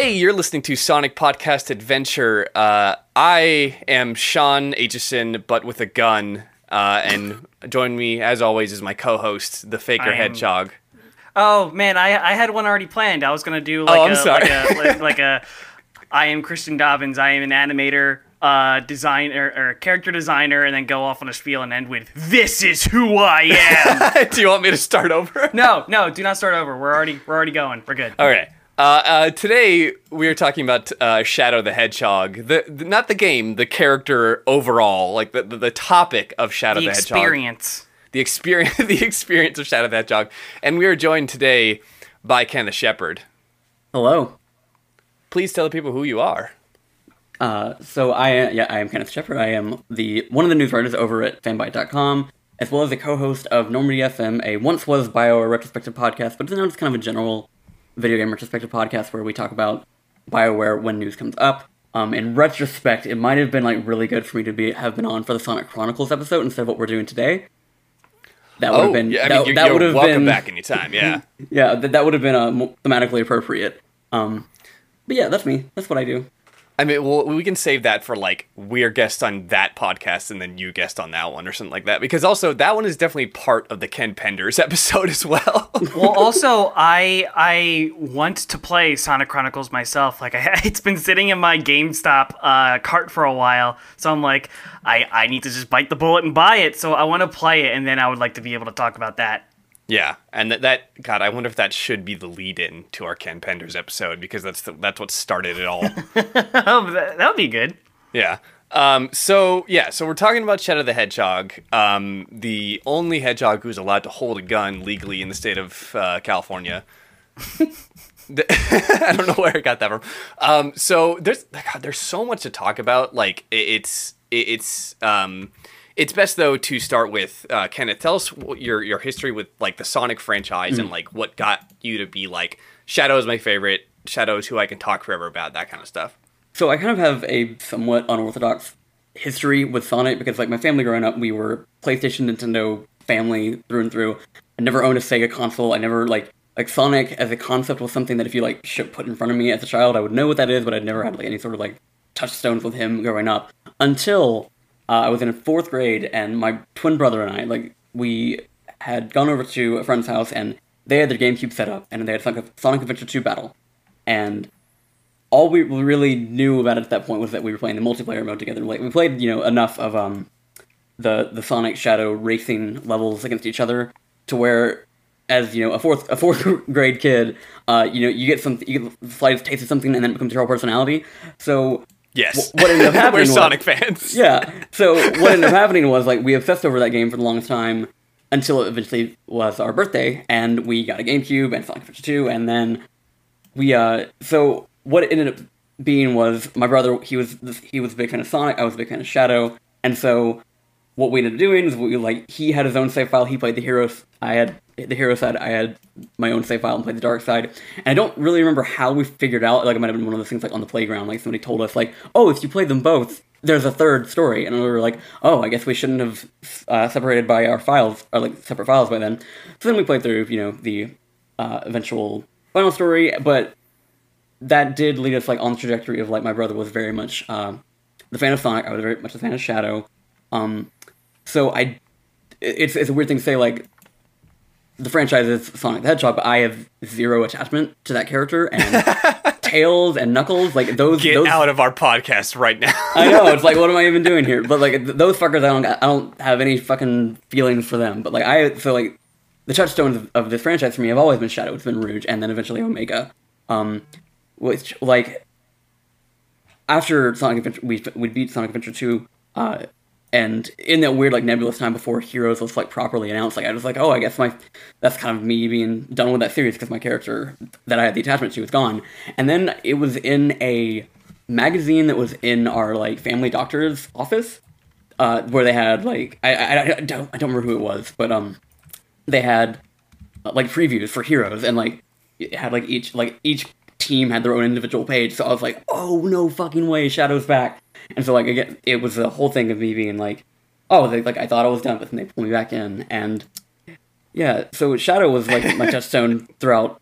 Hey, you're listening to Sonic Podcast Adventure. Uh, I am Sean Aitchison, but with a gun. Uh, and join me, as always, is my co-host, the Faker am- Hedgehog. Oh man, I I had one already planned. I was gonna do like Oh, I'm a sorry. like a like, like a I am Christian Dobbins. I am an animator, uh, designer or character designer, and then go off on a spiel and end with "This is who I am." Do you want me to start over? no, no, do not start over. We're already we're already going. We're good. Okay. Uh, uh, today we are talking about uh, Shadow the Hedgehog. The, the not the game, the character overall, like the the, the topic of Shadow the the, Hedgehog. experience. the experience the experience of Shadow the Hedgehog. And we are joined today by Kenneth Shepard. Hello. Please tell the people who you are. Uh, so I yeah I am Kenneth Shepard. I am the one of the news writers over at fanbyte.com, as well as a co-host of Normandy FM, a once was BioWare retrospective podcast, but it's now just kind of a general video game retrospective podcast where we talk about BioWare when news comes up. Um, in retrospect, it might have been like really good for me to be have been on for the Sonic Chronicles episode instead of what we're doing today. That would have been Oh, yeah, I that, you're, that would have welcome been back anytime. Yeah. yeah that, that would have been uh, thematically appropriate. Um, but yeah, that's me. That's what I do. I mean, well, we can save that for like we're guests on that podcast and then you guest on that one or something like that. Because also that one is definitely part of the Ken Penders episode as well. well, also, I I want to play Sonic Chronicles myself. Like, I, it's been sitting in my GameStop uh, cart for a while, so I'm like, I I need to just bite the bullet and buy it. So I want to play it, and then I would like to be able to talk about that. Yeah, and that, that God, I wonder if that should be the lead-in to our Ken Penders episode because that's the, that's what started it all. oh, that, would be good. Yeah. Um, so yeah, so we're talking about Shadow the Hedgehog, um, the only hedgehog who's allowed to hold a gun legally in the state of uh, California. I don't know where I got that from. Um, so there's God, there's so much to talk about. Like it, it's it, it's um, it's best though to start with uh, Kenneth. Tell us your your history with like the Sonic franchise and like what got you to be like Shadow is my favorite. Shadow is who I can talk forever about. That kind of stuff. So I kind of have a somewhat unorthodox history with Sonic because, like, my family growing up, we were PlayStation, Nintendo family through and through. I never owned a Sega console. I never like like Sonic as a concept was something that if you like should put in front of me as a child, I would know what that is, but I'd never had like any sort of like touchstones with him growing up until uh, I was in fourth grade, and my twin brother and I like we had gone over to a friend's house and they had their GameCube set up and they had Sonic, Adventure 2 Battle, and all we really knew about it at that point was that we were playing the multiplayer mode together. Like we played, you know, enough of um the the Sonic Shadow racing levels against each other to where, as you know, a fourth a fourth grade kid, uh, you know, you get some you get the slightest taste of something and then it becomes your whole personality. So Yes. What ended up happening We're was- Sonic fans. yeah. So what ended up happening was like we obsessed over that game for the longest time until it eventually was our birthday, and we got a GameCube and Sonic Adventure 2, and then we uh so what it ended up being was my brother he was he was a big fan of Sonic, I was a big fan of Shadow, and so what we ended up doing is we like he had his own save file, he played the heroes, I had the hero side, I had my own save file and played the dark side. And I don't really remember how we figured out like it might have been one of those things like on the playground, like somebody told us like, oh, if you play them both, there's a third story, and we were like, oh, I guess we shouldn't have uh, separated by our files or like separate files by then. So then we played through, you know, the uh, eventual final story, but that did lead us like on the trajectory of like my brother was very much uh, the fan of Sonic. I was very much a fan of Shadow. Um, so I, it's it's a weird thing to say like the franchise is Sonic the Hedgehog, but I have zero attachment to that character and Tails and Knuckles like those. Get those, out of our podcast right now. I know it's like what am I even doing here? But like th- those fuckers, I don't I don't have any fucking feelings for them. But like I so like the touchstones of, of this franchise for me have always been Shadow, it's been Rouge, and then eventually Omega. Um, which like after Sonic Adventure, we we beat Sonic Adventure two, uh, and in that weird like nebulous time before Heroes was like properly announced, like I was like, oh, I guess my that's kind of me being done with that series because my character that I had the attachment to was gone, and then it was in a magazine that was in our like family doctor's office, uh, where they had like I, I, I don't I don't remember who it was, but um, they had uh, like previews for Heroes and like it had like each like each team had their own individual page. So I was like, oh no fucking way, Shadow's back. And so like again, it was the whole thing of me being like, oh, they, like I thought I was done with, and they pulled me back in. And yeah, so Shadow was like my touchstone throughout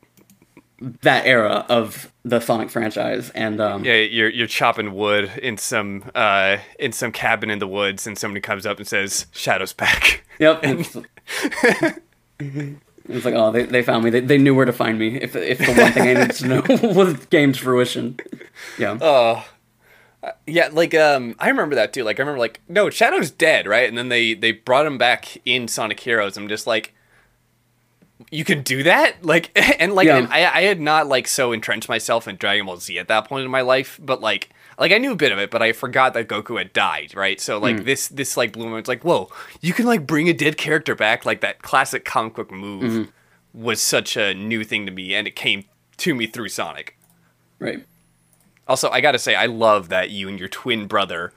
that era of the Sonic franchise, and um, Yeah, you're you're chopping wood in some uh in some cabin in the woods, and somebody comes up and says, "Shadow's back." Yep. It's, it's like, oh, they, they found me. They, they knew where to find me. If if the one thing I needed to know was game to fruition. Yeah. Oh, Uh, yeah, like um, I remember that too. Like I remember, like no, Shadow's dead, right? And then they they brought him back in Sonic Heroes. I'm just like, you can do that, like, and like Yeah. I I had not like so entrenched myself in Dragon Ball Z at that point in my life, but like. Like I knew a bit of it, but I forgot that Goku had died, right? So like hmm. this this like blew me. It's like, whoa, you can like bring a dead character back, like that classic comic book move mm-hmm. was such a new thing to me, and it came to me through Sonic. Right. Also, I gotta say, I love that you and your twin brother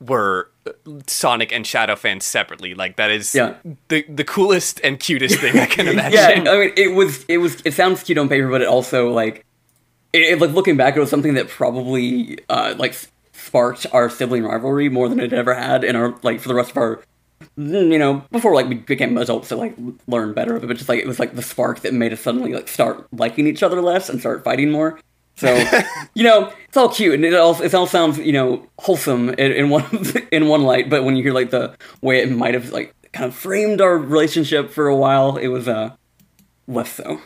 were uh, Sonic and Shadow fans separately. Like that is Yeah. the the coolest and cutest thing I can imagine. Yeah, I mean, it was it was it sounds cute on paper, but it also like it, it- like looking back, it was something that probably uh, like sparked our sibling rivalry more than it ever had in our like for the rest of our mm, you know before like we became adults to like learn better of it, but just like it was like the spark that made us suddenly like start liking each other less and start fighting more. So you know it's all cute and it all it all sounds you know wholesome in, in one in one light, but when you hear like the way it might have like kind of framed our relationship for a while, it was uh less so.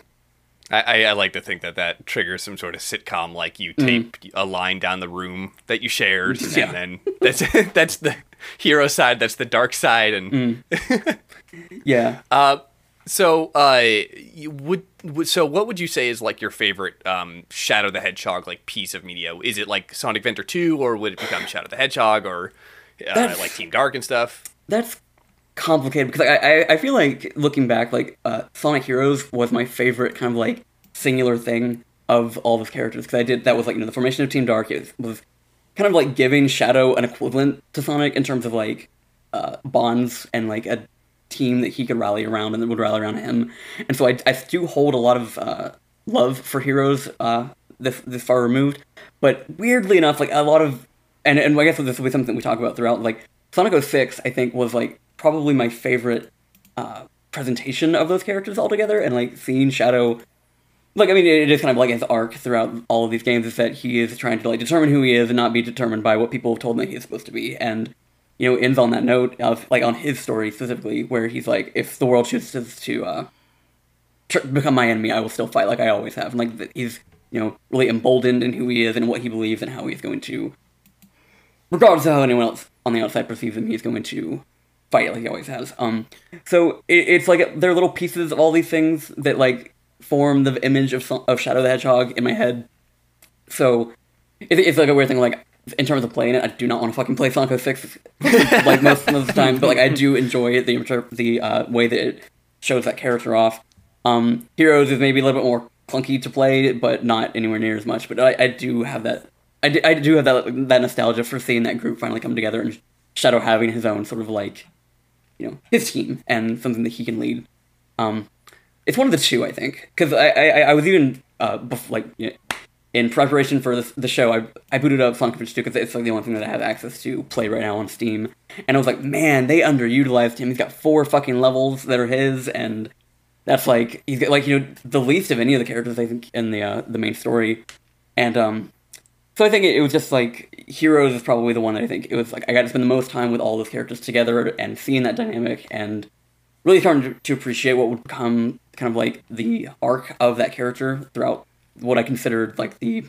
I, I, like to think that that triggers some sort of sitcom, like you Mm-hmm. tape a line down the room that you shared, Yeah. and then that's that's the hero side, that's the dark side, and Mm. Yeah. Uh, so, uh, would, would so what would you say is like your favorite um, Shadow the Hedgehog like piece of media? Is it like Sonic Adventure Two, or would it become Shadow the Hedgehog, or uh, like Team Dark and stuff? that's complicated because I, I I feel like looking back, like uh, Sonic Heroes was my favorite kind of like singular thing of all those characters because I did that was like you know the formation of Team Dark it was, was kind of like giving Shadow an equivalent to Sonic in terms of like uh, bonds and like a team that he could rally around and that would rally around him. And so I, I do hold a lot of uh, love for heroes uh, this this far removed. But weirdly enough, like a lot of and and I guess this will be something we talk about throughout. Like Sonic 06, I think was like probably my favorite uh, presentation of those characters altogether, and like seeing Shadow. Like I mean, it is kind of like his arc throughout all of these games is that he is trying to like determine who he is and not be determined by what people have told him that he's supposed to be, and you know ends on that note of like on his story specifically, where he's like, if the world chooses to uh, tr- become my enemy, I will still fight like I always have, and like he's you know really emboldened in who he is and what he believes and how he's going to, regardless of how anyone else on the outside perceives him, he's going to fight like he always has. Um, so it, it's like they're little pieces of all these things that like form the image of of Shadow the Hedgehog in my head. So it, it's like a weird thing. Like in terms of playing it, I do not want to fucking play Sonic 06 like most of the time, but like I do enjoy the the uh, way that it shows that character off. Um, Heroes is maybe a little bit more clunky to play, but not anywhere near as much. But I, I do have that. I do, I do have that that nostalgia for seeing that group finally come together and Shadow having his own sort of like, you know, his team and something that he can lead. Um, it's one of the two, I think, because I, I I was even uh like you know, in preparation for this, the show, I I booted up Adventure 2 because it's like the only thing that I have access to play right now on Steam, and I was like, man, they underutilized him. He's got four fucking levels that are his, and that's like he's got like you know the least of any of the characters I think in the uh, the main story, and um. So I think it, it was just like Heroes is probably the one that I think it was like I got to spend the most time with all those characters together and seeing that dynamic and really starting to, to appreciate what would become kind of like the arc of that character throughout what I considered like the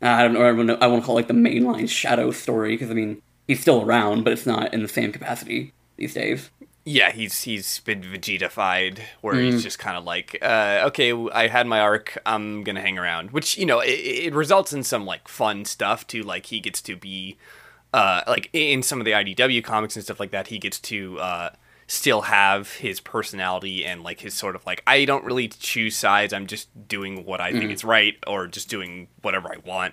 I don't know I want to, I want to call it like the mainline Shadow story because I mean he's still around but it's not in the same capacity these days. Yeah, he's he's been Vegetified, where Mm. he's just kind of like, uh, okay, I had my arc, I'm gonna hang around. Which you know, it, it results in some like fun stuff too. Like he gets to be, uh, like in some of the IDW comics and stuff like that, he gets to uh, still have his personality and like his sort of like, I don't really choose sides. I'm just doing what I think is right, or just doing whatever I want.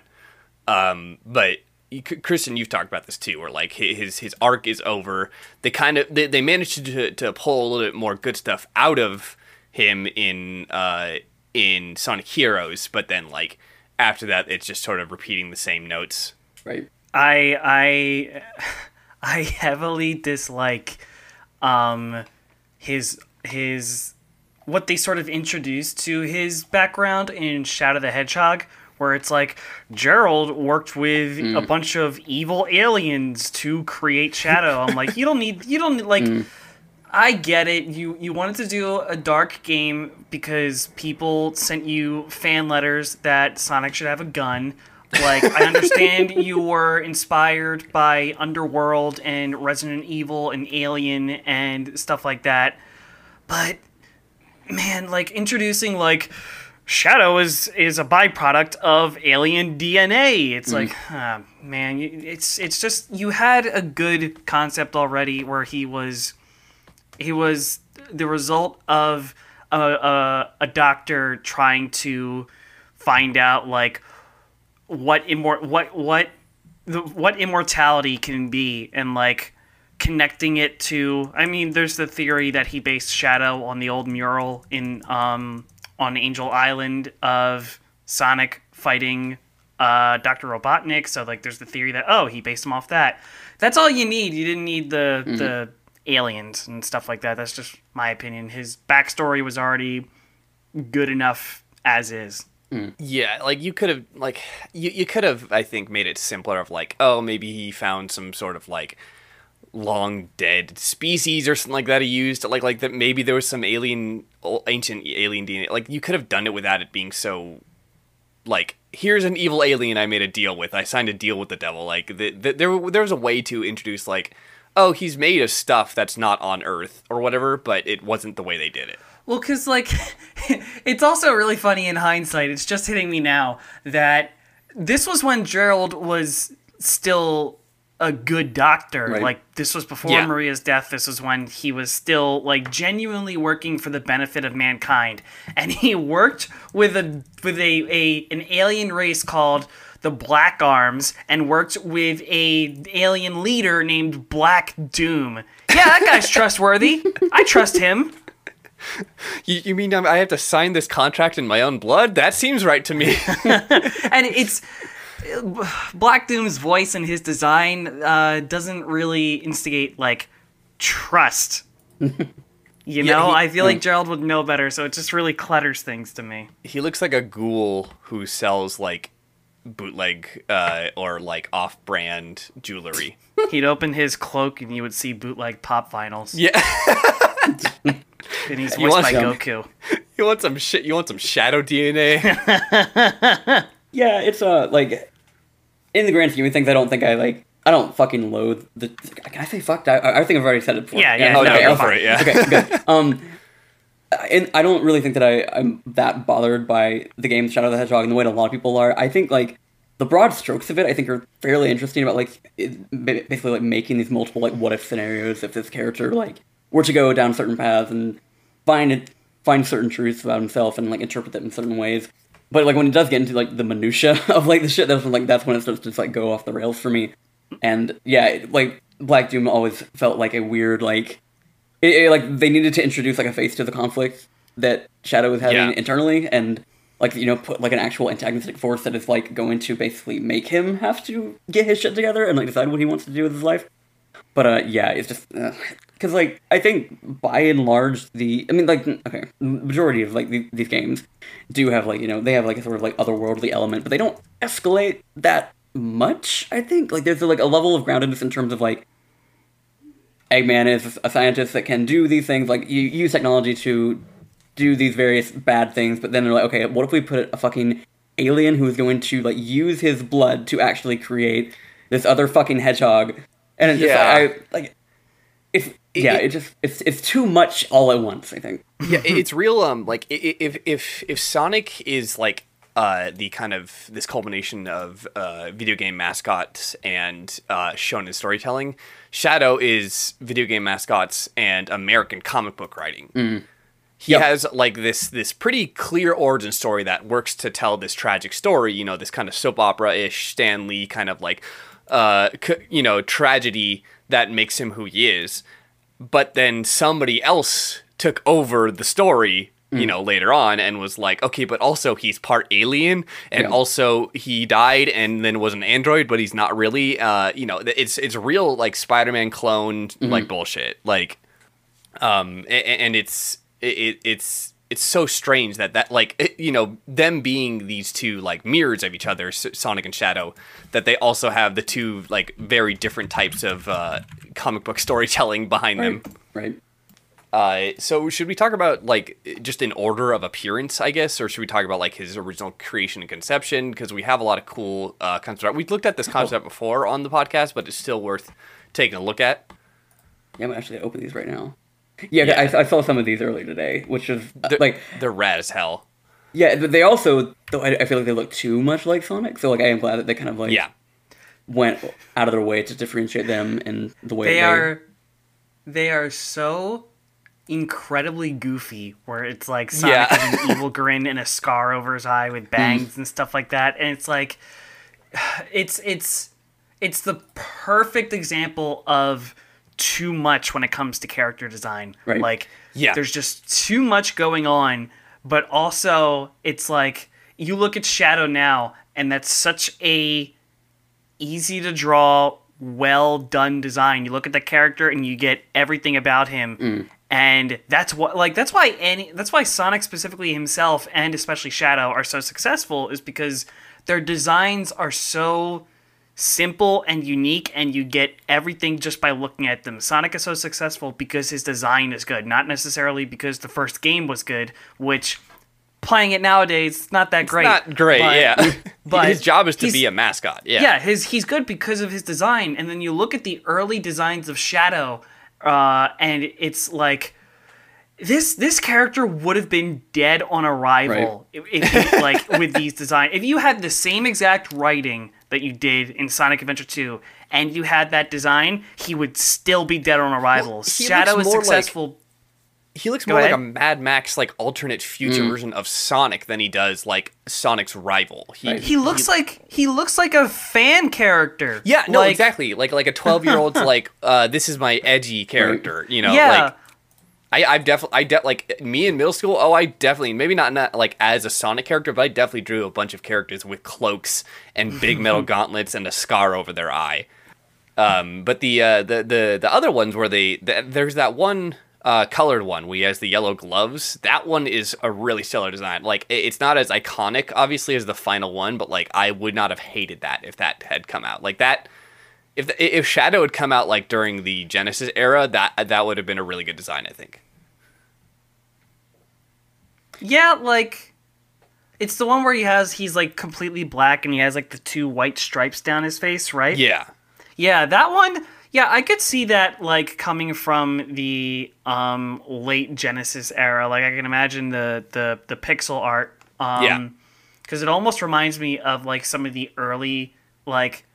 Um, but you, Christian, you've talked about this too, where like his his arc is over. They kind of they, they managed to to pull a little bit more good stuff out of him in uh in Sonic Heroes, but then like after that, it's just sort of repeating the same notes. Right. I I I heavily dislike um his his what they sort of introduced to his background in Shadow the Hedgehog, where it's like Gerald worked with a bunch of evil aliens to create Shadow. I'm like, you don't need, you don't need, like. I get it. You you wanted to do a dark game because people sent you fan letters that Sonic should have a gun. Like I understand you were inspired by Underworld and Resident Evil and Alien and stuff like that. But man, like introducing like Shadow is is a byproduct of alien DNA. It's like, ah, man, it's it's just you had a good concept already where he was he was the result of a, a, a doctor trying to find out like what immor- what what the, what immortality can be and like connecting it to I mean there's the theory that he based Shadow on the old mural in um on Angel Island of Sonic fighting uh, Dr. Robotnik. So like there's the theory that oh he based him off that. That's all you need. You didn't need the the aliens and stuff like that. That's just my opinion. His backstory was already good enough as is Mm. Yeah, like you could have like you, you could have I think made it simpler of like oh maybe he found some sort of like long dead species or something like that he used like like that maybe there was some alien ancient alien DNA like you could have done it without it being so like here's an evil alien I made a deal with I signed a deal with the devil like the, the, there there was a way to introduce like oh he's made of stuff that's not on earth or whatever but it wasn't the way they did it Well, because, like, it's also really funny in hindsight. It's just hitting me now that this was when Gerald was still a good doctor. Right. Like, this was before Yeah. Maria's death. This was when he was still, like, genuinely working for the benefit of mankind. And he worked with a with a, a an alien race called the Black Arms and worked with a alien leader named Black Doom. Yeah, that guy's trustworthy. I trust him. You, you mean I have to sign this contract in my own blood that seems right to me and it's Black Doom's voice and his design uh, doesn't really instigate like trust. You know, he- I feel like Gerald would know better, so it just really clutters things to me. he looks like a ghoul who sells like bootleg uh, or like off-brand jewelry. He'd open his cloak and you would see bootleg pop vinyls. yeah, And he's You voiced want by some? Goku. you want some shit? You want some shadow DNA? Yeah, it's uh like in the grand scheme of things, I don't think I like. I don't fucking loathe the. Can I say fucked? I, I think I've already said it before. Yeah, yeah, Oh, no, no, you're go for fine. it. Yeah. okay, good. Um, and I don't really think that I, I'm that bothered by the game Shadow of the Hedgehog in the way that a lot of people are. I think like the broad strokes of it, I think are fairly interesting about like it, basically like making these multiple like what if scenarios if this character like were to go down certain paths and find it find certain truths about himself and like interpret them in certain ways. But like when it does get into like the minutia of like the shit, that's when, like that's when it starts to just like go off the rails for me. And yeah, it- like Black Doom always felt like a weird like it, it- like they needed to introduce like a face to the conflict that Shadow was having Yeah. internally, and like you know put like an actual antagonistic force that is like going to basically make him have to get his shit together and like decide what he wants to do with his life. But uh, yeah, it's just because like I think by and large the I mean like okay majority of like the, these games do have like you know they have like a sort of like otherworldly element, but they don't escalate that much. I think like there's like a level of groundedness in terms of like Eggman is a scientist that can do these things, like you use technology to do these various bad things, but then they're like, okay, what if we put a fucking alien who is going to like use his blood to actually create this other fucking hedgehog? And it's Yeah. just like, I, like it's yeah, it- it, just it's it's too much all at once. I think. yeah, it's real. Um, like i- i- if if if Sonic is like uh the kind of this culmination of uh video game mascots and uh shonen storytelling, Shadow is video game mascots and American comic book writing. He Yep. has like this this pretty clear origin story that works to tell this tragic story. You know, this kind of soap opera ish Stan Lee kind of like uh c- you know tragedy that makes him who he is but then somebody else took over the story you know later on and was like okay but also he's part alien and Yeah. also he died and then was an android but he's not really uh you know it's it's real like spider-man cloned like bullshit. Like um a- a- and it's it, it's it's so strange that that like it, you know them being these two like mirrors of each other, Sonic and Shadow, that they also have the two like very different types of uh, comic book storytelling behind them. Right. Uh, so should we talk about like just in order of appearance, I guess, or should we talk about like his original creation and conception? Because we have a lot of cool uh, concept. we've looked at this concept before on the podcast, but it's still worth taking a look at. Yeah, I'm actually open these right now. Yeah, Yeah. I, I saw some of these earlier today, which is uh, They're, like they're rad as hell. yeah, but they also though I, I feel like they look too much like Sonic. So like I am glad that they kind of like Yeah, went out of their way to differentiate them in the way They that are they are so incredibly goofy where it's like Sonic Yeah. has an evil grin and a scar over his eye with bangs and stuff like that and it's like it's it's it's the perfect example of too much when it comes to character design. Right. Like Yeah. there's just too much going on, but also it's like you look at Shadow now and that's such a easy to draw, well done design. You look at the character and you get everything about him. Mm. And that's what like that's why any that's why Sonic specifically himself and especially Shadow are so successful is because their designs are so simple and unique and you get everything just by looking at them. Sonic is so successful because his design is good, not necessarily because the first game was good, which playing it nowadays it's not that great. not great. but- yeah, but his job is to be a mascot. Yeah, yeah, his he's good because of his design. And then you look at the early designs of Shadow, uh, and it's like this this character would have been dead on arrival if, if you- like with these design. If you had the same exact writing that you did in Sonic Adventure 2 and you had that design, he would still be dead on arrival. he Shadow is more like- successful. he looks Go more like a. Mad Max like alternate future version of Sonic than he does like Sonic's rival. He, Right. he looks like he looks like a fan character. yeah, no, Like- exactly. Like like a twelve year old's like, uh, this is my edgy character. You know, Yeah. like I, I've definitely, I de- like me in middle school. Oh, I definitely, maybe not not like as a Sonic character, but I definitely drew a bunch of characters with cloaks and big metal gauntlets and a scar over their eye. Um, but the uh, the the the other ones where they the, there's that one uh, colored one where he has the yellow gloves. That one is a really stellar design. Like it- it's not as iconic, obviously, as the final one, but like I would not have hated that if that had come out like that. If the, if Shadow had come out like during the Genesis era, that that would have been a really good design, I think. Yeah, like it's the one where he has he's like completely black and he has like the two white stripes down his face, right? Yeah, Yeah, that one. Yeah, I could see that like coming from the um late Genesis era. Like I can imagine the the the pixel art. Um, Yeah. Because it almost reminds me of like some of the early like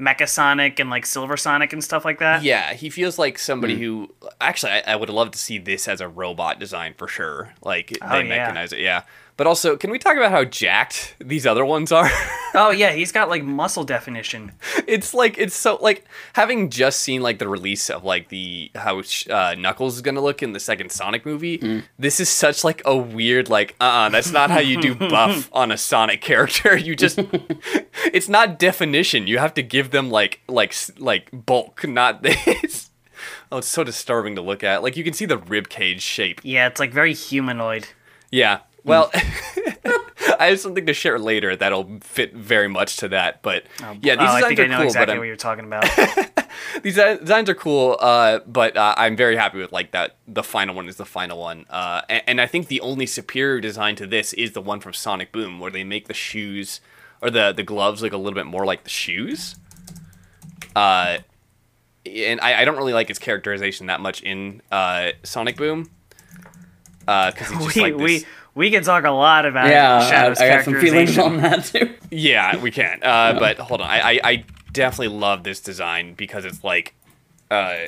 Mecha Sonic and like Silver Sonic and stuff like that. yeah. He feels like somebody hmm. who actually I, I would love to see this as a robot design for sure. Like Oh, they yeah. mechanize it, yeah. But also, can we talk about how jacked these other ones are? Oh yeah, he's got like muscle definition. it's like it's so like having just seen like the release of like the how uh, Knuckles is gonna look in the second Sonic movie. This is such like a weird like uh uh that's not how you do buff on a Sonic character. You just it's not definition. You have to give them like like like bulk, not this. Oh, it's so disturbing to look at. Like you can see the rib cage shape. Yeah, it's like very humanoid. Yeah. Well, I have something to share later that'll fit very much to that. But yeah, these oh, I designs think are I know cool. exactly but I'm, what you're talking about. these designs are cool, uh, but uh, I'm very happy with like that. The final one is the final one, uh, and, and I think the only superior design to this is the one from Sonic Boom, where they make the shoes or the the gloves look a little bit more like the shoes. Uh, and I, I don't really like his characterization that much in uh, Sonic Boom. Just we like this. we we can talk a lot about Yeah, Shadow's I got some feelings on that too. Yeah, we can. Uh, but hold on, I, I, I definitely love this design because it's like, uh,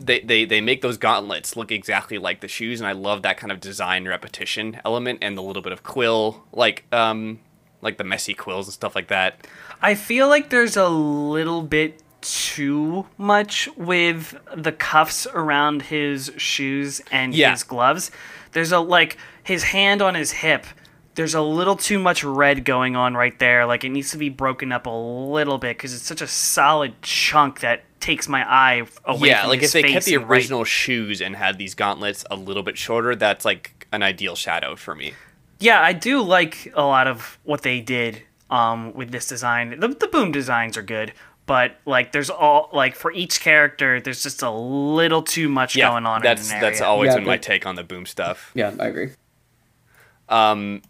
they, they they make those gauntlets look exactly like the shoes, and I love that kind of design repetition element and the little bit of quill, like um, like the messy quills and stuff like that. I feel like there's a little bit too much with the cuffs around his shoes and Yeah. his gloves. There's a like his hand on his hip. There's a little too much red going on right there. Like it needs to be broken up a little bit because it's such a solid chunk that takes my eye away. yeah, from like his if they kept the and right- original shoes and had these gauntlets a little bit shorter, that's like an ideal Shadow for me. Yeah, I do like a lot of what they did um, with this design. The, the boom designs are good, but like there's all like for each character, there's just a little too much Yeah, going on. that's in an that's always Yeah, been my take on the boom stuff. Yeah, I agree.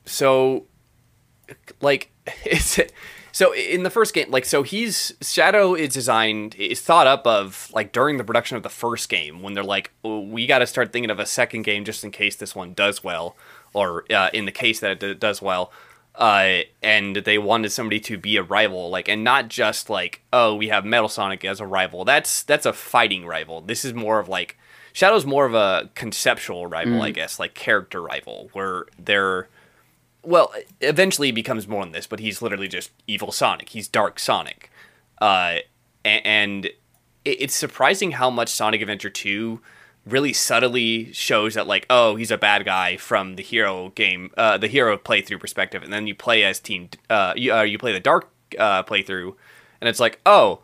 So like it's so in the first game like so he's shadow is designed is thought up of like during the production of the first game when they're like oh, we got to start thinking of a second game just in case this one does well or uh, in the case that it does well. Uh, and they wanted somebody to be a rival like and not just like oh we have metal sonic as a rival. That's that's a fighting rival. This is more of like shadow's more of a conceptual rival i guess like character rival where they're well, eventually he becomes more than this, but he's literally just evil Sonic. He's Dark Sonic, uh, and it's surprising how much Sonic Adventure Two really subtly shows that like, oh, he's a bad guy from the hero game, uh, the hero playthrough perspective, and then you play as Team, uh, you, uh, you play the Dark uh, playthrough, and it's like, oh.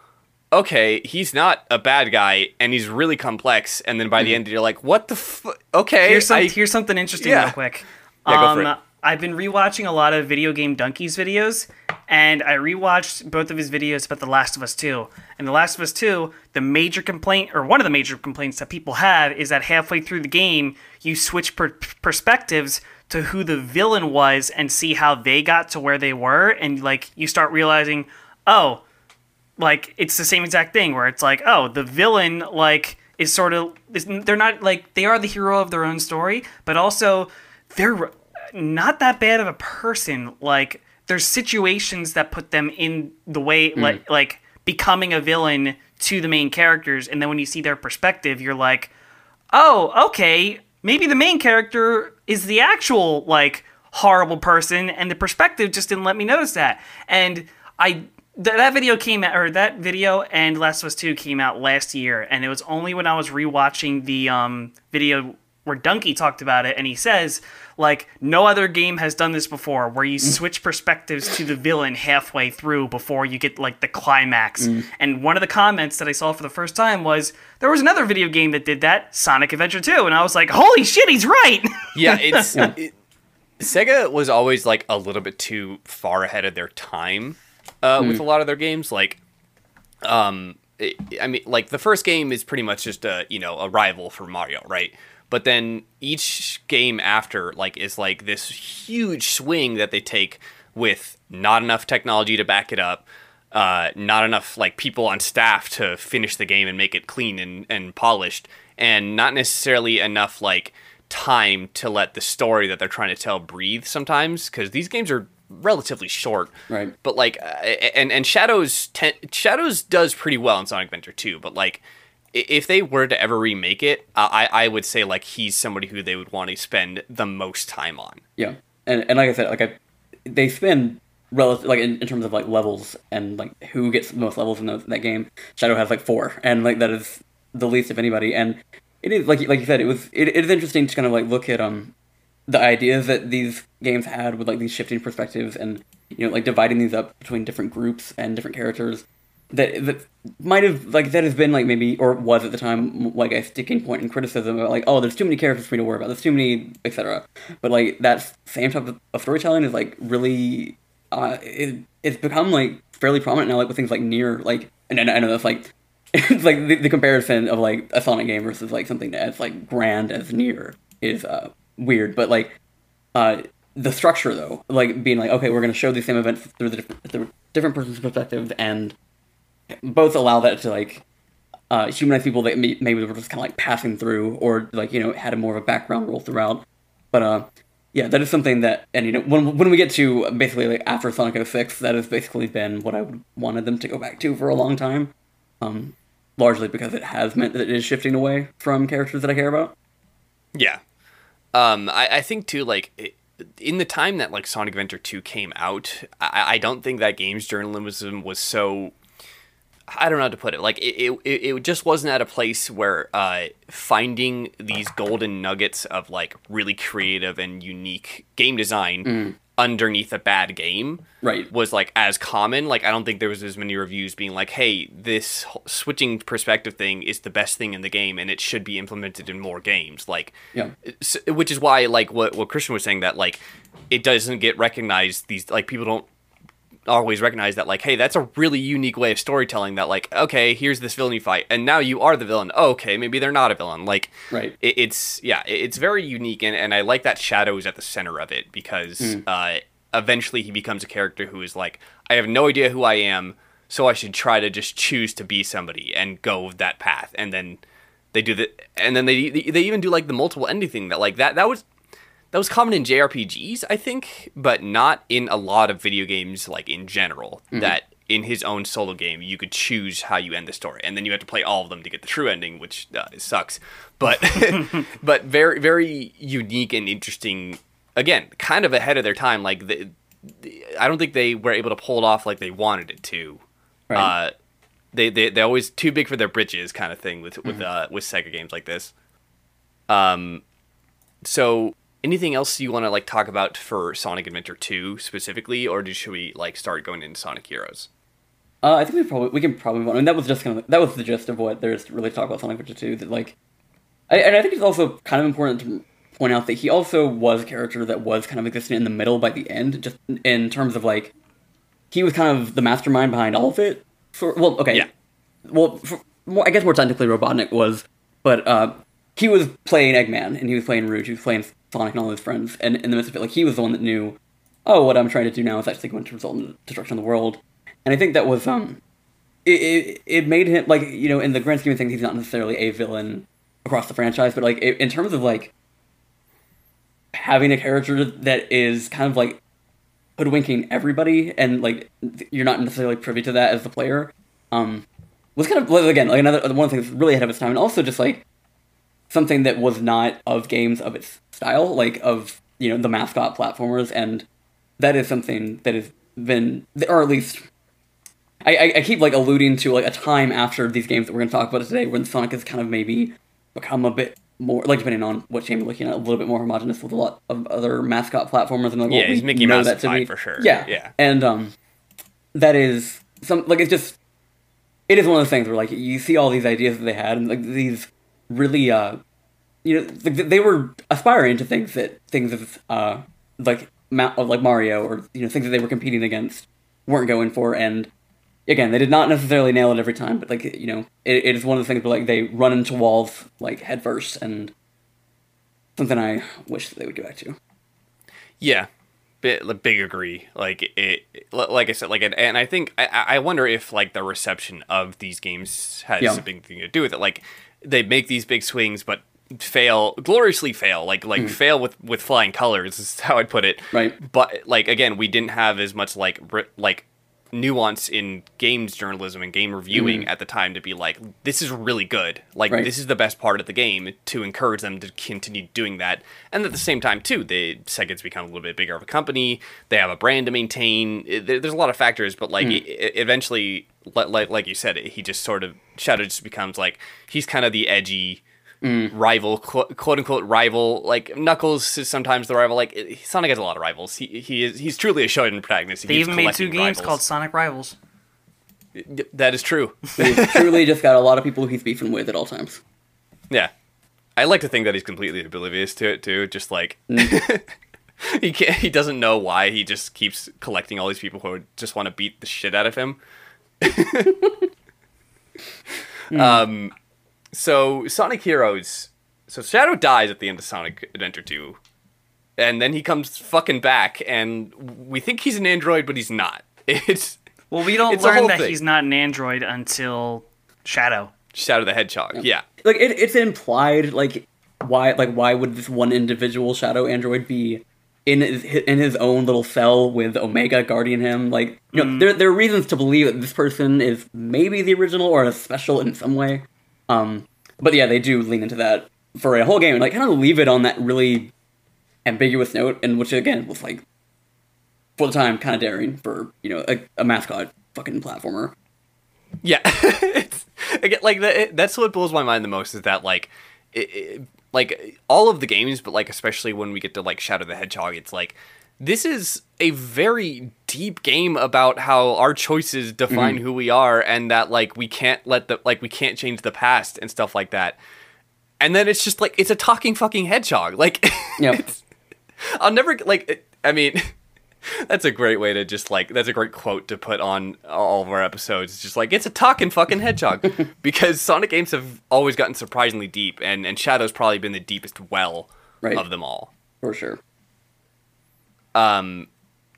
Okay, he's not a bad guy, and he's really complex. And then by the end, you're like, "What the? F- okay, Here's, some, I- here's something interesting Yeah. real quick. Yeah, go um, for it. I've been rewatching a lot of video game Dunkey's videos, and I rewatched both of his videos about The Last of Us 2. And The Last of Us 2, the major complaint, or one of the major complaints that people have, is that halfway through the game, you switch per- perspectives to who the villain was and see how they got to where they were, and like you start realizing, oh, like it's the same exact thing where it's like oh the villain like is sort of is, they're not like they are the hero of their own story but also they're not that bad of a person. Like there's situations that put them in the way hmm. like like becoming a villain to the main characters and then when you see their perspective you're like oh okay maybe the main character is the actual like horrible person and the perspective just didn't let me notice that. And i th- that video came out or that video and last of us 2 came out last year and it was only when i was rewatching the um video where Dunkey talked about it and he says like no other game has done this before where you switch perspectives to the villain halfway through before you get like the climax. And one of the comments that i saw for the first time was there was another video game that did that sonic adventure 2 and i was like holy shit he's right! Yeah, it's it, Sega was always like a little bit too far ahead of their time uh, with a lot of their games. Like, um, it, I mean, like the first game is pretty much just a you know a rival for Mario, right? But then each game after like is like this huge swing that they take with not enough technology to back it up, uh, not enough like people on staff to finish the game and make it clean and, and polished, and not necessarily enough like time to let the story that they're trying to tell breathe sometimes because these games are relatively short Right. but like uh, and and shadows ten, shadows does pretty well in sonic adventure 2 but like if they were to ever remake it i i would say like he's somebody who they would want to spend the most time on Yeah, and and like I said, like I, they spend relative like in, in terms of like levels and like who gets the most levels in those, that game. Shadow has like four, and like that is the least of anybody. And it is like like you said, it was it, it is interesting to kind of like look at um the ideas that these games had with like these shifting perspectives and you know like dividing these up between different groups and different characters that that might have like that has been like maybe or was at the time like a sticking point in criticism about like oh there's too many characters for me to worry about. There's too many etc but like that same type of, storytelling is like really uh it, it's become like fairly prominent now like with things like NieR like and, and I know that's like it's like the, the comparison of like a Sonic game versus like something as like grand as NieR is uh weird but like uh, the structure though, like being like, okay, we're going to show the same events through the different, through different person's perspective, and both allow that to like uh, humanize people that may- maybe were just kind of like passing through, or like you know had a more of a background role throughout. But uh, yeah, that is something that, and you know, when when we get to basically like after Sonic 06, that has basically been what I wanted them to go back to for a long time. Um, largely because it has meant that it is shifting away from characters that I care about. Yeah. Um, I, I think too, like in the time that like Sonic Adventure Two came out, I, I don't think that games journalism was so. I don't know how to put it. Like it, it, it just wasn't at a place where uh, finding these golden nuggets of like really creative and unique game design underneath a bad game Right. was like as common like i don't think there was as many reviews being like hey this switching perspective thing is the best thing in the game and it should be implemented in more games like Yeah. which is why like what, what christian was saying that like it doesn't get recognized these like people don't always recognize that like hey that's a really unique way of storytelling that like okay here's this villain you fight and now you are the villain. Oh, okay maybe they're not a villain. Like Right. it, it's yeah it- it's very unique and, and i like that shadow is at the center of it because uh eventually he becomes a character who is like i have no idea who i am so i should try to just choose to be somebody and go that path. And then they do the and then they they even do like the multiple ending thing that like that that was that was common in JRPGs, I think, but not in a lot of video games, like in general. That in his own solo game, you could choose how you end the story, and then you have to play all of them to get the true ending, which uh, sucks. But but very very unique and interesting. Again, kind of ahead of their time. Like the, the I don't think they were able to pull it off like they wanted it to. Right. Uh, they they they're always too big for their britches, kind of thing with with uh, with Sega games like this. Um, so anything else you want to like talk about for Sonic Adventure 2 specifically, or do, should we like start going into Sonic Heroes? Uh, I think we probably we can probably. I mean, that was just kind of that was the gist of what there's to really talk about Sonic Adventure 2. That like, I, and I think it's also kind of important to point out that he also was a character that was kind of existing in the middle by the end, just in terms of like, he was kind of the mastermind behind all of it. For well, okay, Yeah. well, for, more, I guess more technically, Robotnik was, but uh, he was playing Eggman and he was playing Rouge, he was playing Sonic and all his friends, and in the midst of it, like he was the one that knew, oh, what I'm trying to do now is actually going to result in the destruction of the world, and I think that was um, it, it, it made him like you know in the grand scheme of things he's not necessarily a villain across the franchise, but like it, in terms of like having a character that is kind of like hoodwinking everybody and like you're not necessarily privy to that as the player um was kind of again like another one thing that's really ahead of its time and also just like something that was not of games of its style like of you know the mascot platformers and that is something that has been or at least I, I, I keep like alluding to like a time after these games that we're going to talk about today when Sonic has kind of maybe become a bit more like depending on what game you're looking at a little bit more homogenous with a lot of other mascot platformers and like Yeah, what we he's Mickey Mouse that to be for sure. yeah Yeah. and um that is some like it's just it is one of those things where like you see all these ideas that they had and like these really uh you know they were aspiring to things that things of uh like like Mario or you know things that they were competing against weren't going for and again they did not necessarily nail it every time but like you know it, it is one of the things where like they run into walls like headfirst, and something I wish that they would get back to Yeah, bit like, big agree. Like it, like I said, like, and, I think I, I wonder if like the reception of these games has Yeah. a big thing to do with it. Like they make these big swings, but fail gloriously fail like like hmm. fail with with flying colors is how i'd put it. Right. but like again we didn't have as much like ri- like nuance in games journalism and game reviewing hmm. at the time to be like this is really good like. Right. this is the best part of the game to encourage them to continue doing that and at the same time too the sega's become a little bit bigger of a company they have a brand to maintain It- there- there's a lot of factors but like hmm. e- eventually like like you said he just sort of shadow just becomes like he's kind of the edgy Mm. rival, quote, quote unquote rival. Like Knuckles is sometimes the rival. Like Sonic has a lot of rivals. He he is he's truly a shonen protagonist. He They keeps even made two games rivals. called Sonic Rivals. That is true. he's truly just got a lot of people he's beefing with at all times yeah, I like to think that he's completely oblivious to it too. Just like mm. he can't, he doesn't know why he just keeps collecting all these people who just want to beat the shit out of him. Hmm. um, so Sonic Heroes. So Shadow dies at the end of Sonic Adventure 2. And then he comes fucking back, and we think he's an android, but he's not. It's Well, we don't learn that thing. he's not an android until Shadow. Shadow the Hedgehog. Yeah. like it, it's implied like why like why would this one individual shadow android be in his in his own little cell with omega guarding him like you know mm. there, there are reasons to believe that this person is maybe the original or a special in some way um but yeah they do lean into that for a whole game and like kind of leave it on that really ambiguous note and which again was like for the time kind of daring for you know a, a mascot fucking platformer. Yeah, it's, again, like that, that's what blows my mind the most is that like, it, it, like all of the games, but like especially when we get to like Shadow the Hedgehog, it's like this is a very deep game about how our choices define Mm-hmm. who we are and that like we can't let the like we can't change the past and stuff like that. And then it's just like it's a talking fucking hedgehog. Like Yeah. I'll never like. I mean, that's a great way to just like. That's a great quote to put on all of our episodes. It's just like it's a talking fucking hedgehog because Sonic games have always gotten surprisingly deep, and and Shadow's probably been the deepest well Right. of them all. for sure. Um,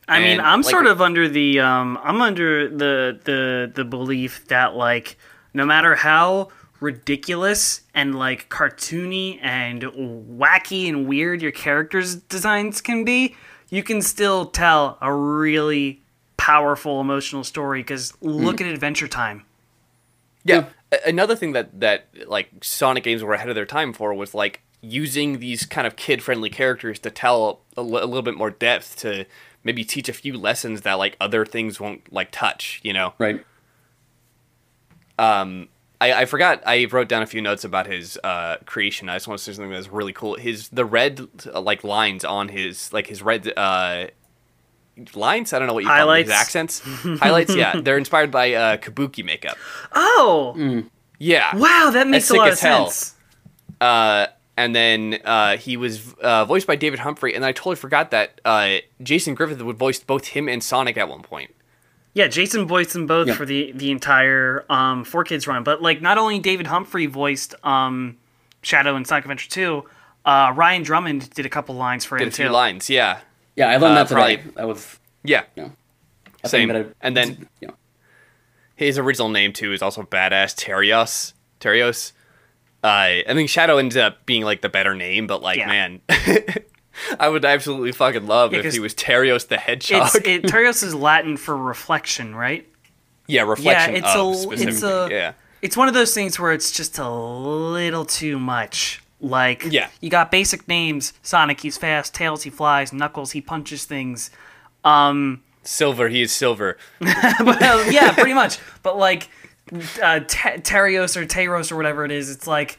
I mean, I'm like- sort of under the um, I'm under the the the belief that like no matter how ridiculous and like cartoony and wacky and weird your characters designs can be, you can still tell a really powerful emotional story because look at Adventure Time. yeah. A- Another thing that that like Sonic games were ahead of their time for was like using these kind of kid friendly characters to tell a, little bit more depth to maybe teach a few lessons that like other things won't like touch. You know. Right. Um i, I forgot I wrote down a few notes about his uh, creation. I just want to say something that's really cool. His the red uh, like lines on his like his red uh, lines. I don't know what you call them. His accents, highlights. Yeah, they're inspired by uh, Kabuki makeup. Oh, Yeah, wow, that makes a sick lot of as hell. sense. Uh, and then uh, he was uh, voiced by David Humphrey, and I totally forgot that uh, Jason Griffith would voice both him and Sonic at one point. Yeah, Jason voiced them both Yeah. for the the entire um, Four Kids run. But like, not only David Humphrey voiced um, Shadow in Sonic Adventure Two, uh, Ryan Drummond did a couple lines for Did him a few too. lines. Yeah, Yeah, I learned Uh, that today. probably- That was yeah, you know, same. I, And then you know, his original name too is also badass Terios. Terios. Uh, I think Shadow ends up being like the better name, but like Yeah. man, I would absolutely fucking love Yeah, if he was Terios the Hedgehog. It's it, Terios is Latin for reflection, right? yeah, reflection it's of a- it's a- yeah, It's one of those things where it's just a little too much. Like, Yeah. you got basic names: Sonic, he's fast; Tails, he flies; Knuckles, he punches things. Um, silver. He is silver. well, yeah, pretty much. But like, uh, Te- Terios or Teros or whatever it is, it's like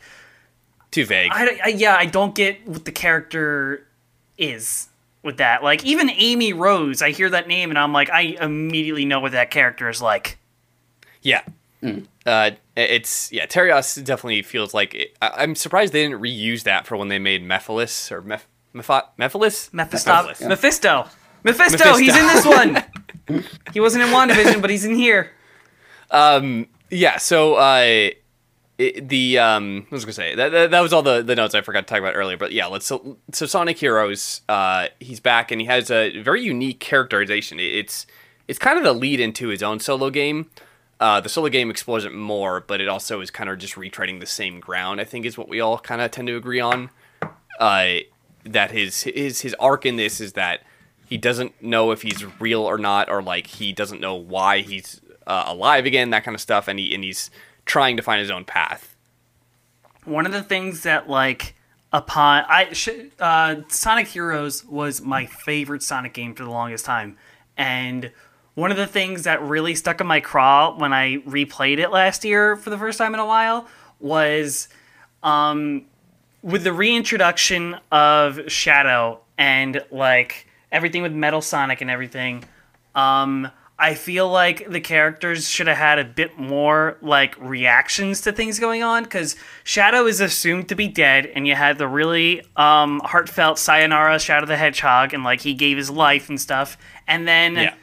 Too vague. I, I yeah, I don't get what the character is with that. Like even Amy Rose, I hear that name and I'm like, I immediately know what that character is like. Yeah. Uh, it's yeah. Terios definitely feels like it, I, I'm surprised they didn't reuse that for when they made Mephiles or Meph Mephi- Mephiles. Mephisto, Mephiles. Mephisto, Mephisto, he's in this one. he wasn't in WandaVision, but he's in here. Yeah. So uh, it, the um, I was gonna say that, that that was all the the notes I forgot to talk about earlier. But yeah, let's so, so Sonic Heroes. Uh, he's back and he has a very unique characterization. It- It's it's kind of the lead into his own solo game. Uh, the solo game explores it more, but it also is kind of just retreading the same ground. I think is what we all kind of tend to agree on. Uh, that his his his arc in this is that he doesn't know if he's real or not, or like he doesn't know why he's uh, alive again, that kind of stuff, and he and he's trying to find his own path. One of the things that like upon I sh- uh, Sonic Heroes was my favorite Sonic game for the longest time, and one of the things that really stuck in my craw when I replayed it last year for the first time in a while was um, with the reintroduction of Shadow and like everything with Metal Sonic and everything. Um, I feel like the characters should have had a bit more like reactions to things going on because Shadow is assumed to be dead, and you had the really um, heartfelt sayonara Shadow the Hedgehog, and like he gave his life and stuff, and then Yeah,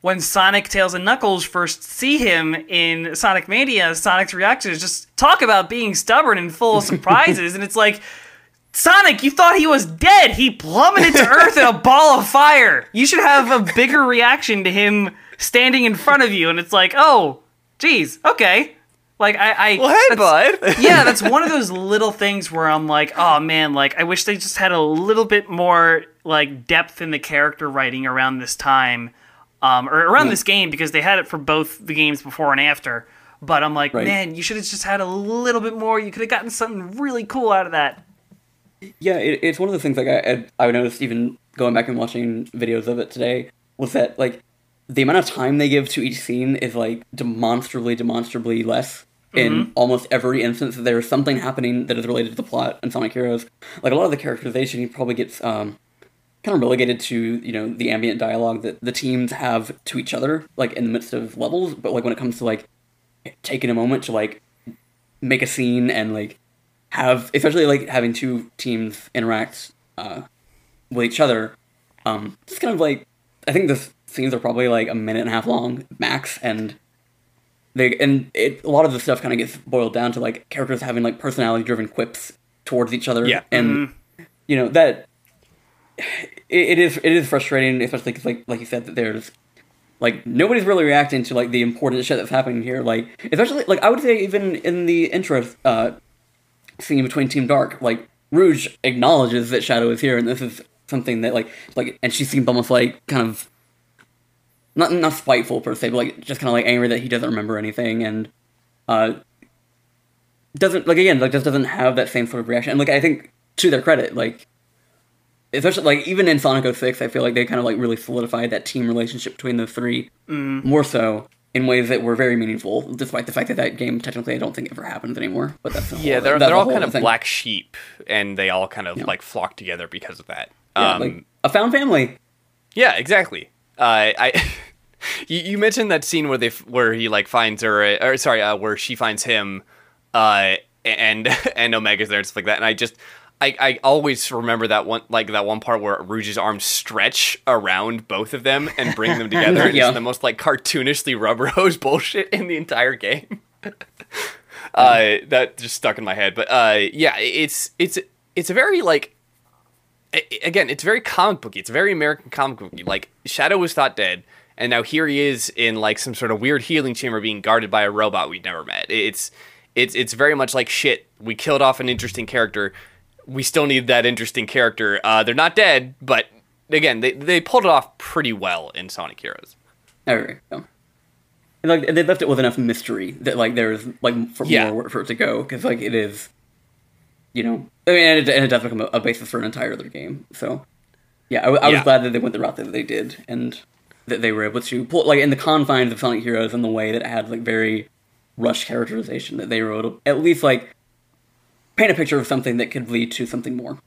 when Sonic, Tails, and Knuckles first see him in Sonic Mania, Sonic's reaction is just talk about being stubborn and full of surprises, and it's like. Sonic, you thought he was dead. He plummeted to Earth in a ball of fire. You should have a bigger reaction to him standing in front of you. And it's like, oh, geez, okay. Like I, I well, hey, bud. yeah, that's one of those little things where I'm like, oh man, like I wish they just had a little bit more like depth in the character writing around this time, um, or around this game because they had it for both the games before and after. But I'm like, Right. man, you should have just had a little bit more. You could have gotten something really cool out of that. Yeah, it, it's one of the things like I, I I noticed even going back and watching videos of it today was that like the amount of time they give to each scene is like demonstrably demonstrably less in almost every instance that there's something happening that is related to the plot in Sonic Heroes. Like a lot of the characterization he probably gets um kind of relegated to you know the ambient dialogue that the teams have to each other, like in the midst of levels. But like when it comes to like taking a moment to like make a scene and like have especially like having two teams interact uh, with each other, um, it's kind of like I think the scenes are probably like a minute and a half long max, and they and it a lot of the stuff kind of gets boiled down to like characters having like personality driven quips towards each other, Yeah. and you know that it, it is it is frustrating, especially because like like you said that there's like nobody's really reacting to like the important shit that's happening here. Like especially like I would say even in the intro uh, scene between Team Dark, like Rouge acknowledges that Shadow is here, and this is something that like like and she seems almost like kind of not not spiteful per se, but like just kind of like angry that he doesn't remember anything and uh doesn't like again like just doesn't have that same sort of reaction. And like I think to their credit, like especially like even in Sonic 06, I feel like they kind of like really solidified that team relationship between the three more so in ways that were very meaningful, despite the fact that that game technically I don't think ever happens anymore. But that's a whole, Yeah, they're that's they're all kind of thing. black sheep, and they all kind of Yeah. like flock together because of that. Yeah, um, like a found family. Yeah, exactly. Uh, I you, you mentioned that scene where they where he like finds her, uh, or sorry, uh, where she finds him, uh, and and Omega's there and stuff like that. And I just I, I always remember that one like that one part where Rouge's arms stretch around both of them and bring them together. Yeah. It's the most like cartoonishly rubber hose bullshit in the entire game. uh, that just stuck in my head. But uh, yeah, it's it's it's a very like again, it's very comic booky. It's very American comic booky. Like Shadow was thought dead, and now here he is in like some sort of weird healing chamber, being guarded by a robot we'd never met. It's it's it's very much like shit. We killed off an interesting character. We still need that interesting character. Uh, they're not dead, but again, they they pulled it off pretty well in Sonic Heroes. There we go. And like they left it with enough mystery that like there's like for Yeah. more for it to go because like it is, you know, I mean, and it, and it does become a, a basis for an entire other game. So yeah, I, was Yeah. glad that they went the route that they did and that they were able to pull like in the confines of Sonic Heroes in the way that it had like very rushed characterization that they were able to at least like paint a picture of something that could lead to something more.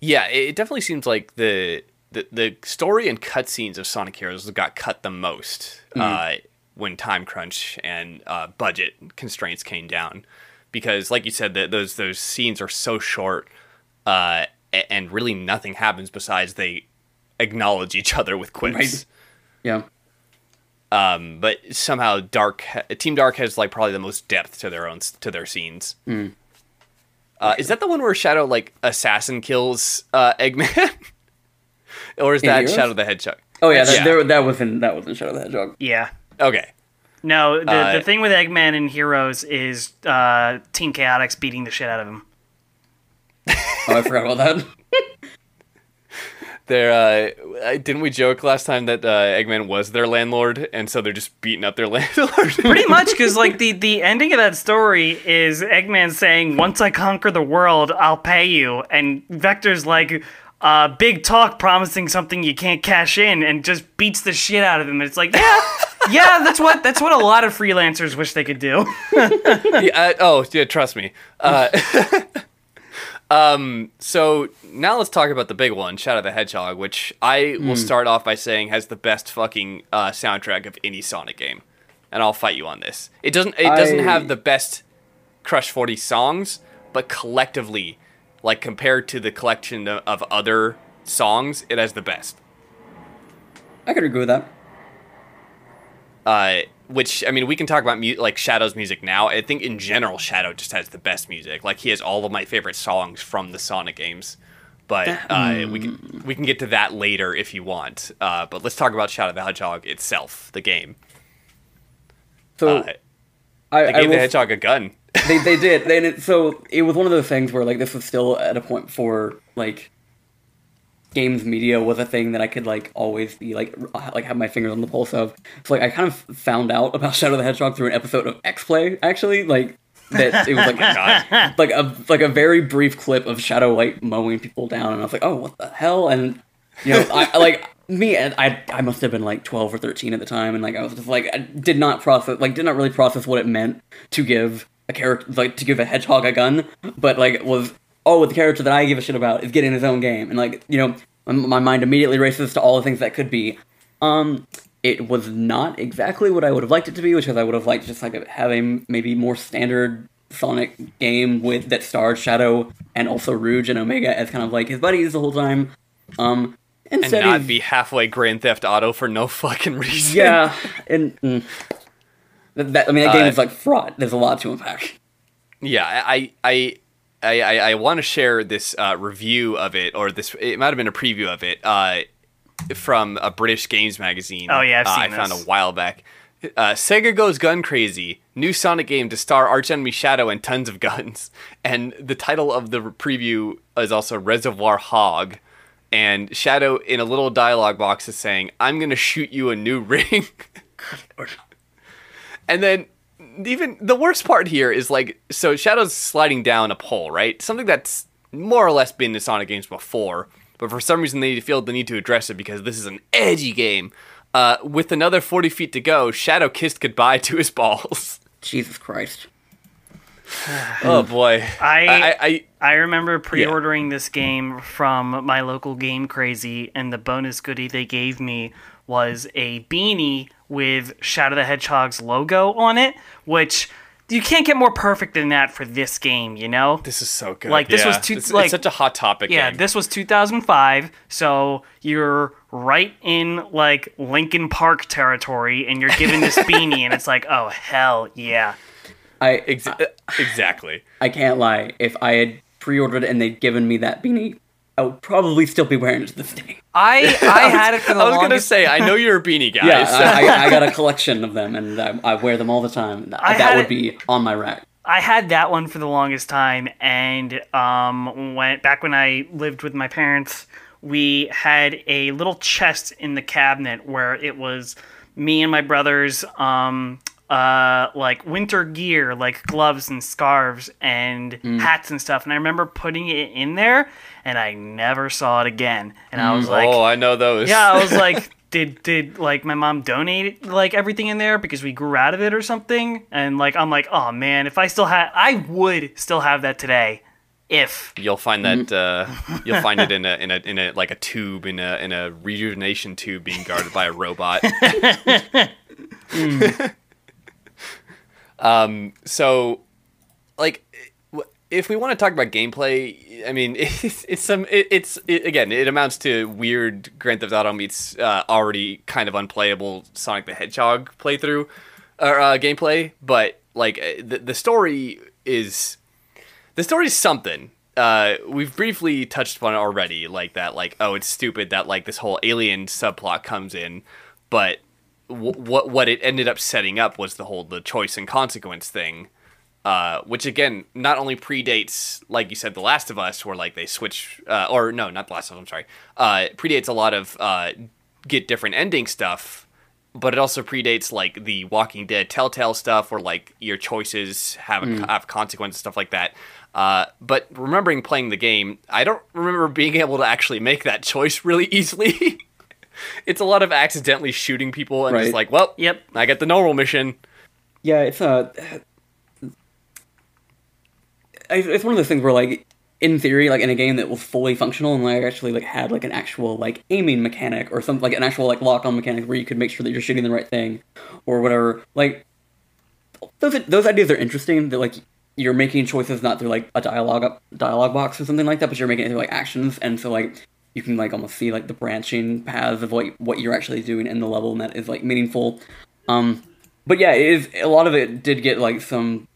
Yeah, it it definitely seems like the the, the story and cutscenes of Sonic Heroes got cut the most uh, when time crunch and uh, budget constraints came down, because like you said, that those those scenes are so short, uh, and really nothing happens besides they acknowledge each other with quips. Right. Yeah. Um, but somehow Dark Team Dark has like probably the most depth to their own to their scenes. Uh, is that the one where Shadow like assassin kills uh, Eggman, or is In that Heroes? Shadow the Hedgehog? Oh yeah, that, Yeah. There, that was in that was in Shadow the Hedgehog. Yeah. Okay, No, the, Uh, the thing with Eggman and Heroes is uh, Team Chaotix beating the shit out of him. Oh, I forgot about that. there. Uh, uh, didn't we joke last time that uh, Eggman was their landlord, and so they're just beating up their landlord? Pretty much, because like the the ending of that story is Eggman saying, "Once I conquer the world, I'll pay you," and Vector's like. Uh, big talk promising something you can't cash in and just beats the shit out of him. It's like, yeah, yeah, that's what that's what a lot of freelancers wish they could do. yeah, uh, oh, yeah, trust me. Uh, um, so now let's talk about the big one, Shadow the Hedgehog, which I will start off by saying has the best fucking uh, soundtrack of any Sonic game, and I'll fight you on this. It doesn't. It doesn't I- have the best Crush Forty songs, but collectively, like compared to the collection of, of other songs, it has the best. I could agree with that. Uh, which I mean, we can talk about mu- like Shadow's music now. I think in general, Shadow just has the best music. Like he has all of my favorite songs from the Sonic games. But uh, we can we can get to that later if you want. Uh, but let's talk about Shadow the Hedgehog itself, the game. So Uh, I, they I gave the hedgehog a gun. they they did. So it was one of those things where like this was still at a point for like games media was a thing that I could like always be like like have my fingers on the pulse of. So like I kind of found out about Shadow the Hedgehog through an episode of X Play actually like that it was like God. like a like a very brief clip of Shadow like mowing people down, and I was like, oh, what the hell? And you know, I like me, and I I must have been like twelve or thirteen at the time, and like I was just like I did not process like did not really process what it meant to give a character like to give a hedgehog a gun, but like it was oh with the character that I give a shit about is getting his own game, and like you know my mind immediately races to all the things that could be. Um, it was not exactly what I would have liked it to be, which is I would have liked just like having maybe more standard Sonic game with that starred Shadow and also Rouge and Omega as kind of like his buddies the whole time. Um, and not be halfway Grand Theft Auto for no fucking reason. yeah, and mm, that, that- I mean that game Uh, is like fraught. There's a lot to unpack. Yeah, I I I I, I want to share this uh, review of it, or this it might have been a preview of it, uh, from a British games magazine. Oh, yeah, I've uh, seen I found a while back. Uh, Sega goes gun crazy. New Sonic game to star archenemy Shadow and tons of guns. And the title of the preview is also Reservoir Hog. And Shadow in a little dialogue box is saying, "I'm gonna shoot you a new ring." And then even the worst part here is like so Shadow's sliding down a pole, right? Something that's more or less been in Sonic games before, but for some reason they feel the need to address it because this is an edgy game. Uh, with another 40 feet to go, Shadow kissed goodbye to his balls. Jesus Christ. oh boy. I- I, I I remember pre-ordering this game from my local Game Crazy, and the bonus goodie they gave me was a beanie with Shadow the Hedgehog's logo on it, which you can't get more perfect than that for this game, you know? this is so good. Like, this was Yeah. too- it's, like- it's such a hot topic. Yeah, game. this was 2005, so you're right in like Linkin Park territory, and you're given this beanie, and it's like, oh hell yeah! I Ex- uh, exactly. I can't lie. If I had pre-ordered and they'd given me that beanie, I would probably still be wearing it to this day. I I had it for the longest I was gonna say, I know you're a beanie guy. Yeah, so- I, I, I got a collection of them, and I, I wear them all the time. That, I that would it- be on my rack. I had that one for the longest time, and um, when back when I lived with my parents, we had a little chest in the cabinet where it was me and my brothers, um, uh, like winter gear, like gloves and scarves and hats and stuff. And I remember putting it in there, and I never saw it again. And I was like, oh, I know those. yeah, I was like, did did like my mom donate like everything in there because we grew out of it or something? And like I'm like, oh man, if I still had, I would still have that today, if You'll find that uh, you'll find it in a in a in a like a tube in a in a rejuvenation tube being guarded by a robot. um. So, like, if we want to talk about gameplay, I mean, it's, it's some it, it's it, again it amounts to weird Grand Theft Auto meets uh, already kind of unplayable Sonic the Hedgehog playthrough or uh, gameplay, but like uh, the the story is the story's something. Uh, we've briefly touched upon it already, like that, like oh, it's stupid that like this whole alien subplot comes in, but what what it ended up setting up was the whole the choice and consequence thing, uh, which again not only predates like you said, The Last of Us, where like they switch, uh, or no, not The Last of Us, I'm sorry, uh, predates a lot of uh, get different ending stuff but it also predates like the Walking Dead Telltale stuff, where like your choices have a, have consequences, stuff like that. Uh, but remembering playing the game, I don't remember being able to actually make that choice really easily. It's a lot of accidentally shooting people and Right. just like, well, Yep. I get the normal mission. Yeah, it's uh, it's one of those things where like in theory, like in a game that was fully functional and like actually like had like an actual like aiming mechanic or something like an actual like lock on mechanic where you could make sure that you're shooting the right thing or whatever. Like those those ideas are interesting. That like you're making choices not through like a dialogue dialogue box or something like that, but you're making it through like actions, and so like you can like almost see like the branching paths of what what you're actually doing in the level, and that is like meaningful. Um, but yeah, it is a lot of it did get like some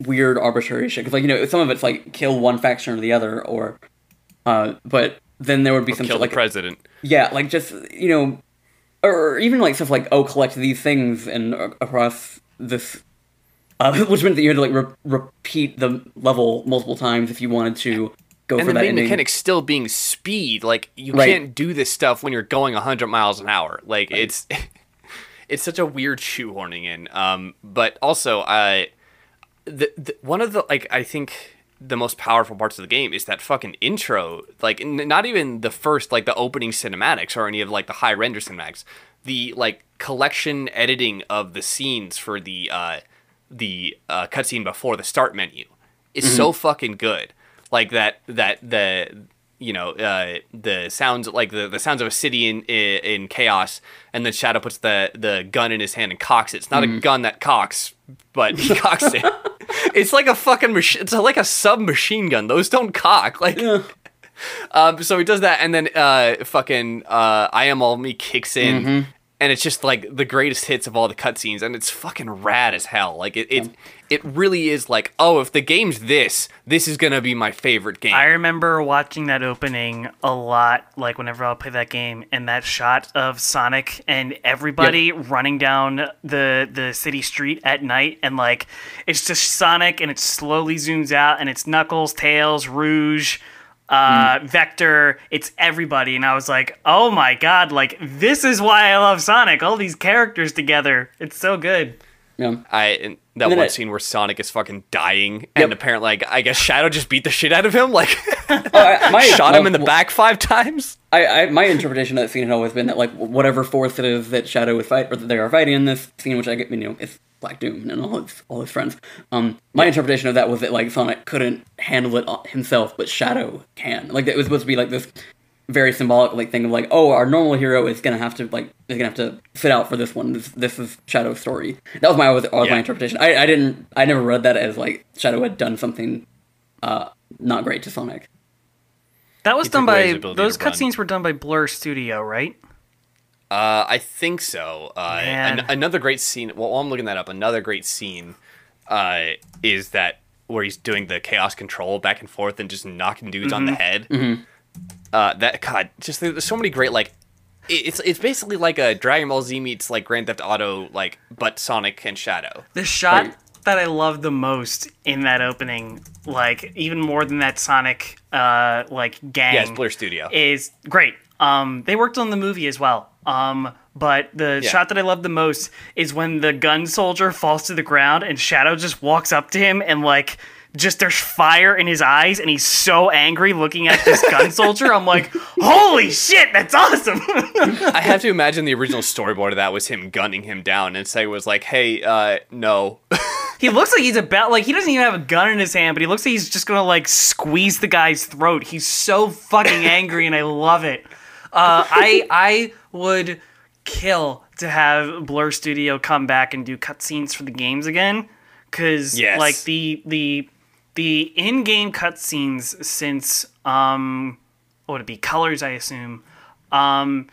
weird arbitrary shit because like you know some of it's like kill one faction or the other or uh but then there would be some Kill shit the like president. yeah like just you know or even like stuff like oh collect these things and uh, across this uh, which meant that you had to like re- repeat the level multiple times if you wanted to go And for the main ending. mechanic still being speed. Like you Right. can't do this stuff when you're going 100 miles an hour. Like it's it's such a weird shoehorning in. Um, but also, I the, the one of the like I think the most powerful parts of the game is that fucking intro. Like n- not even the first like the opening cinematics or any of like the high render cinematics. The like collection editing of the scenes for the uh, the uh, cutscene before the start menu is so fucking good. Like that that the you know uh, the sounds like the, the sounds of a city in, in in chaos, and then Shadow puts the the gun in his hand and cocks it. It's not a gun that cocks, but he cocks it. It's like a fucking machine. It's like a submachine gun. Those don't cock. Like Yeah. um, so he does that, and then uh, fucking uh, I am all me kicks in, Mm-hmm. and it's just like the greatest hits of all the cutscenes, and it's fucking rad as hell. Like it, it, it really is like, oh, if the game's this, this is gonna be my favorite game. I remember watching that opening a lot, like whenever I'll play that game, and that shot of Sonic and everybody running down the the city street at night, and like it's just Sonic, and it slowly zooms out, and it's Knuckles, Tails, Rouge, uh, Vector, it's everybody, and I was like, oh my god, like this is why I love Sonic, all these characters together, it's so good. Yeah. I that one I- scene where Sonic is fucking dying, and apparently, like, I guess Shadow just beat the shit out of him, like Oh, I, my, shot him in the well, back five times. I, I my interpretation of that scene had always been that like whatever force it is that Shadow is fight or that they are fighting in this scene, which I get, you know, it's Black Doom and all his all his friends. Um, my interpretation of that was that like Sonic couldn't handle it himself, but Shadow can. Like it was supposed to be like this very symbolic like thing of like, oh, our normal hero is gonna have to like is gonna have to sit out for this one. This, this is Shadow's story. That was my always, always Yeah. my interpretation. I, I didn't I never read that as like Shadow had done something uh not great to Sonic. That was He done by those cutscenes were done by Blur Studio, right? Uh, I think so. Uh, an- another great scene. Well, while I'm looking that up, another great scene uh, is that where he's doing the chaos control back and forth and just knocking dudes on the head. Uh, that God, just there's so many great like. It's it's basically like a Dragon Ball Z meets like Grand Theft Auto like but Sonic and Shadow. The shot that I love the most in that opening, like even more than that Sonic uh like gang Yeah, it's Blur Studio. is great. Um they worked on the movie as well. Um but the Yeah. shot that I love the most is when the gun soldier falls to the ground and Shadow just walks up to him and like just there's fire in his eyes and he's so angry looking at this gun soldier. I'm like, holy shit, that's awesome. I have to imagine the original storyboard of that was him gunning him down and say was like, "Hey, uh, no." He looks like he's about like he doesn't even have a gun in his hand, but he looks like he's just gonna like squeeze the guy's throat. He's so fucking angry, and I love it. Uh, I I would kill to have Blur Studio come back and do cutscenes for the games again, because Yes. like the the the in-game cutscenes since um what would it be colors I assume um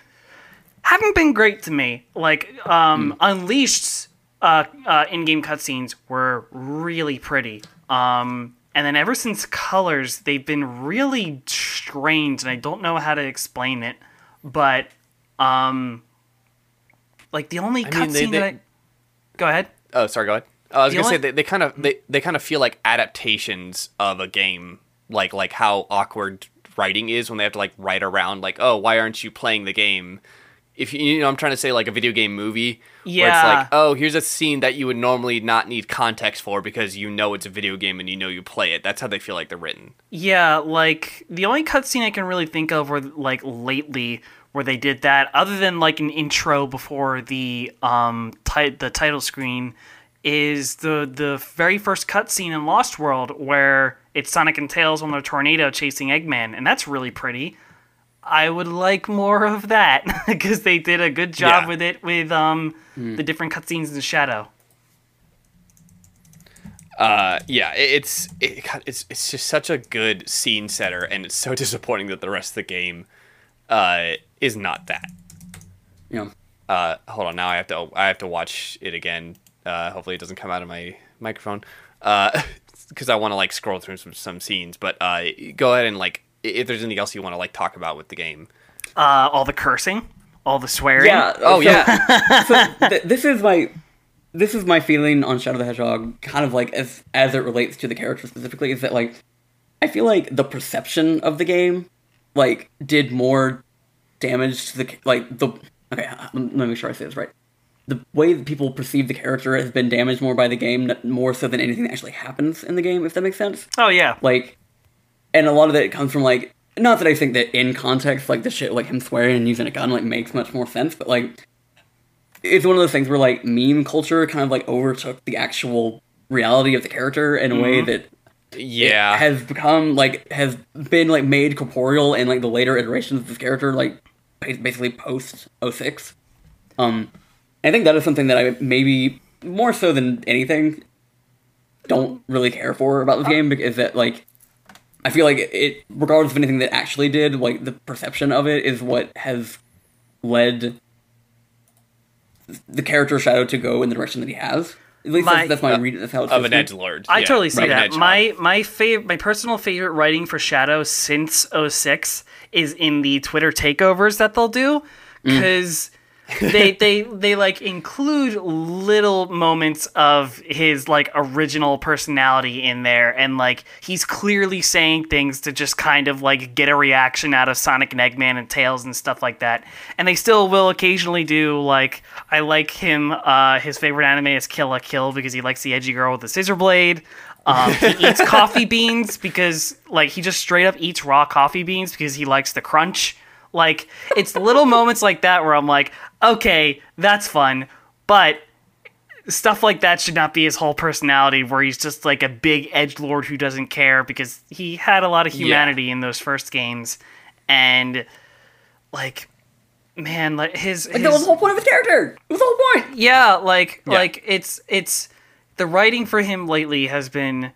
haven't been great to me. Like um, Unleashed uh, uh, in-game cutscenes were really pretty. Um, and then ever since Colors, they've been really strange, and I don't know how to explain it. But um, like the only cutscene that I go ahead. Oh, sorry. Go ahead. I was The gonna only- say they, they kind of they, they kind of feel like adaptations of a game, like like how awkward writing is when they have to like write around like, oh, why aren't you playing the game? If you, you know, I'm trying to say like a video game movie, where it's like, oh, here's a scene that you would normally not need context for because you know it's a video game and you know you play it. That's how they feel like they're written. Yeah, like the only cutscene I can really think of where like lately where they did that, other than like an intro before the um ti- the title screen, is the the very first cutscene in Lost World where it's Sonic and Tails on a tornado chasing Eggman, and that's really pretty. I would like more of that because they did a good job Yeah. with it with um the different cutscenes in Shadow. Uh, yeah, it's it, it's it's just such a good scene setter, and it's so disappointing that the rest of the game uh, is not that. You know. Uh, hold on, now I have to I have to watch it again. Uh, hopefully, it doesn't come out of my microphone. Uh, because I want to like scroll through some some scenes. But uh, go ahead and like if there's anything else you want to like talk about with the game. Uh, all the cursing, all the swearing. Yeah. Oh so- yeah, so th- this is my this is my feeling on Shadow the Hedgehog, kind of like as as it relates to the character specifically, is that like I feel like the perception of the game like did more damage to the like the okay. uh, Let me make sure I say this right. The way that people perceive the character has been damaged more by the game, more so than anything that actually happens in the game. If that makes sense Oh yeah. like and a lot of it comes from like not that I think that in context like the shit like him swearing and using a gun like makes much more sense, but like it's one of those things where like meme culture kind of like overtook the actual reality of the character in a way that it Yeah. has become like has been like made corporeal in like the later iterations of this character, like basically post 06. Um, I think that is something that I maybe more so than anything don't really care for about this oh. game because that like I feel like it, regardless of anything that actually did, like the perception of it is what has led the character Shadow to go in the direction that he has. At least My- that's, that's my read. That's how it's of supposed an to be. edge lord. I Yeah, totally see of an that. My my fav- my personal favorite writing for Shadow since 06 is in the Twitter takeovers that they'll do mm. because they they they like include little moments of his like original personality in there and like he's clearly saying things to just kind of like get a reaction out of Sonic and Eggman and Tails and stuff like that. And they still will occasionally do like I like him uh his favorite anime is Kill la Kill because he likes the edgy girl with the scissor blade. Um, he eats coffee beans because like he just straight up eats raw coffee beans because he likes the crunch. Like it's little moments like that where I'm like, okay, that's fun, but stuff like that should not be his whole personality where he's just like a big edge lord who doesn't care because he had a lot of humanity in those first games and like man like his, Like that was his the whole point of his character. It was the whole point. yeah like Yeah. like it's it's the writing for him lately has been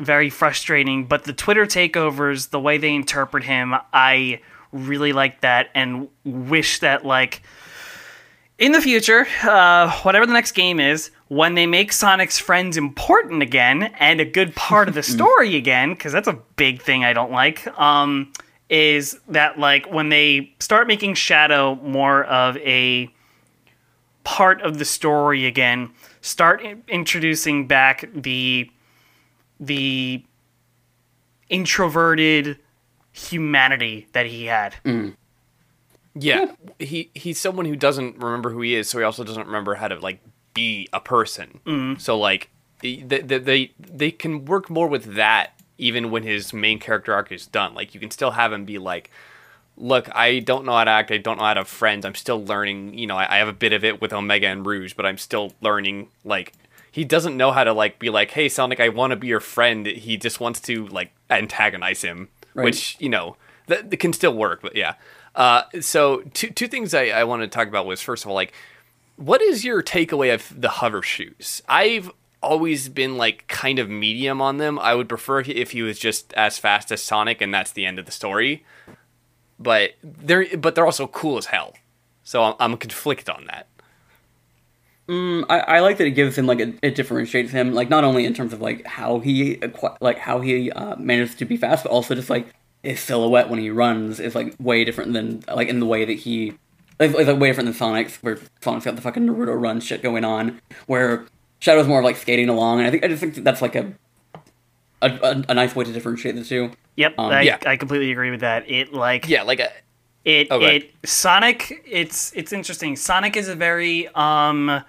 very frustrating but the twitter takeovers the way they interpret him i really like that and wish that like in the future uh, whatever the next game is when they make sonic's friends important again and a good part of the story again because that's a big thing i don't like um, is that like when they start making shadow more of a part of the story again start in- introducing back the the introverted humanity that he had Yeah, he he's someone who doesn't remember who he is, so he also doesn't remember how to like be a person. Mm-hmm. So like they, they they they can work more with that even when his main character arc is done. Like you can still have him be like, look, I don't know how to act. I don't know how to have friends. I'm still learning. You know, I, I have a bit of it with Omega and Rouge, but I'm still learning. Like he doesn't know how to like be like, hey Sonic, I want to be your friend. He just wants to like antagonize him, Right. which you know that, that can still work. But yeah. Uh, so two two things I, I want to talk about was first of all like what is your takeaway of the hover shoes? I've always been like kind of medium on them. I would prefer if he was just as fast as Sonic and that's the end of the story. But they're but they're also cool as hell. So I'm, I'm conflicted on that. I, I like that it gives him like a, it differentiates him like not only in terms of like how he like how he uh, manages to be fast, but also just like his silhouette when he runs is like way different than like in the way that he like, like way different than Sonic's where Sonic's got the fucking Naruto run shit going on where Shadow's more of like skating along and I think I just think that that's like a a, a, a nice way to differentiate the two. Yep, Um, I, yeah. I completely agree with that. It like Yeah, like a, it ahead. it Sonic. It's it's interesting. Sonic is a very um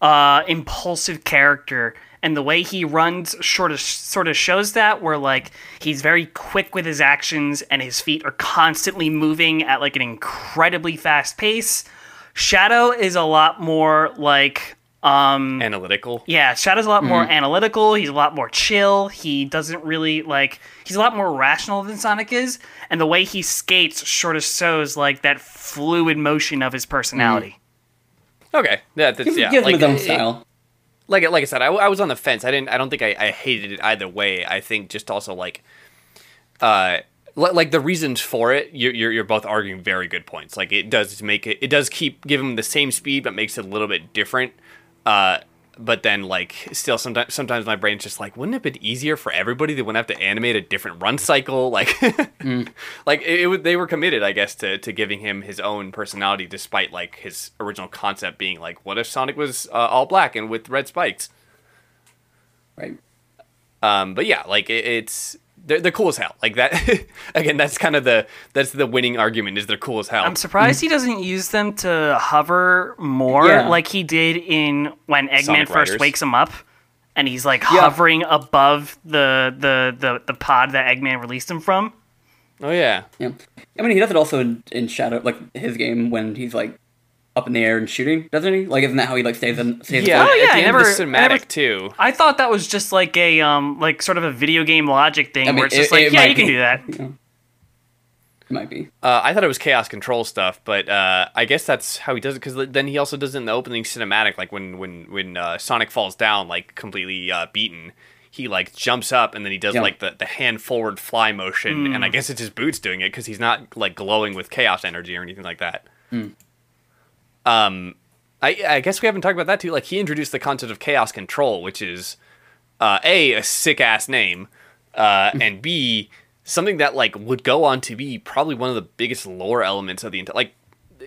uh impulsive character, and the way he runs sort of sort of shows that. Where like he's very quick with his actions, and his feet are constantly moving at like an incredibly fast pace. Shadow is a lot more like um analytical. yeah, Shadow's a lot more Mm-hmm. analytical. He's a lot more chill. He doesn't really like. He's a lot more rational than Sonic is, and the way he skates sort of shows like that fluid motion of his personality. Okay, yeah, that's Gives, yeah. gives like, him his own it- style. like like I said, I, I was on the fence. I didn't. I don't think I, I hated it either way. I think just also like, uh, like the reasons for it. You're, you're you're both arguing very good points. Like it does make it. It does keep give him the same speed, but makes it a little bit different. Uh, but then like still sometimes sometimes my brain's just like, wouldn't it have been easier for everybody? They wouldn't have to animate a different run cycle. Like, like it, it would- they were committed, I guess, to to giving him his own personality, despite like his original concept being like, what if Sonic was uh, all black and with red spikes? Right. Um, but yeah, like it, it's they're, they're cool as hell. Like that again. That's kind of the that's the winning argument is they're cool as hell. I'm surprised he doesn't use them to hover more Yeah. like he did in when Eggman Sonic first Riders. wakes him up. And he's like Yeah. hovering above the, the, the, the pod that Eggman released him from. oh yeah, Yeah, I mean he does it also in, in Shadow, like his game when he's like up in the air and shooting, doesn't he? Like, isn't that how he like stays in? Stays Yeah, afloat? Oh, yeah, at the I end never- of I the cinematic never- too. I thought that was just like a um like sort of a video game logic thing I mean, where it's just it- like it yeah might you can do that. You know? It might be. Uh, I thought it was chaos control stuff, but uh, I guess that's how he does it. Because then he also does it in the opening cinematic, like when when when uh, Sonic falls down, like completely uh, beaten. He like jumps up and then he does Yeah. like the, the hand forward fly motion, and I guess it's his boots doing it because he's not like glowing with chaos energy or anything like that. Um, I I guess we haven't talked about that too. Like he introduced the concept of chaos control, which is uh, a a sick ass name, uh, and b something that like would go on to be probably one of the biggest lore elements of the entire like.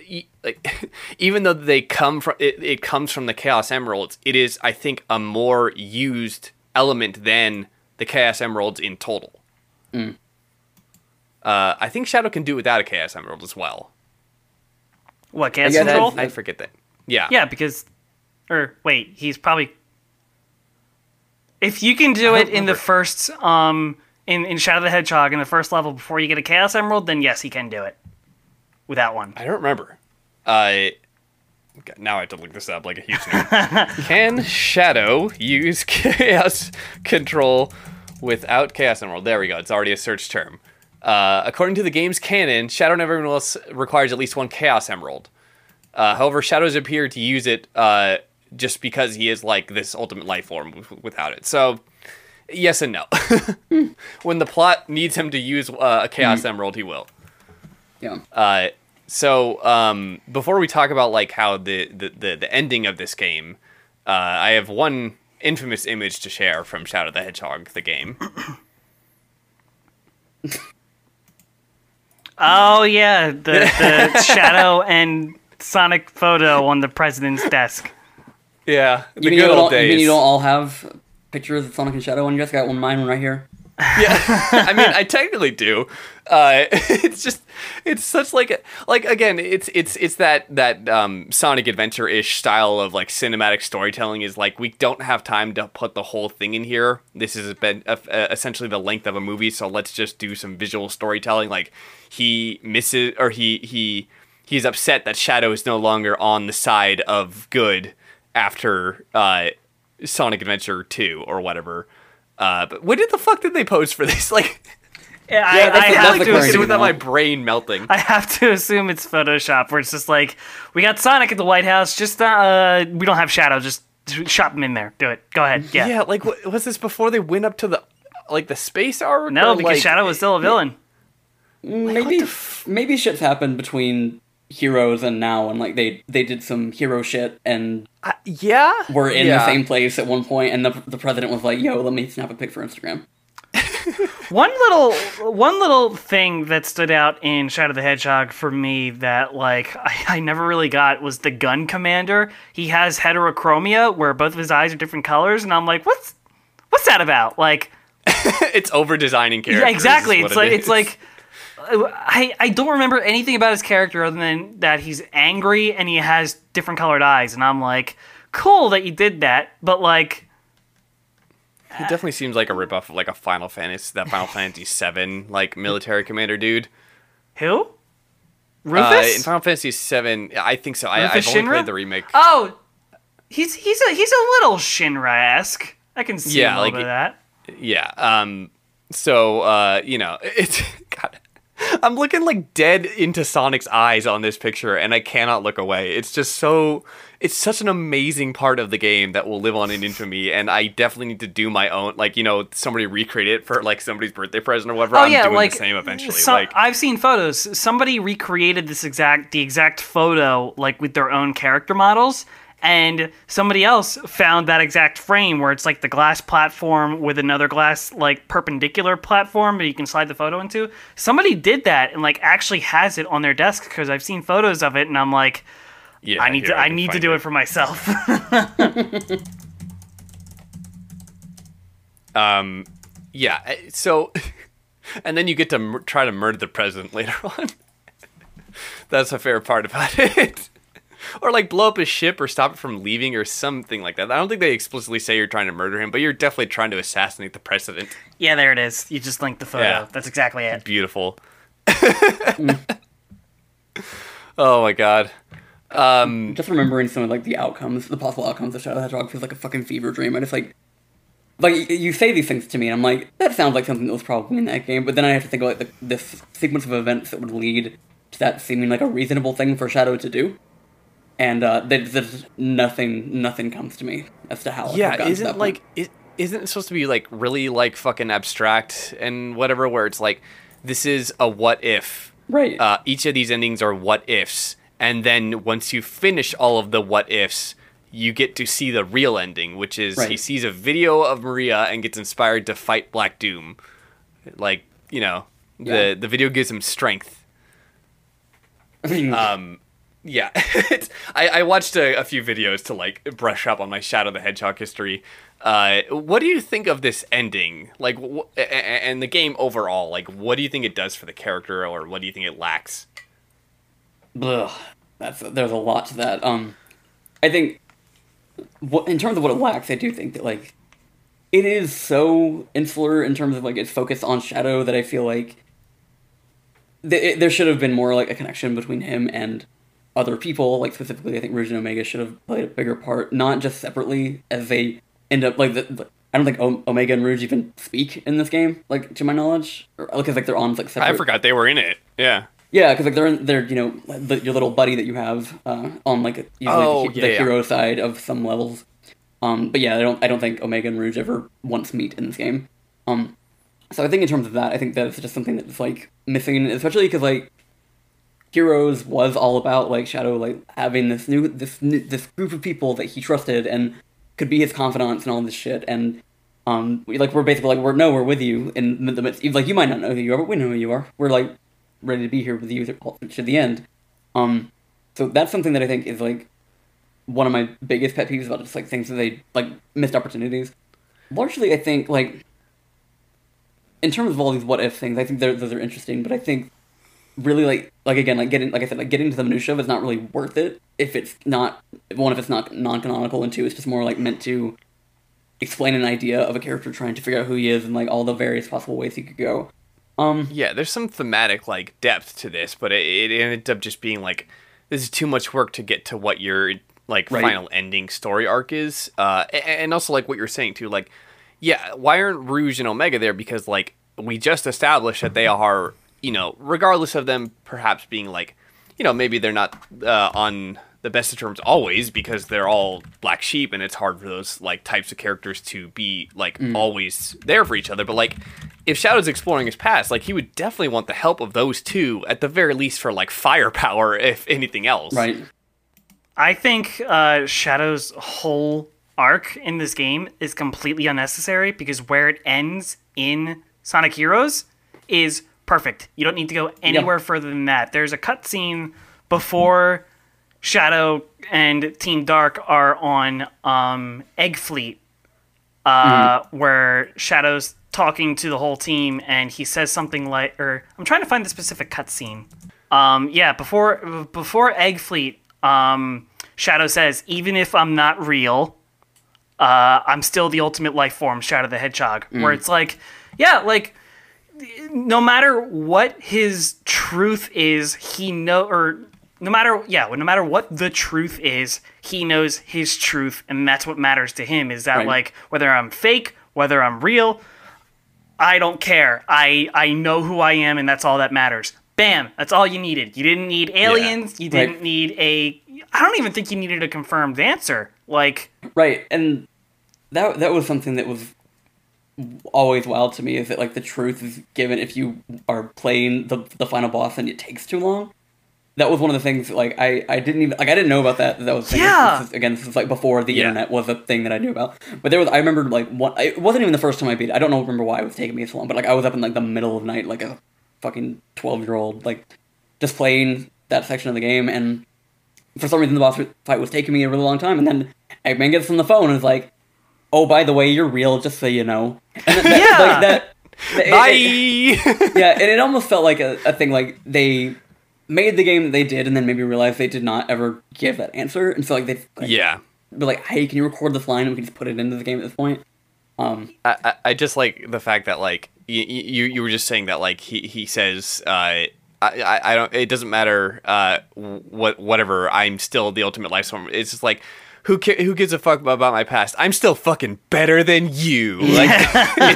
e- Like, even though they come from it, it comes from the Chaos Emeralds, it is I think a more used element than the Chaos Emeralds in total. Uh, I think Shadow can do without a Chaos Emerald as well. What chaos guess control? I forget that. Yeah. Yeah, because or wait, he's probably if you can do it in the first um in, in Shadow the Hedgehog in the first level before you get a Chaos Emerald, then yes, he can do it. Without one. I don't remember. Uh, now I have to look this up like a huge nerd. Can Shadow use Chaos Control without Chaos Emerald? There we go. It's already a search term. Uh, according to the game's canon, Shadow everyone requires at least one Chaos Emerald. Uh, however, Shadows appear to use it uh, just because he is like this ultimate life form w- without it. So, yes and no. when the plot needs him to use uh, a Chaos Emerald, he will. Yeah. Uh, so um, before we talk about like how the, the, the, the ending of this game, uh, I have one infamous image to share from Shadow the Hedgehog, the game. Oh yeah, the, the Shadow and Sonic photo on the president's desk. Yeah, the You mean, good you don't, old you days. mean you don't all have pictures of Sonic and Shadow on you guys? Got one mine right here. yeah, I mean, I technically do. Uh, it's just, it's such like, like again, it's it's it's that that um, Sonic Adventure ish style of like cinematic storytelling is like we don't have time to put the whole thing in here. This has been essentially the length of a movie, so let's just do some visual storytelling. Like he misses or he he he's upset that Shadow is no longer on the side of good after uh, Sonic Adventure Two or whatever. Uh, but when did the fuck did they pose for this? Like, Yeah, I, that's I have to assume without my brain melting. I have to assume it's Photoshop, where it's just like we got Sonic at the White House. Just uh, we don't have Shadow. Just shop him in there. Do it. Go ahead. Yeah. Yeah, like what, was this before they went up to the like the space arc? No, or, because like, Shadow was still a villain. Maybe maybe shit's happened between heroes and now, and like they they did some hero shit and Uh, yeah, were in yeah. the same place at one point, and the the president was like, "Yo, let me snap a pic for Instagram." One little one little thing that stood out in Shadow the Hedgehog for me that like I, I never really got was the gun commander. He has heterochromia where both of his eyes are different colors, and I'm like, what's what's that about? Like, it's over designing characters. yeah, exactly. It's like it it's like uh, I I don't remember anything about his character other than that he's angry and he has different colored eyes, and I'm like, cool that you did that, but like. He definitely seems like a ripoff of like a Final Fantasy, that Final Fantasy Seven like military commander dude. Who? Uh, Rufus? in Final Fantasy Seven, I think so. I, I've only Shinra? played the remake. Oh, he's he's a he's a little Shinra-esque. I can see Yeah, a little like- bit of that. Yeah. Um. So, uh, you know, it's God. I'm looking like dead into Sonic's eyes on this picture, and I cannot look away. It's just so. It's such an amazing part of the game that will live on in infamy, and I definitely need to do my own. Like, you know, somebody recreate it for like somebody's birthday present or whatever. Oh I'm yeah, doing like the same eventually. some- like, I've seen photos. Somebody recreated this exact the exact photo like with their own character models, and somebody else found that exact frame where it's like the glass platform with another glass like perpendicular platform that you can slide the photo into. Somebody did that and like actually has it on their desk because I've seen photos of it and I'm like, yeah, I need to I can need to do it for myself. Um, yeah. eh, So, and then you get to mur- try to murder the president later on. That's a fair part about it. Or like blow up his ship or stop it from leaving or something like that. I don't think they explicitly say you're trying to murder him, but you're definitely trying to assassinate the president. yeah, there it is. You just linked the photo. Yeah. That's exactly it. Beautiful. oh my god. Um, just remembering some of like the outcomes, the possible outcomes of Shadow the Hedgehog feels like a fucking fever dream. I just like, like you say these things to me, and I'm like, that sounds like something that was probably in that game. But then I have to think about like the, this sequence of events that would lead to that seeming like a reasonable thing for Shadow to do, and uh, there's, there's nothing, nothing comes to me as to how. it would have yeah, gotten to that isn't like it isn't it supposed to be like really like fucking abstract and whatever where it's like this is a what if. right? Uh, each of these endings are what ifs, and then once you finish all of the what ifs, you get to see the real ending, which is he sees a video of Maria and gets inspired to fight Black Doom. Like you know, the Yeah. the video gives him strength. I mean, Um, yeah, I, I watched a, a few videos to like brush up on my Shadow the Hedgehog history. Uh, what do you think of this ending? Like, wh- and the game overall? Like, what do you think it does for the character, or what do you think it lacks? Ugh, that's there's a lot to that. Um, I think, what in terms of what it lacks, I do think that like, it is so insular in terms of like its focus on Shadow that I feel like th- it, there should have been more like a connection between him and other people. Like specifically, I think Rouge and Omega should have played a bigger part, not just separately as they end up like the. the I don't think o- Omega and Rouge even speak in this game, like to my knowledge, because like they're on like separate. I forgot they were in it. Yeah. Yeah, because like they're in, they're you know the, your little buddy that you have uh, on like usually Oh, the, yeah, the yeah. hero side of some levels. Um, but yeah, I don't I don't think Omega and Rouge ever once meet in this game. Um, so I think in terms of that, I think that's just something that's like missing, especially because like Heroes was all about like Shadow like having this new this this group of people that he trusted and could be his confidants and all this shit and. Um, we, like we're basically like we're no, we're with you in the midst. Like you might not know who you are, but we know who you are. We're like ready to be here with you to the end. Um, so that's something that I think is like one of my biggest pet peeves about just like things that they like missed opportunities. Largely, I think like in terms of all these what if things, I think those are interesting. But I think really like like again like getting like I said like getting to the minutia of it's not really worth it if it's not one if it's not non canonical and two it's just more like meant to explain an idea of a character trying to figure out who he is and like all the various possible ways he could go. Um, Yeah, there's some thematic like depth to this, but it, it ended up just being like this is too much work to get to what your like Right. final ending story arc is. Uh, and also like what you're saying too, like yeah, why aren't Rouge and Omega there? Because like we just established that they are, you know, regardless of them perhaps being like, you know, maybe they're not uh, on the best of terms always because they're all black sheep and it's hard for those like types of characters to be like always there for each other. But like if Shadow's exploring his past, like he would definitely want the help of those two at the very least for like firepower, if anything else. right. I think uh, Shadow's whole arc in this game is completely unnecessary because where it ends in Sonic Heroes is perfect. You don't need to go anywhere further than that. There's a cutscene before Shadow and Team Dark are on um, Egg Fleet, uh, where Shadow's talking to the whole team, and he says something like, or I'm trying to find the specific cutscene. Um, yeah, before before Egg Fleet, um, Shadow says, "Even if I'm not real, uh, I'm still the ultimate life form, Shadow the Hedgehog." Where it's like, yeah, like no matter what his truth is, he know or no matter yeah, no matter what the truth is, he knows his truth, and that's what matters to him. Is that Right. like whether I'm fake, whether I'm real, I don't care. I I know who I am, and that's all that matters. Bam! That's all you needed. You didn't need aliens. You didn't need a. I don't even think you needed a confirmed answer. Like Right, and that that was something that was always wild to me is that like the truth is given if you are playing the the final boss and it takes too long. That was one of the things like I, I didn't even like I didn't know about that that was a. Yeah. This is, again this is like before the Yeah. internet was a thing that I knew about but there was I remember like one it wasn't even the first time I beat it I don't know remember why it was taking me so long but like I was up in like the middle of the night like a fucking twelve year old like just playing that section of the game and for some reason the boss fight was taking me a really long time and then Eggman gets on the phone and is like oh by the way you're real just so you know and that, Yeah. like that it- Bye. it- yeah and it almost felt like a, a thing like they made the game that they did and then maybe realized they did not ever give that answer and so like they like, yeah. be like hey can you record this line and we can just put it into the game at this point um I, I- I just like the fact that like you, you you were just saying that like he he says uh I, I, I don't. It doesn't matter. Uh, what whatever. I'm still the ultimate life form. It's just like. Who, ca- who gives a fuck about my past? I'm still fucking better than you. Like,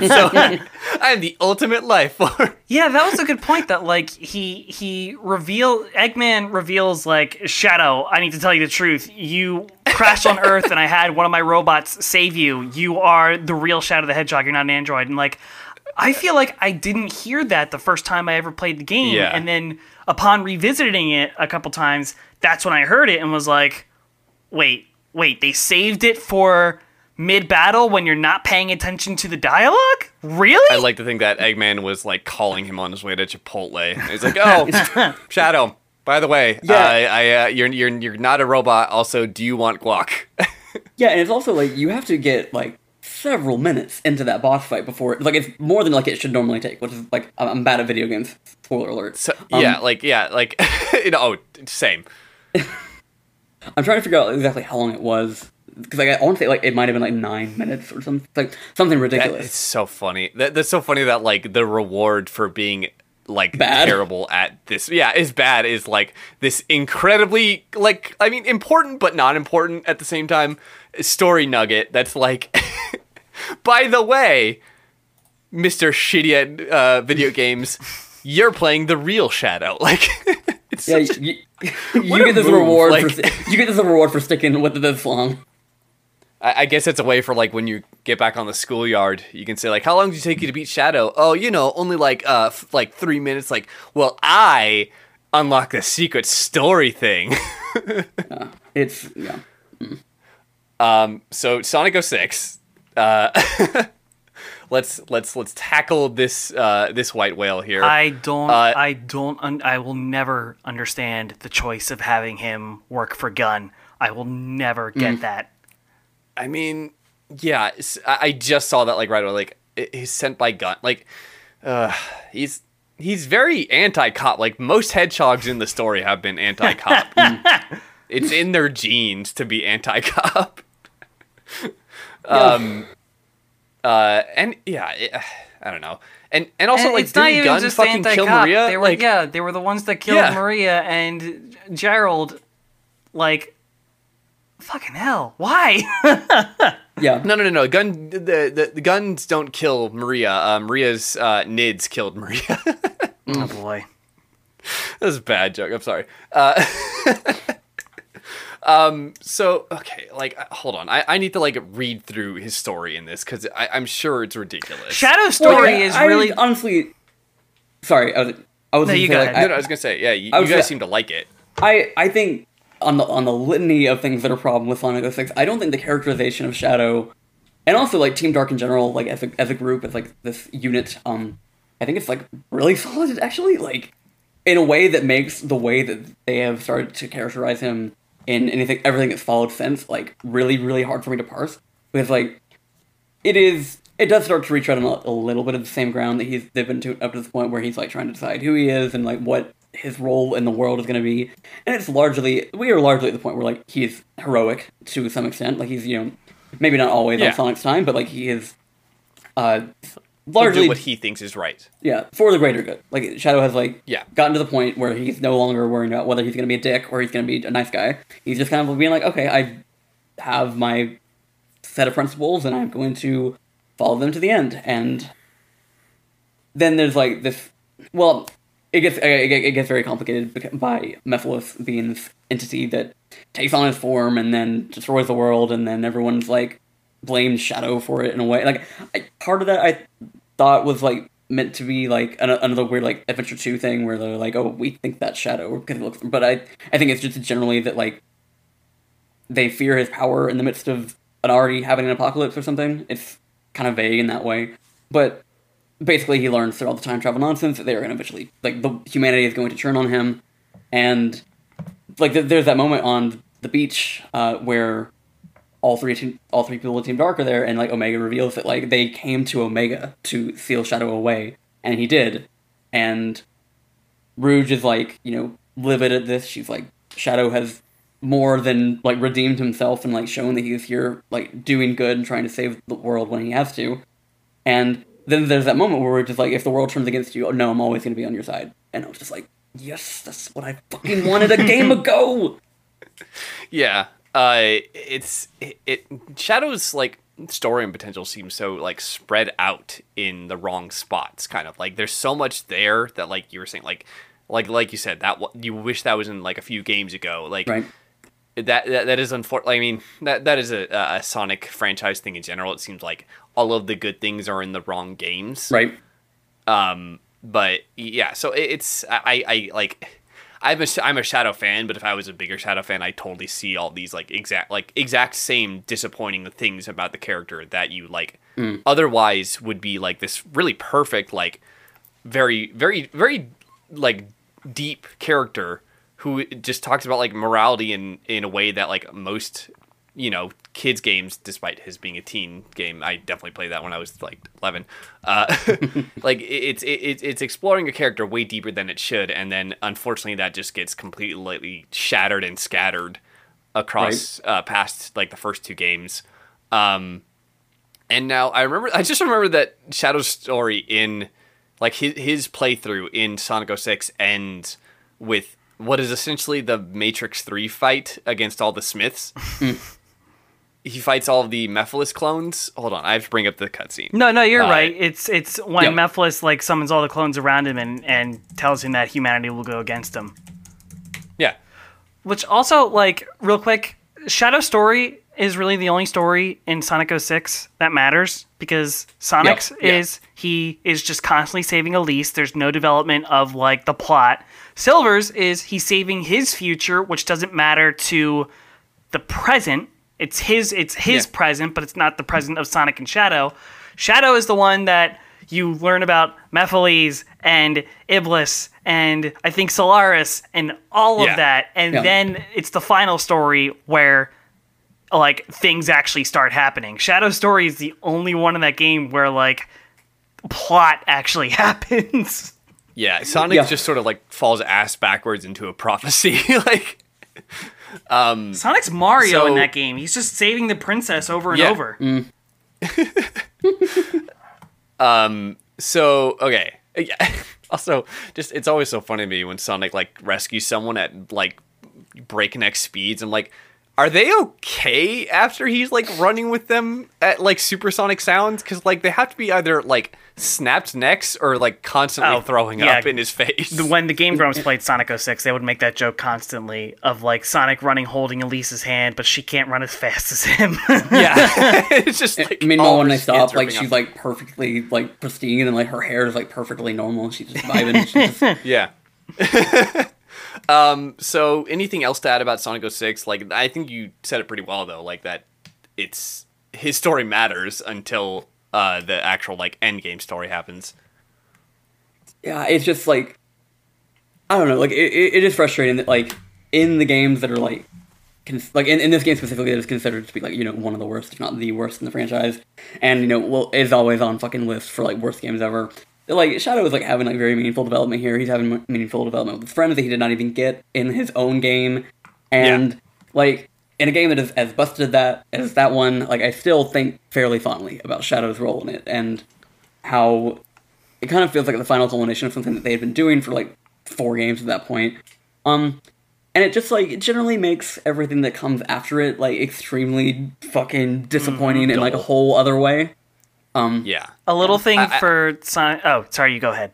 so, I'm the ultimate life form. Yeah, that was a good point. That like he he reveal Eggman reveals like Shadow. I need to tell you the truth. You crashed on Earth, and I had one of my robots save you. You are the real Shadow the Hedgehog. You're not an android. And like, I feel like I didn't hear that the first time I ever played the game. Yeah. And then upon revisiting it a couple times, that's when I heard it and was like, wait, wait, they saved it for mid battle when you're not paying attention to the dialogue? Really? I like to think that Eggman was like calling him on his way to Chipotle. He's like, "Oh, Shadow. By the way, Yeah. I, I, uh, you're you're you're not a robot. Also, do you want guac?" Yeah, and it's also like you have to get like several minutes into that boss fight before like it's more than like it should normally take, which is like I'm I'm bad at video games. Spoiler alert. so Um, yeah, like yeah, like you know, oh, same. I'm trying to figure out exactly how long it was because like I want to say like it might have been like nine minutes or something like something That, ridiculous. it's so funny. That, that's so funny that like the reward for being like Bad? terrible at this, yeah, is bad. Is like this incredibly like I mean important but not important at the same time story nugget. That's like, by the way, Mister Shitty at uh, video games, you're playing the real Shadow. Like, it's yeah, a- you, you get this move, reward like- for you get this reward for sticking with it this long. I I guess it's a way for like when you get back on the schoolyard, you can say like, "How long did it take you to beat Shadow?" Oh, you know, only like uh f- like three minutes. Like, well, I unlocked the secret story thing. It's yeah. um, so Sonic 06. Uh, let's let's let's tackle this uh this white whale here. I don't. Uh, I don't. Un- I will never understand the choice of having him work for Gun. I will never get Mm. that. I mean, yeah, I just saw that like right away. Like he's sent by gun. Like, uh, he's he's very anti-cop. Like most hedgehogs in the story have been anti-cop. it's in their genes to be anti-cop. um, uh, and yeah, it, I don't know. And and also And like it's not didn't even gun fucking kill. Maria? They were like yeah, they were the ones that killed Yeah. Maria and Gerald. Like, fucking hell, why? Yeah. No, no, no, no. Gun. The, the the guns don't kill Maria. Uh, Maria's uh, nids killed Maria. oh boy. That was a bad joke. I'm sorry. Uh, um. So okay, like, uh, hold on. I, I need to like read through his story in this because I'm sure it's ridiculous. Shadow story Well, yeah, is I really. honestly. Sorry, I was. I was. No, gonna you say, go like, ahead. no, no, I was gonna say, yeah, you, I you was guys gonna- seem to like it. I I think on the on the litany of things that are problem with Sonic 06, I don't think the characterization of Shadow, and also like Team Dark in general, like as a as a group, as like this unit, um, I think it's like really solid actually, like in a way that makes the way that they have started to characterize him in anything everything that's followed since like really really hard for me to parse. Because like it is it does start to retread on a, a little bit of the same ground that he's they've been to up to this point where he's like trying to decide who he is and like what his role in the world is going to be. And it's largely we are largely at the point where like he's heroic to some extent. Like he's you know maybe not always Yeah. on sonic's time but like he is uh largely do what he thinks is right. yeah, for the greater good. Like Shadow has like Yeah. gotten to the point where he's no longer worrying about whether he's gonna be a dick or he's gonna be a nice guy. He's just kind of being like, okay, I have my set of principles and I'm going to follow them to the end. And then there's like this. Well, it gets it gets- it gets very complicated by Mephiles being this entity that takes on his form and then destroys the world, and then everyone's like blames Shadow for it in a way. Like I, part of that I thought was like meant to be like an, another weird like Adventure Two thing where they're like, oh, we think that Shadow because it looks. But I I think it's just generally that like they fear his power in the midst of an already having an apocalypse or something. It's kind of vague in that way, but basically he learns through all the time travel nonsense that they're going to eventually like the humanity is going to turn on him, and like th- there's that moment on the beach uh, where all three team, all three people of Team Dark are there, and like Omega reveals that like they came to Omega to seal Shadow away, and he did, and Rouge is like you know livid at this. She's like Shadow has more than like redeemed himself and like shown that he's here like doing good and trying to save the world when he has to, and then there's that moment where we're just like if the world turns against you, no, I'm always going to be on your side, and I was just like yes, that's what I fucking wanted a game ago. Yeah. Uh, it's it, it Shadow's like story and potential seems so like spread out in the wrong spots. Kind of like there's so much there that like you were saying like like like you said that you wish that was in like a few games ago. Like Right. that that, that is unfortunate. I mean that that is a, a Sonic franchise thing in general. It seems like all of the good things are in the wrong games. Right. Um, but yeah, so it, it's I, I like I'm a I'm a Shadow fan, but if I was a bigger Shadow fan, I totally see all these like exact like exact same disappointing things about the character that you like. Mm. Otherwise would be like this really perfect like very very very like deep character who just talks about like morality in in a way that like most you know kids games despite his being a teen game i definitely played that when i was like 11 uh like it- it's it, it's exploring a character way deeper than it should and then unfortunately that just gets completely shattered and scattered across uh past like the first two games. Um and now I remember, I just remember that Shadow's story in, like his his playthrough in Sonic 06 ends with what is essentially the Matrix Three fight against all the Smiths. He fights all of the Mephiles clones. Hold on, I have to bring up the cutscene. No, no, you're Uh, right. It's it's when Yep. Mephiles like summons all the clones around him and and tells him that humanity will go against him. Yeah, Which also, like, real quick, Shadow Story is really the only story in Sonic 06 that matters because Sonic's yeah. is he is just constantly saving Elise. There's no development of like the plot. Silver's is he's saving his future, which doesn't matter to the present. It's his it's his Yeah. present, but it's not the present mm-hmm. of Sonic and Shadow. Shadow is the one that you learn about Mephiles and Iblis and I think Solaris and all of that. And Yeah. then it's the final story where like things actually start happening. Shadow Story is the only one in that game where like plot actually happens. yeah. Sonic Yeah. just sort of like falls ass backwards into a prophecy. like, Um, Sonic's Mario in that game. He's just saving the princess over and Yeah. over. Mm. Um, so okay. Uh, yeah. Also, just it's always so funny to me when Sonic like rescues someone at like breakneck speeds. I'm like, are they okay after he's like running with them at like supersonic sounds? Because like they have to be either like snapped necks or like constantly Oh, throwing yeah. up in his face. When the Game Grumps played Sonic 06, they would make that joke constantly of like Sonic running holding Elise's hand, but she can't run as fast as him. yeah, it's just like Meanwhile, when they stop, like she's off. like perfectly like pristine, and like her hair is like perfectly normal. And she's just vibing. She's just, Yeah. Um, so anything else to add about Sonic 06? Like I think you said it pretty well though, like that it's his story matters until uh the actual like end game story happens. yeah, it's just like I don't know. Like it, it, is frustrating that like in the games that are like like in, in this game specifically that is considered to be like you know one of the worst, if not the worst in the franchise, and you know well is always on fucking lists for like worst games ever. Like Shadow is like having like very meaningful development here. He's having meaningful development with friends that he did not even get in his own game, and like in a game that is as busted that as that one, like I still think fairly fondly about Shadow's role in it and how it kind of feels like the final culmination of something that they had been doing for like four games at that point. Um, and it just like it generally makes everything that comes after it like extremely fucking disappointing in like a whole other way. Um, Yeah. A little thing I- for Sonic. Oh, sorry, you go ahead.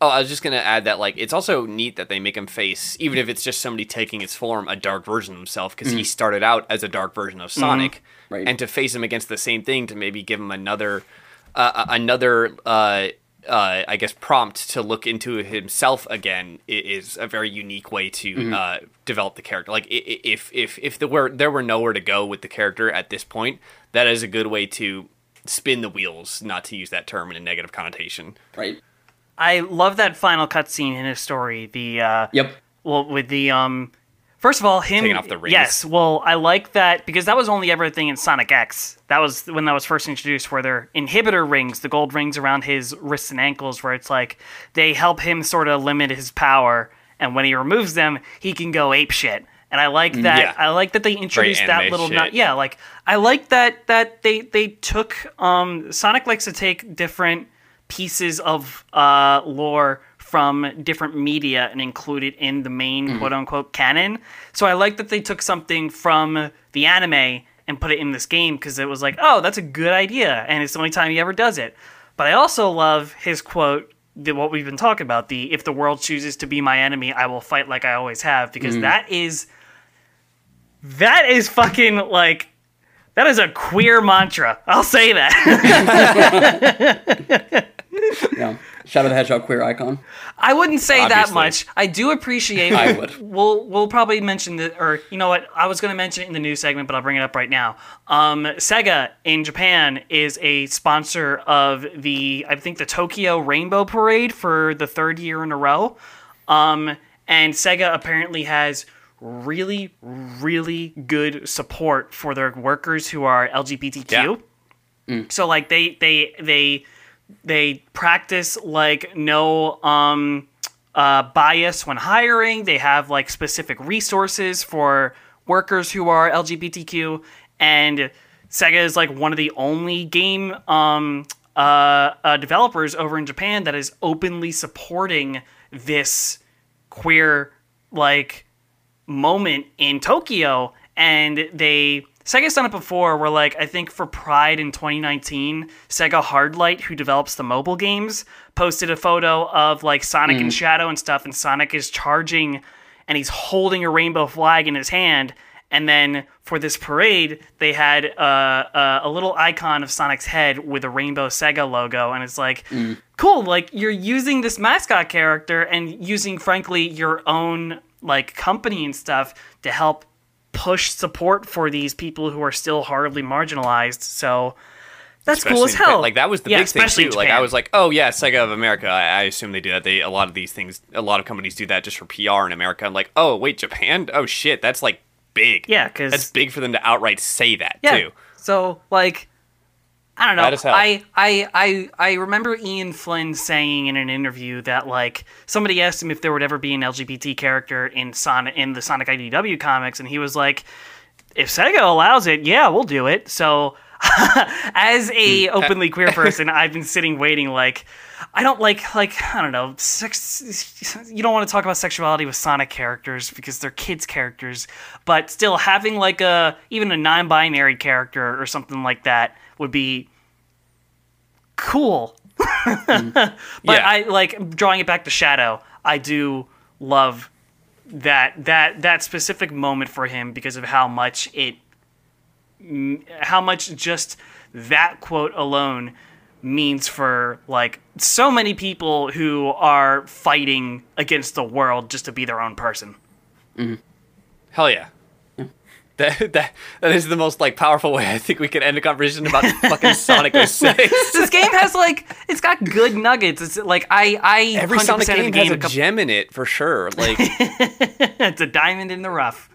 Oh, I was just gonna add that like it's also neat that they make him face, even if it's just somebody taking his form, a dark version of himself, because he started out as a dark version of Sonic, Right. and to face him against the same thing to maybe give him another, uh, another, uh, uh, I guess, prompt to look into himself again is a very unique way to uh, develop the character. Like if if if there were there were nowhere to go with the character at this point, that is a good way to spin the wheels, not to use that term in a negative connotation. right. I love that final cutscene in his story. The uh, Yep. well, with the um, first of all, him Taking off the rings. Yes, well, I like that because that was only ever a thing in Sonic X. That was when that was first introduced, where they're inhibitor rings, the gold rings around his wrists and ankles, where it's like they help him sort of limit his power, and when he removes them, he can go ape shit. And I like that. Yeah. I like that they introduced that little. shit. Yeah, like I like that that they they took. Um, Sonic likes to take different pieces of uh, lore from different media and include it in the main quote unquote canon. So I like that they took something from the anime and put it in this game because it was like, oh, that's a good idea, and it's the only time he ever does it. But I also love his quote, the, what we've been talking about, the if the world chooses to be my enemy, I will fight like I always have, because that is that is fucking like that is a queer mantra. I'll say that. Yeah. Shadow the Hedgehog queer icon. I wouldn't say that much. I do appreciate. I would. We'll we'll probably mention the or you know what I was going to mention it in the news segment, but I'll bring it up right now. Um, Sega in Japan is a sponsor of the I think the Tokyo Rainbow Parade for the third year in a row. Um, and Sega apparently has really really good support for their workers who are LGBTQ. Yeah. So like they they they they practice like no um uh, bias when hiring. They have like specific resources for workers who are LGBTQ, and Sega is like one of the only game um, uh, uh, developers over in Japan that is openly supporting this queer like moment in Tokyo, and they Sega's done it before. Where like I think for Pride in 2019, Sega Hardlight, who develops the mobile games, posted a photo of like Sonic and Shadow and stuff, and Sonic is charging, and he's holding a rainbow flag in his hand. And then for this parade, they had uh, uh, a little icon of Sonic's head with a rainbow Sega logo, and it's like, cool. Like you're using this mascot character and using, frankly, your own like company and stuff to help push support for these people who are still horribly marginalized. So that's cool as Especially in Japan. hell. Like that was the Yeah, big thing too. Like I was like, oh yeah, Sega of America. I, I assume they do that. They a lot of these things, a lot of companies do that just for PR in America. I'm like, oh wait, Japan? Oh shit, that's like big. Yeah, because that's big for them to outright say that yeah. too. So like I don't know. That is hell. I, I I I remember Ian Flynn saying in an interview that like somebody asked him if there would ever be an LGBT character in Sonic in the Sonic IDW comics, and he was like, "If Sega allows it, yeah, we'll do it." So, as a openly queer person, I've been sitting waiting like. I don't like like I don't know sex. You don't want to talk about sexuality with Sonic characters because they're kids characters, but still having like a even a non-binary character or something like that would be cool. but Yeah. I like drawing it back to Shadow. I do love that that that specific moment for him because of how much it how much just that quote alone means for like so many people who are fighting against the world just to be their own person. Mm-hmm. Hell yeah. That, that that is the most like powerful way I think we could end a conversation about fucking Sonic 06. this game has like it's got good nuggets. It's like I I Every Sonic game, game has a co- gem in it for sure. Like it's a diamond in the rough.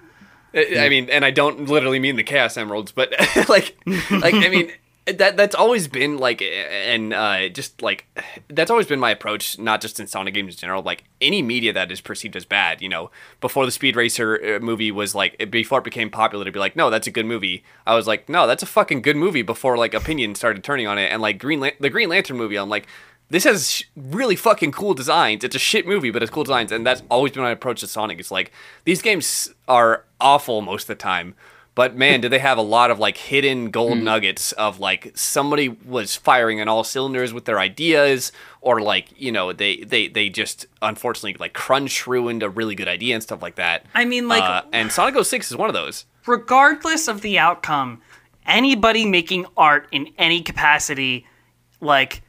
I mean, and I don't literally mean the Chaos Emeralds, but like, like I mean, that that's always been like, and uh, just like that's always been my approach, not just in Sonic games in general. Like any media that is perceived as bad, you know, before the Speed Racer uh, movie was like, before it became popular to be like, no, that's a good movie. I was like, no, that's a fucking good movie. Before like opinion started turning on it, and like Green Lan- the Green Lantern movie, I'm like. This has really fucking cool designs. It's a shit movie, but it's cool designs, and that's always been my approach to Sonic. It's like these games are awful most of the time, but man, do they have a lot of like hidden gold nuggets of like somebody was firing on all cylinders with their ideas, or like you know they they they just unfortunately like crunch ruined a really good idea and stuff like that. I mean, like- uh, and Sonic 06 is one of those. regardless of the outcome, anybody making art in any capacity, like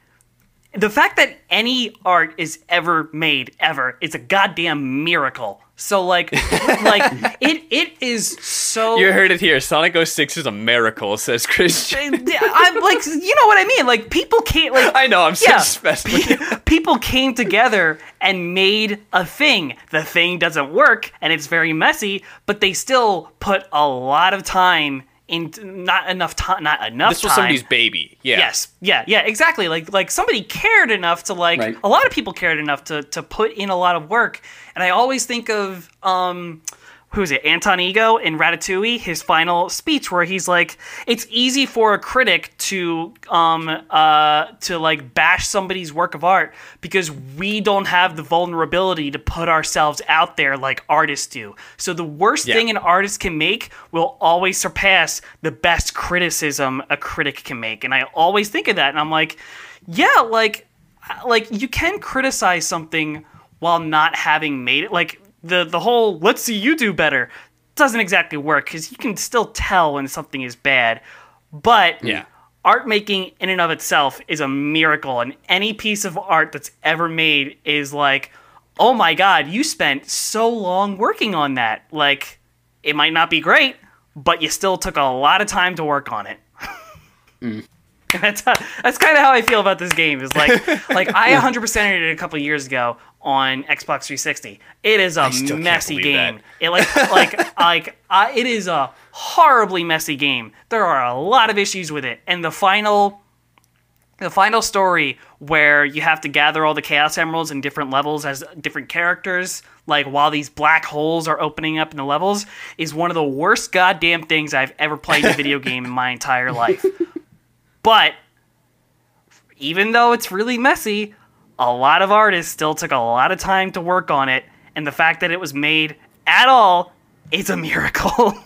the fact that any art is ever made ever is a goddamn miracle. So like, like it it is so. You heard it here. Sonic 06 is a miracle, says Christian. I'm like, you know what I mean? Like people can't like. I know. I'm so Yeah. special. people came together and made a thing. The thing doesn't work and it's very messy, but they still put a lot of time into not enough time not enough This was time. somebody's baby. Yeah. Yes. Yeah, yeah, exactly. Like like somebody cared enough to like Right. a lot of people cared enough to to put in a lot of work. And I always think of um who's it, Anton Ego in Ratatouille, his final speech where he's like, it's easy for a critic to um uh to like bash somebody's work of art because we don't have the vulnerability to put ourselves out there like artists do. So the worst Yeah. thing an artist can make will always surpass the best criticism a critic can make. And I always think of that and I'm like, yeah, like like you can criticize something while not having made it like the the whole let's see you do better doesn't exactly work because you can still tell when something is bad. But Yeah. art making in and of itself is a miracle and any piece of art that's ever made is like oh my god you spent so long working on that. Like it might not be great but you still took a lot of time to work on it mm. that's how, that's kind of how I feel about this game. Is like like I 100%ed it a couple years ago on Xbox 360. It is a messy game. that. It like like like I, it is a horribly messy game. There are a lot of issues with it, and the final the final story where you have to gather all the chaos emeralds in different levels as different characters like while these black holes are opening up in the levels is one of the worst goddamn things i've ever played in a video game in my entire life but even though it's really messy a lot of artists still took a lot of time to work on it and the fact that it was made at all is a miracle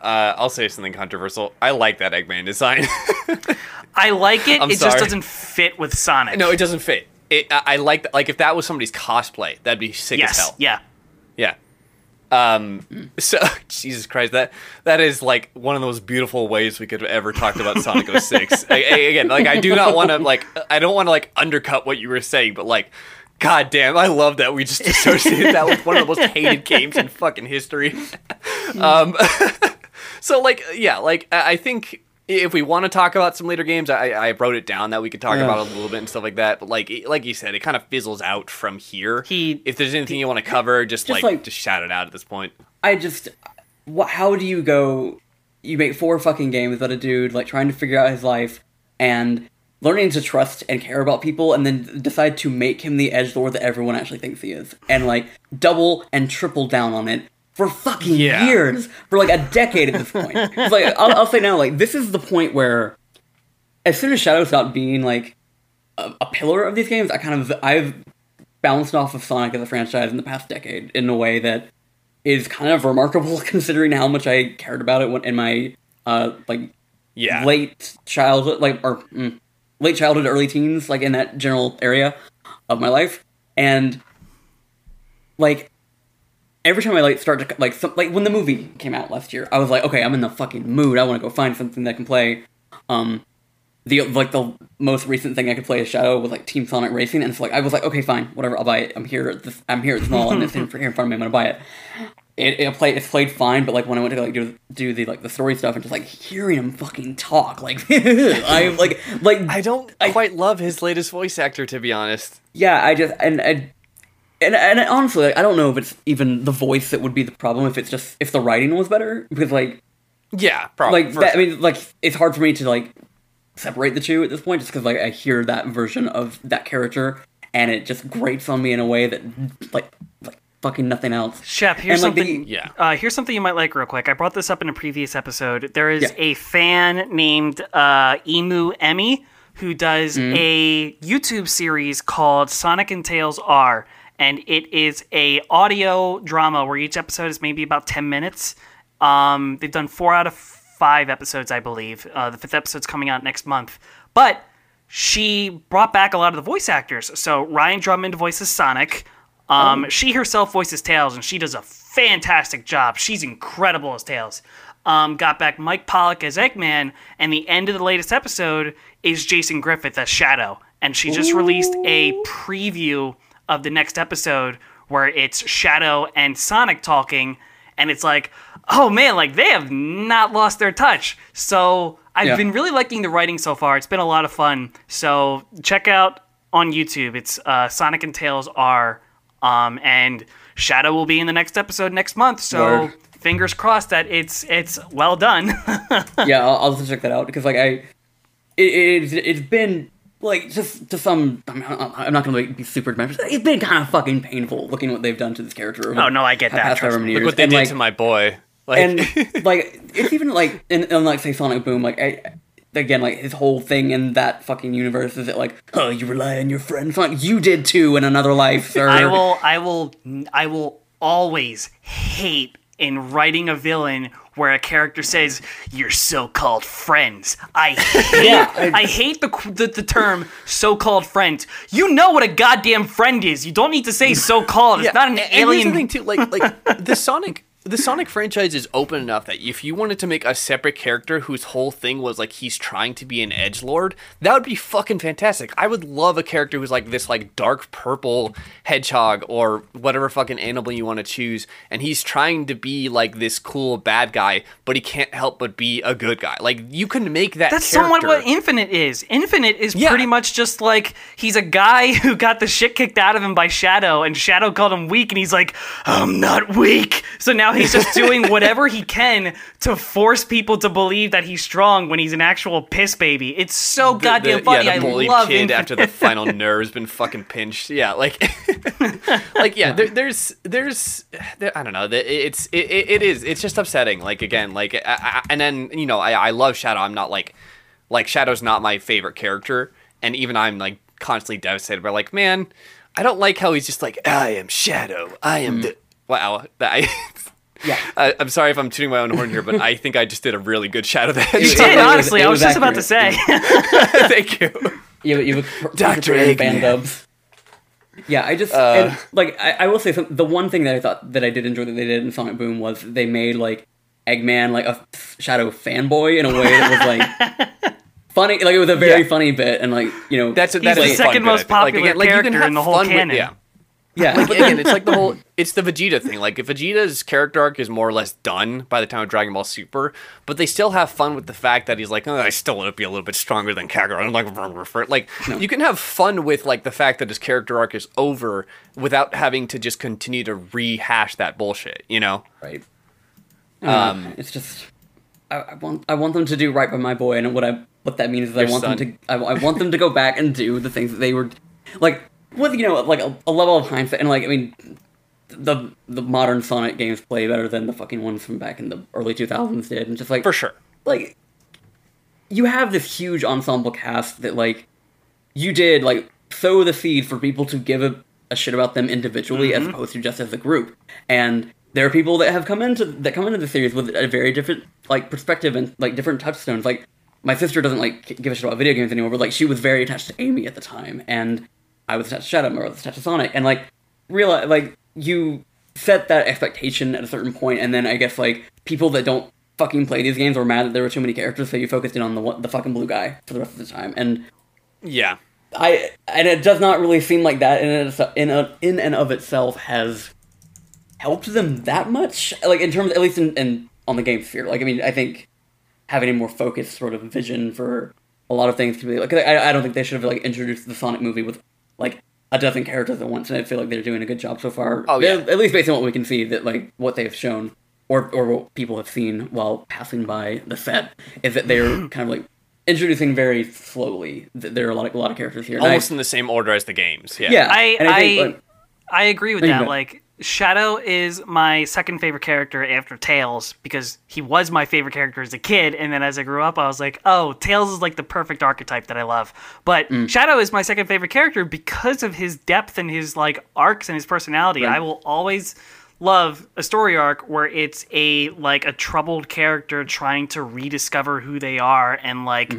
Uh, I'll say something controversial. I like that Eggman design. i like it I'm it sorry. just doesn't fit with sonic no, it doesn't fit. It, I, I like that. Like if that was somebody's cosplay, that'd be sick as hell. yeah Yeah. Um. So Jesus Christ, that that is like one of the most beautiful ways we could have ever talked about Sonic 06. A- a- Again, like I do not want to like I don't want to like undercut what you were saying, but like. God damn, I love that we just associated that with one of the most hated games in fucking history. um, so like, yeah, like I I think if we want to talk about some later games, I, I wrote it down that we could talk Yeah. about a little bit and stuff like that. But like, like you said, it kind of fizzles out from here. He- if there's anything you want to cover, just, Just like, like- just shout it out at this point. I just, what? How do you go? You make four fucking games about a dude like trying to figure out his life and learning to trust and care about people, and then decide to make him the edge lord that everyone actually thinks he is, and like double and triple down on it for fucking Yeah. years, for like a decade at this point. It's like I'll, I'll say now, like this is the point where, as soon as Shadow stopped being like a, a pillar of these games, I kind of I've bounced off of Sonic as a franchise in the past decade in a way that is kind of remarkable considering how much I cared about it when, in my uh like Yeah. late childhood like or mm, late childhood early teens like in that general area of my life and like every time I like start to like some, like when the movie came out last year I was like okay I'm in the fucking mood I want to go find something that I can play um the like the most recent thing I could play as Shadow was like Team Sonic Racing, and so like I was like, okay, fine, whatever, I'll buy it. I'm here. At this, I'm here at the mall, and it's in, here in front of me. I'm gonna buy it. It, it played it's played fine, but like when I went to like do do the like the story stuff and just like hearing him fucking talk, like I'm like like I don't I, quite love his latest voice actor, to be honest. yeah, I just and and and, and honestly, like, I don't know if it's even the voice that would be the problem. If it's just if the writing was better, because like Yeah, probably. like that, I mean, like it's hard for me to like separate the two at this point, just because like I hear that version of that character, and it just grates on me in a way that like like fucking nothing else. Shep, here's And, like, something. the- Yeah. Uh, here's something you might like real quick. I brought this up in a previous episode. There is Yeah. a fan named uh, Emu Emmy who does Mm-hmm. a YouTube series called Sonic and Tails R, and it is a audio drama where each episode is maybe about ten minutes. Um, they've done four out of five episodes, I believe. Uh, the fifth episode's coming out next month, but she brought back a lot of the voice actors. So Ryan Drummond voices Sonic. Um, She herself voices Tails, and she does a fantastic job. She's incredible as Tails. Um, got back Mike Pollock as Eggman, and the end of the latest episode is Jason Griffith as Shadow. And she just released a preview of the next episode where it's Shadow and Sonic talking, and it's like, oh man, like they have not lost their touch. So I've Yeah. been really liking the writing so far. It's been a lot of fun. So check out on YouTube. It's uh, Sonic and Tails R, um, and Shadow will be in the next episode next month. So Word. fingers crossed that it's it's well done. yeah, I'll, I'll check that out because like I, it, it it's been like just to some. I'm, I'm not going to be super dramatic. It's been kind of fucking painful looking what they've done to this character. over Oh, no, I get that, past trust me. Look what they And, did like, to my boy. Like, and like it's even like in, in like say Sonic Boom, like I, again, like his whole thing in that fucking universe is it like, oh, you rely on your friends, like you did too in another life, sir. I will, I will, I will always hate in writing a villain where a character says your so-called friends. I hate, Yeah, I- I, hate the, the the term so-called friends. You know what a goddamn friend is. You don't need to say so-called. It's not an and- and here's alien. the thing too, like like the Sonic the Sonic franchise is open enough that if you wanted to make a separate character whose whole thing was like he's trying to be an edge lord, that would be fucking fantastic. I would love a character who's like this like dark purple hedgehog or whatever fucking animal you want to choose, and he's trying to be like this cool bad guy, but he can't help but be a good guy. Like you can make that. That's character. somewhat what Infinite is. Infinite is Yeah. pretty much just like he's a guy who got the shit kicked out of him by Shadow, and Shadow called him weak, and he's like, I'm not weak. So now he's just doing whatever he can to force people to believe that he's strong when he's an actual piss baby. It's so The- goddamn the, funny. Yeah, the I love kid after the final nerve's been fucking pinched. Yeah, like, like yeah. There, there's, there's, there, I don't know. It's, it, it, is. It's just upsetting. Like again, like, I, I, and then you know, I, I love Shadow. I'm not like, like Shadow's not my favorite character, and even I'm like constantly devastated by like, man, I don't like how he's just like, I am Shadow. I am mm. the. Wow, that I. Yeah. I, I'm sorry if I'm tooting my own horn here, but I think I just did a really good Shadow the You Hedgehog. did, it was- honestly. it I was was just about to say. Thank you. you you have Dr. band Eggman. dubs. Yeah, I just Uh, and, like I, I will say some, the one thing that I thought that I did enjoy that they did in Sonic Boom was they made like Eggman like a Shadow fanboy in a way that was like funny. Like it was a very Yeah. funny bit, and like you know That's a, He's the is a second bit, I most think. Like, popular again, like, you can character have in the whole fun with- canon. yeah. Yeah. Like again, it's like the whole it's the Vegeta thing. Like if Vegeta's character arc is more or less done by the time of Dragon Ball Super, but they still have fun with the fact that he's like, oh, I still want to be a little bit stronger than Kakarot. I'm like, "Rrr, rrr, rrr." like you can have fun with like the fact that his character arc is over without having to just continue to rehash that bullshit. You know? right. Um, it's just I, I want I want them to do right by my boy, and what I what that means is I want son. them to I, I want them to go back and do the things that they were like with you know like a, a level of hindsight, and like I mean the the modern Sonic games play better than the fucking ones from back in the early two thousands did, and just like For sure. like you have this huge ensemble cast that like you did like sow the seed for people to give a, a shit about them individually as mm-hmm. opposed to just as a group. And there are people that have come into that come into the series with a very different like perspective and like different touchstones. Like my sister doesn't like give a shit about video games anymore but like she was very attached to amy at the time and i was attached to shadow i was attached to sonic and like realize like you set that expectation at a certain point and then i guess like people that don't fucking play these games were mad that there were too many characters so you focused in on the the fucking blue guy for the rest of the time and Yeah. I and it does not really seem like that in and in a, in and of itself has helped them that much. Like in terms, at least in, in on the game sphere. Like I mean, I think having a more focused sort of vision for a lot of things can be like. I, I don't think they should have like introduced the Sonic movie with like a dozen characters at once, and I feel like they're doing a good job so far. Oh, yeah. at least based on what we can see that like what they've shown. Or, or what people have seen while passing by the set is that they're kind of like introducing very slowly. Th- There are a lot of, a lot of characters here. and I- Almost in the same order as the games. Yeah. yeah, I and I, think, like, I agree with that. go. Like Shadow is my second favorite character after Tails because he was my favorite character as a kid, and then as I grew up, I was like, oh, Tails is like the perfect archetype that I love. But Mm. Shadow is my second favorite character because of his depth and his like arcs and his personality. Right. I will always love a story arc where it's a like a troubled character trying to rediscover who they are and like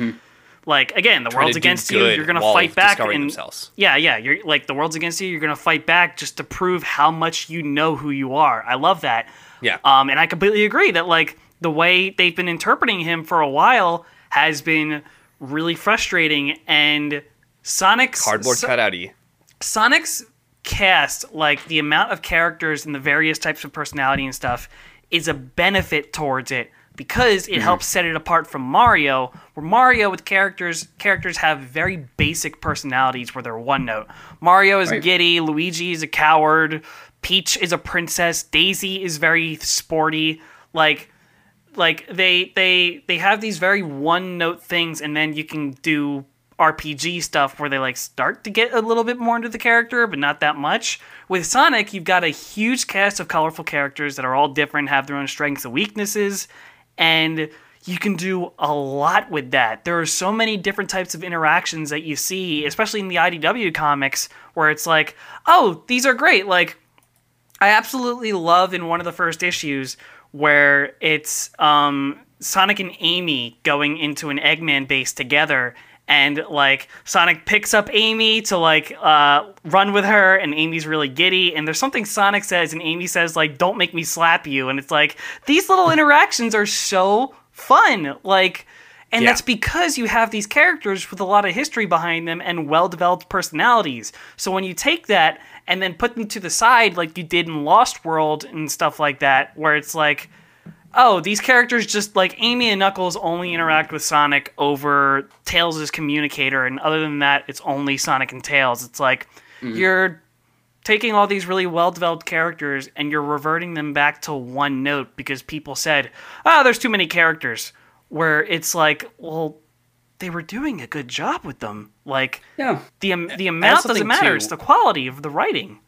like again the world's against you you're gonna fight back and themselves. yeah yeah you're like the world's against you you're gonna fight back just to prove how much you know who you are i love that Yeah. um and i completely agree that like the way they've been interpreting him for a while has been really frustrating and sonic's Cardboard So- cutouty. Sonic's cast, like the amount of characters and the various types of personality and stuff, is a benefit towards it because it mm-hmm. helps set it apart from Mario, where Mario with characters characters have very basic personalities where they're one note. Mario is Right. giddy, Luigi is a coward, Peach is a princess, Daisy is very sporty, like like they they they have these very one note things and then you can do RPG stuff where they like start to get a little bit more into the character, but not that much. With Sonic, you've got a huge cast of colorful characters that are all different, have their own strengths and weaknesses, and you can do a lot with that. There are so many different types of interactions that you see, especially in the IDW comics, where it's like, oh, these are great. Like, I absolutely love in one of the first issues where it's um, Sonic and Amy going into an Eggman base together. And like Sonic picks up Amy to like uh, run with her, and Amy's really giddy. And there's something Sonic says, and Amy says like, "Don't make me slap you." And it's like these little interactions are so fun. Like, and Yeah. that's because you have these characters with a lot of history behind them and well developed personalities. So when you take that and then put them to the side, like you did in Lost World and stuff like that, where it's like, oh, these characters just like Amy and Knuckles only interact with Sonic over Tails' communicator, and other than that, it's only Sonic and Tails. It's like mm-hmm. you're taking all these really well developed characters and you're reverting them back to one note because people said, oh, there's too many characters. Where it's like, well, they were doing a good job with them. Like, Yeah. the, the amount doesn't matter, too- it's the quality of the writing.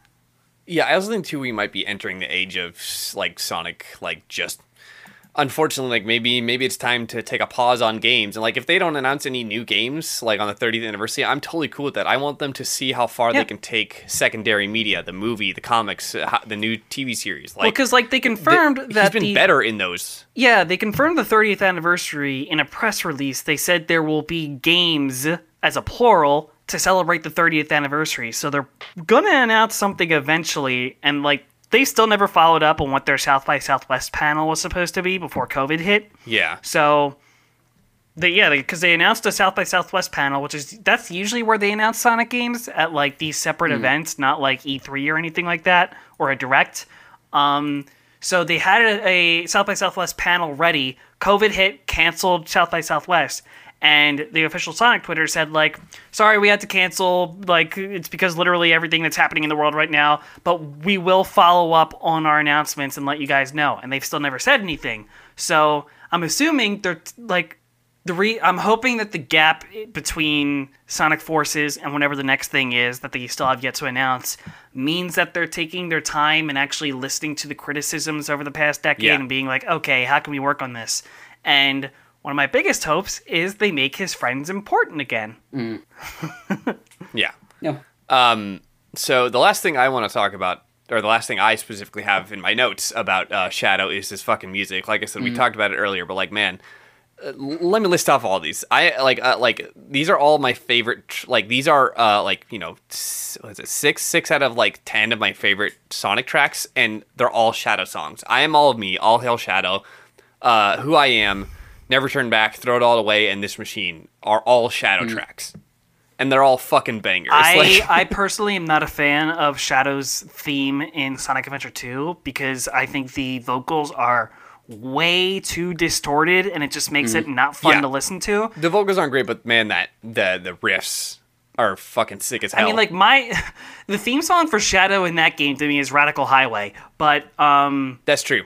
Yeah, I also think too we might be entering the age of like Sonic, like just unfortunately, like maybe maybe it's time to take a pause on games and like if they don't announce any new games like on the 30th anniversary, I'm totally cool with that. I want them to see how far Yeah. they can take secondary media, the movie, the comics, uh, the new TV series. Well, Like because like they confirmed th- that he's been the, better in those. Yeah, they confirmed the 30th anniversary in a press release. They said there will be games as a plural to celebrate the 30th anniversary. So they're gonna announce something eventually, and like they still never followed up on what their South by Southwest panel was supposed to be before COVID hit. Yeah. So, they, yeah, because they, announced a South by Southwest panel, which is that's usually where they announce Sonic games at like these separate events, not like E3 or anything like that or a direct. Um, so they had a, a South by Southwest panel ready. COVID hit, canceled South by Southwest. And the official Sonic Twitter said, like, sorry, we had to cancel. Like, it's because literally everything that's happening in the world right now. But we will follow up on our announcements and let you guys know. And they've still never said anything. So I'm assuming they're like the re. I'm hoping that the gap between Sonic Forces and whatever the next thing is that they still have yet to announce means that they're taking their time and actually listening to the criticisms over the past decade Yeah. and being like, okay, how can we work on this? And one of my biggest hopes is they make his friends important again. Yeah. Yeah. Um, so the last thing I want to talk about, or the last thing I specifically have in my notes about uh, Shadow is this fucking music. Like I said, we talked about it earlier, but like, man, uh, let me list off all these. I like, uh, like these are all my favorite. tr- Like these are, uh, like you know, s- what is it six, six out of like ten of my favorite Sonic tracks, and they're all Shadow songs. I am all of me, all hail Shadow. Uh, who I am, never turn back, throw it all away, and this machine are all Shadow tracks. And they're all fucking bangers. I, Like- I personally am not a fan of Shadow's theme in Sonic Adventure 2 because I think the vocals are way too distorted and it just makes it not fun Yeah. to listen to. The vocals aren't great, but man, that the the riffs are fucking sick as hell. I mean, like my the theme song for Shadow in that game to me is Radical Highway, but um, that's true.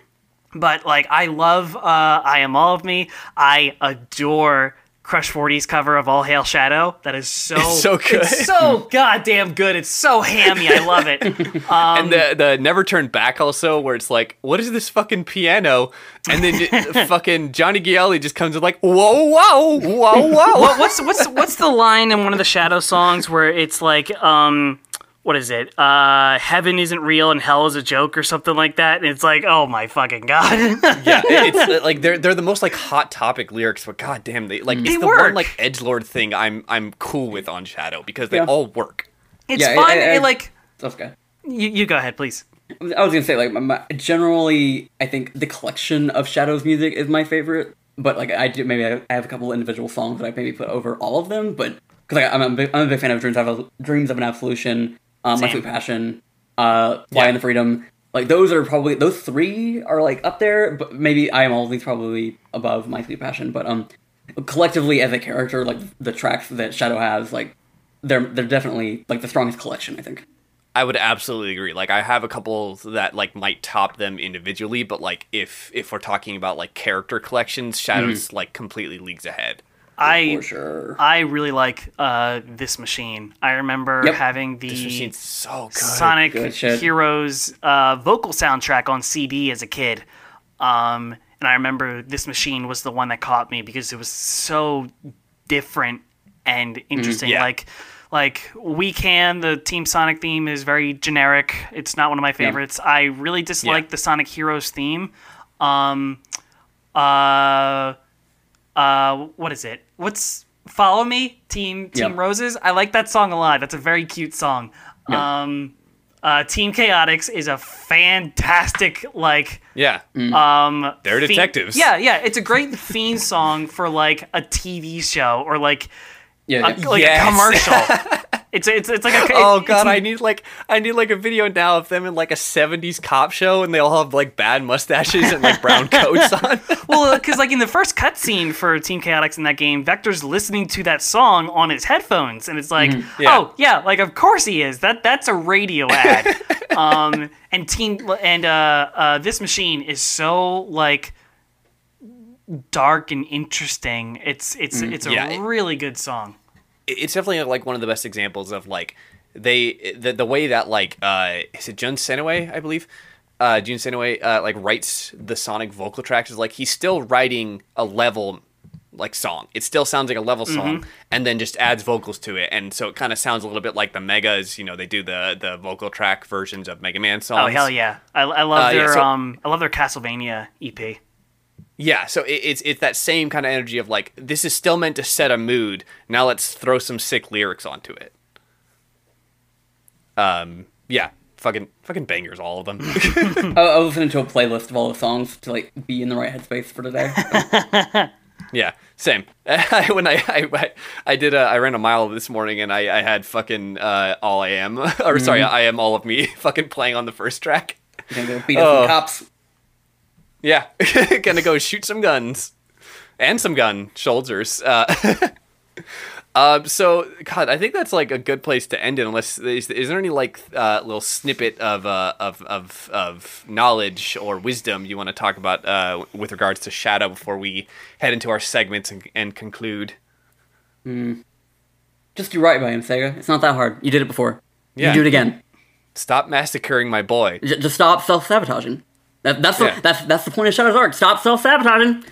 But like I love uh, I Am All of Me. I adore Crush 40's cover of All Hail Shadow. That is so It's so good. It's so goddamn good. It's so hammy. I love it. and the the never turn back also, where it's like, what is this fucking piano? And then fucking Johnny Gioeli just comes in like, whoa, whoa, whoa, whoa. What- what's what's what's the line in one of the Shadow songs where it's like um what is it? Uh heaven isn't real and hell is a joke or something like that. And it's like, "Oh my fucking god." yeah, it's uh, like they're they're the most like hot topic lyrics, but goddamn, they like it's They the one like edge lord thing I'm I'm cool with on Shadow because they Yeah. all work. it's Yeah, fun. I- I- it, like okay. you, you go ahead, please. I was gonna say like my, my, generally, I think the collection of Shadows music is my favorite. But like I do, maybe I I have a couple individual songs that I maybe put over all of them. But because like, I'm, a big, I'm a big fan of Dreams of Dreams of an Absolution, um, My. Sweet Passion, uh, Fly Yeah. in the Freedom. Like those are probably those three are like up there. But maybe I am all these probably above My Sweet Passion. But um, collectively as a character, like the tracks that Shadow has, like they're they're definitely like the strongest collection. I think. I would absolutely agree. Like I have a couple that like might top them individually, but like if if we're talking about like character collections, Shadows like completely leagues ahead. I for sure. I really like uh, this machine. I remember Yep. having the This so good. Sonic Good. Heroes uh, vocal soundtrack on CD as a kid. Um, and I remember this machine was the one that caught me because it was so different and interesting. Yeah. Like, like we can the Team Sonic theme is very generic. It's not one of my favorites. I really dislike Yeah. the Sonic Heroes theme. Um, uh, uh, what is it? What's Follow Me Team Team Yep. Roses? I like that song a lot. That's a very cute song. Um, uh, Team Chaotix is a fantastic like Yeah. um They're theme- detectives. Yeah, yeah, it's a great theme song for like a TV show or like Yeah, a, like Yes. a commercial. it's it's it's like a Oh god, I need like I need like a video now of them in like a '70s cop show, and they all have like bad mustaches and like brown coats on. well because like in the first cutscene for Team Chaotix in that game, Vector's listening to that song on his headphones, and it's like, Yeah. oh yeah, like of course he is. That that's a radio ad. um, and Team and uh, uh, this machine is so like dark and interesting. It's it's it's a Yeah, really good song. It's definitely like one of the best examples of like they the, the way that like uh is it Jun Senoue I believe? Uh Jun Senoue uh like writes the Sonic vocal tracks. Is like he's still writing a level like song. It still sounds like a level song and then just adds vocals to it. And so it kind of sounds a little bit like the megas you know they do the the vocal track versions of Mega Man songs Oh hell yeah! I, I love Uh, yeah, their so- um I love their Castlevania EP. Yeah, so it, it's it's that same kind of energy of like this is still meant to set a mood. Now let's throw some sick lyrics onto it. Um, yeah, fucking fucking bangers, all of them. I, I was listening to a playlist of all the songs to like be in the right headspace for today. yeah, same. when I, I I did a, I ran a mile this morning and I I had fucking uh, all I am or sorry I am all of me fucking playing on the first track. Gonna go beat up Oh. some cops. Yeah, gonna go shoot some guns and some gun shoulders. Uh, um, so God, I think that's like a good place to end it. Unless is, is there any like uh, little snippet of, uh, of of of knowledge or wisdom you want to talk about uh, with regards to Shadow before we head into our segments and, and conclude? Just do right by him, Sega. It's not that hard. You did it before. You Yeah. can do it again. Stop massacring my boy. J- just stop self sabotaging. That, that's Yeah. the, that's that's the point of Shadow's arc. Stop self sabotaging.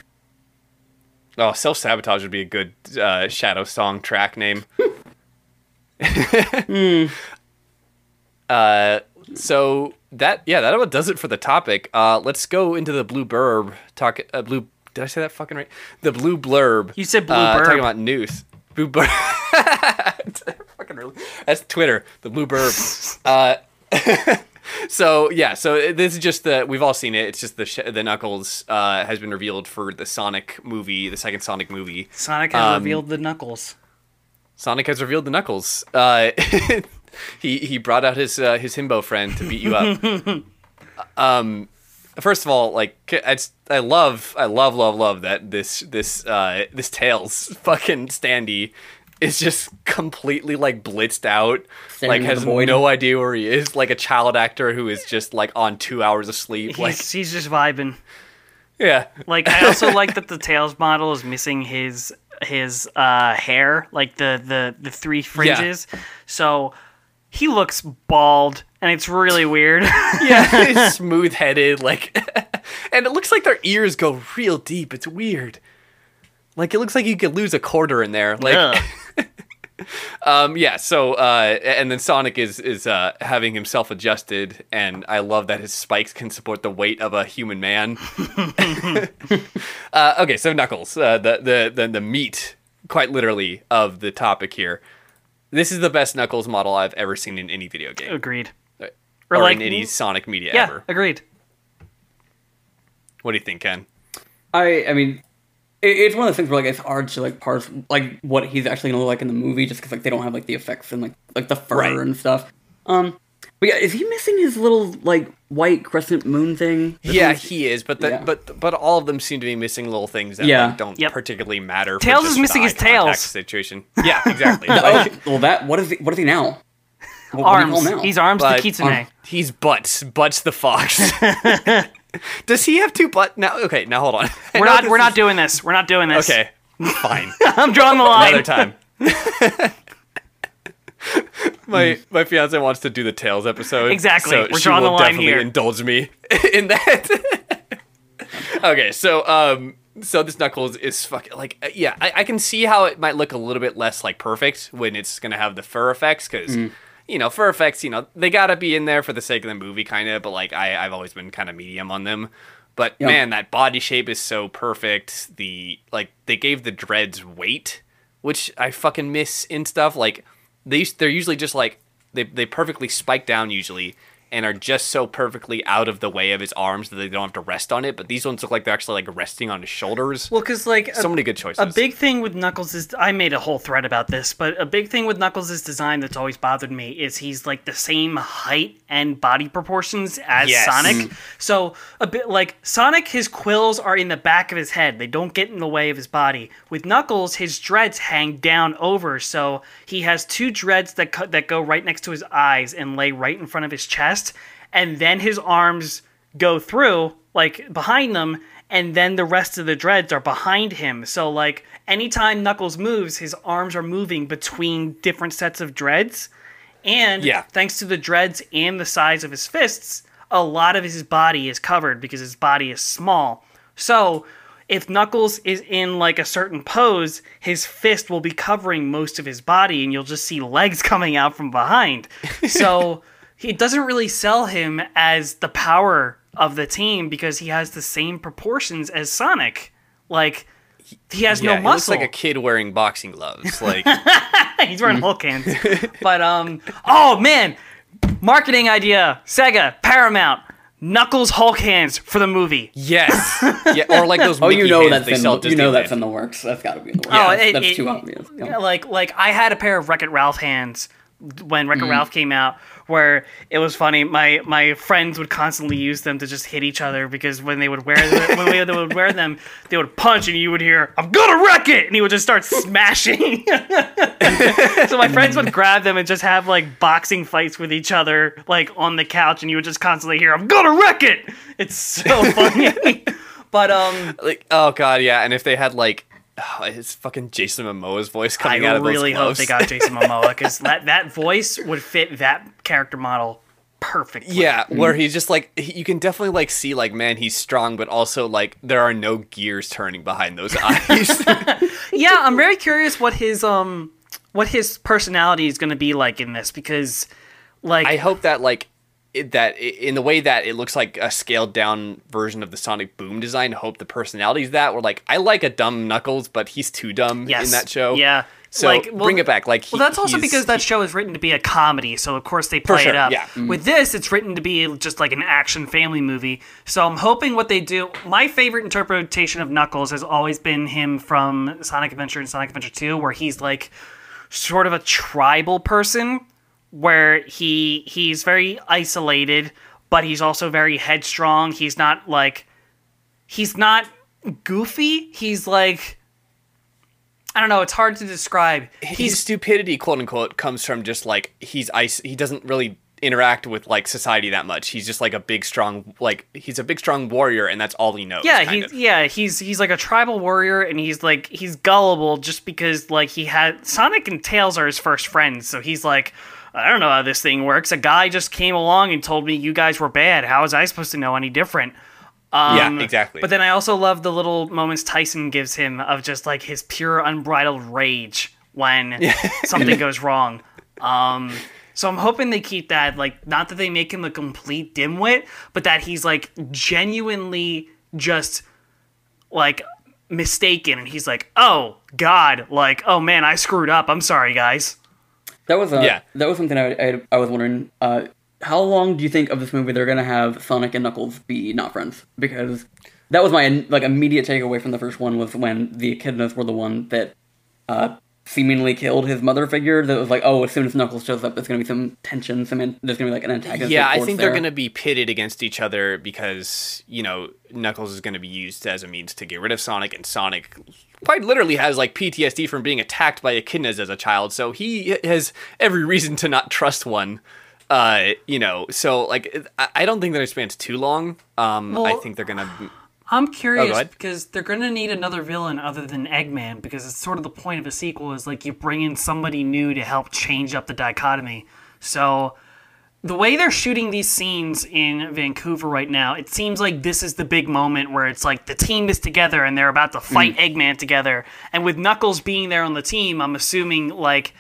Oh, self sabotage would be a good uh, Shadow song track name. Uh, so that yeah, that about does it for the topic. Uh, let's go into the blue blurb Talk uh, blue. Did I say that fucking right? The blue blurb. You said blue uh, burb. Talking about news. Blue burb. fucking really. That's Twitter. The blue blurb. Uh, so yeah, so this is just the we've all seen it. It's just the sh- the Knuckles uh, has been revealed for the Sonic movie, the second Sonic movie. Sonic has Um, revealed the Knuckles. Sonic has revealed the Knuckles. Uh, he he brought out his uh, his himbo friend to beat you up. um, first of all, like it's, I love I love love love that this this uh, this Tails fucking standee is just completely like blitzed out, Staring like has no idea where he is, like a child actor who is just like on two hours of sleep. He's, Like he's just vibing. yeah, Like I also like that the Tails model is missing his his uh, hair, like the the the three fringes. Yeah. So he looks bald, and it's really weird. yeah, it's smooth headed, like, and it looks like their ears go real deep. It's weird. Like it looks like you could lose a quarter in there. Like, Ugh. Um, yeah. So, uh, and then Sonic is is uh, having himself adjusted, and I love that his spikes can support the weight of a human man. uh, okay, so Knuckles, uh, the, the the the meat, quite literally, of the topic here. This is the best Knuckles model I've ever seen in any video game, agreed. or, Or like in any Sonic media yeah, ever. agreed. What do you think, Ken? I I mean, it, it's one of those things where like it's hard to like parse like what he's actually gonna look like in the movie just because like they don't have like the effects and like like the fur Right. and stuff. Um, but yeah, is he missing his little like white crescent moon thing? This Yeah, he is, but the, yeah. but but all of them seem to be missing little things that Yeah. like, don't Yep. particularly matter. Tails is missing his eye contact tails. situation. Yeah, exactly. Oh, Like, well, that what is he? What is he now? What, what do Arms. call now? He's arms but, to Kitsune. um, he's butts. Butts the fox. Does he have two butt now? Okay, now hold on. We're not we're not doing this. We're not doing this. Okay. Fine. I'm drawing the line. Another time. my my fiance wants to do the Tails episode. Exactly. So We're she drawing will the line definitely here. indulge me in that. okay, so um so this Knuckles is fucking like uh, yeah, I, I can see how it might look a little bit less like perfect when it's gonna have the fur effects because Mm. You know for effects you know they gotta be in there for the sake of the movie kind of but like I I've always been kind of medium on them. But Yeah. man, that body shape is so perfect. The like they gave the dreads weight, which I fucking miss in stuff. Like they they're usually just like they they perfectly spike down usually and are just so perfectly out of the way of his arms that they don't have to rest on it. But these ones look like they're actually like resting on his shoulders. Well, because like so a, many good choices. a big thing with Knuckles is I made a whole thread about this, but a big thing with Knuckles' design that's always bothered me is he's like the same height and body proportions as Yes. Sonic. Mm. So a bit like Sonic, his quills are in the back of his head; they don't get in the way of his body. With Knuckles, his dreads hang down over, so he has two dreads that cut that go right next to his eyes and lay right in front of his chest, and then his arms go through like behind them and then the rest of the dreads are behind him so like anytime knuckles moves his arms are moving between different sets of dreads and Yeah. thanks to the dreads and the size of his fists a lot of his body is covered because his body is small so if Knuckles is in like a certain pose, his fist will be covering most of his body and you'll just see legs coming out from behind. So he doesn't really sell him as the power of the team because he has the same proportions as Sonic. Like he has yeah, no he looks like a kid wearing boxing gloves. Like He's wearing Hulk hands. but um oh man, marketing idea. Sega, Paramount, Knuckles Hulk hands for the movie. yes, yeah, or like those. Oh, you know that's they in sell the, you know that's in the works. That's got to be in the works. Oh, that's it- that's it- too obvious. Yeah. like like I had a pair of Wreck It Ralph hands when Mm. Wreck It Ralph came out, where it was funny. My my friends would constantly use them to just hit each other because when they would wear them, when they would wear them, they would punch and you would hear "I'm gonna wreck it," and he would just start smashing. so my friends would grab them and just have like boxing fights with each other, like on the couch, and you would just constantly hear "I'm gonna wreck it." It's so funny. but um, like oh god yeah and if they had like oh, it's fucking jason momoa's voice coming out I of those I really hope they got Jason Momoa because that that voice would fit that character model perfectly. yeah where he's just like he, you can definitely like see like man he's strong but also like there are no gears turning behind those eyes yeah. I'm very curious what his um what his personality is going to be like in this because like i hope that like it, that in the way that it looks like a scaled down version of the sonic boom design hope the personality is that where like i like a dumb knuckles but he's too dumb yes, in that show Yeah. so like, well, bring it back like he- well, that's also because that show is written to be a comedy, so of course they play sure, it up. yeah. Mm. With this, it's written to be just like an action family movie. So I'm hoping what they do. My favorite interpretation of Knuckles has always been him from Sonic Adventure and Sonic Adventure 2, where he's like sort of a tribal person, where he he's very isolated, but he's also very headstrong. He's not like he's not goofy. He's like I don't know. It's hard to describe. his stupidity, quote unquote, comes from just like he's ice. He doesn't really interact with like society that much. He's just like a big, strong, like he's a big, strong warrior, and that's all he knows. Yeah, he's of. yeah, he's he's like a tribal warrior and he's like he's gullible just because like he had Sonic and Tails are his first friends, so he's like I don't know how this thing works. A guy just came along and told me you guys were bad. How was I supposed to know any different? Um, Yeah, exactly. But then I also love the little moments Tyson gives him of just like his pure unbridled rage when something goes wrong. Um, so I'm hoping they keep that like not that they make him a complete dimwit, but that he's like genuinely just like mistaken and he's like, "Oh god, like oh man, I screwed up. I'm sorry, guys." That was uh, Yeah. that was something I, I, I was wondering. Uh, how long do you think of this movie they're gonna have Sonic and Knuckles be not friends? Because that was my like immediate takeaway from the first one was when the echidnas were the one that uh, seemingly killed his mother figure. That was like, oh, as soon as Knuckles shows up, there's gonna be some tension. Some in, there's gonna be like an antagonist. Yeah, I force think they're going to be pitted against each other because you know Knuckles is going to be used as a means to get rid of Sonic, and Sonic quite literally has like PTSD from being attacked by echidnas as a child, so he has every reason to not trust one. Uh, you know, so like I I don't think that it spans too long. Um, I think they're gonna. I'm oh, curious Oh, because they're gonna need another villain other than Eggman because it's sort of the point of a sequel is like you bring in somebody new to help change up the dichotomy. So the way they're shooting these scenes in Vancouver right now, it seems like this is the big moment where it's like the team is together and they're about to fight mm. Eggman together. And with Knuckles being there on the team, I'm assuming like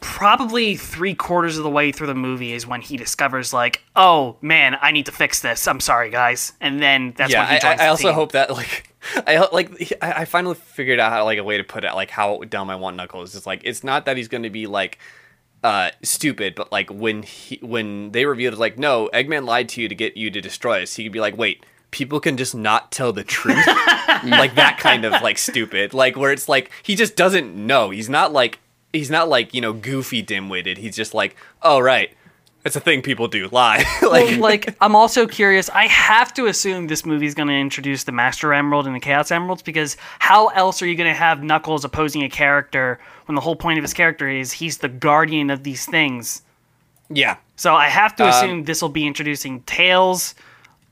probably three quarters of the way through the movie is when he discovers like, oh man, I need to fix this. I'm sorry, guys. And then that's yeah, when he I, joins I the also team. hope that like I like I I finally figured out how like a way to put it like how dumb I want Knuckles. It's like it's not that he's going to be like uh stupid, but like when he when they revealed it, like no, Eggman lied to you to get you to destroy us. He could be like, wait. People can just not tell the truth, like that kind of like stupid, like where it's like he just doesn't know. He's not like he's not like you know goofy dim-witted. He's just like, oh right, that's a thing people do, lie. like Well, like I'm also curious. I have to assume this movie is going to introduce the Master Emerald and the Chaos Emeralds because how else are you going to have Knuckles opposing a character when the whole point of his character is he's the guardian of these things? yeah, So I have to Um, assume this will be introducing Tails,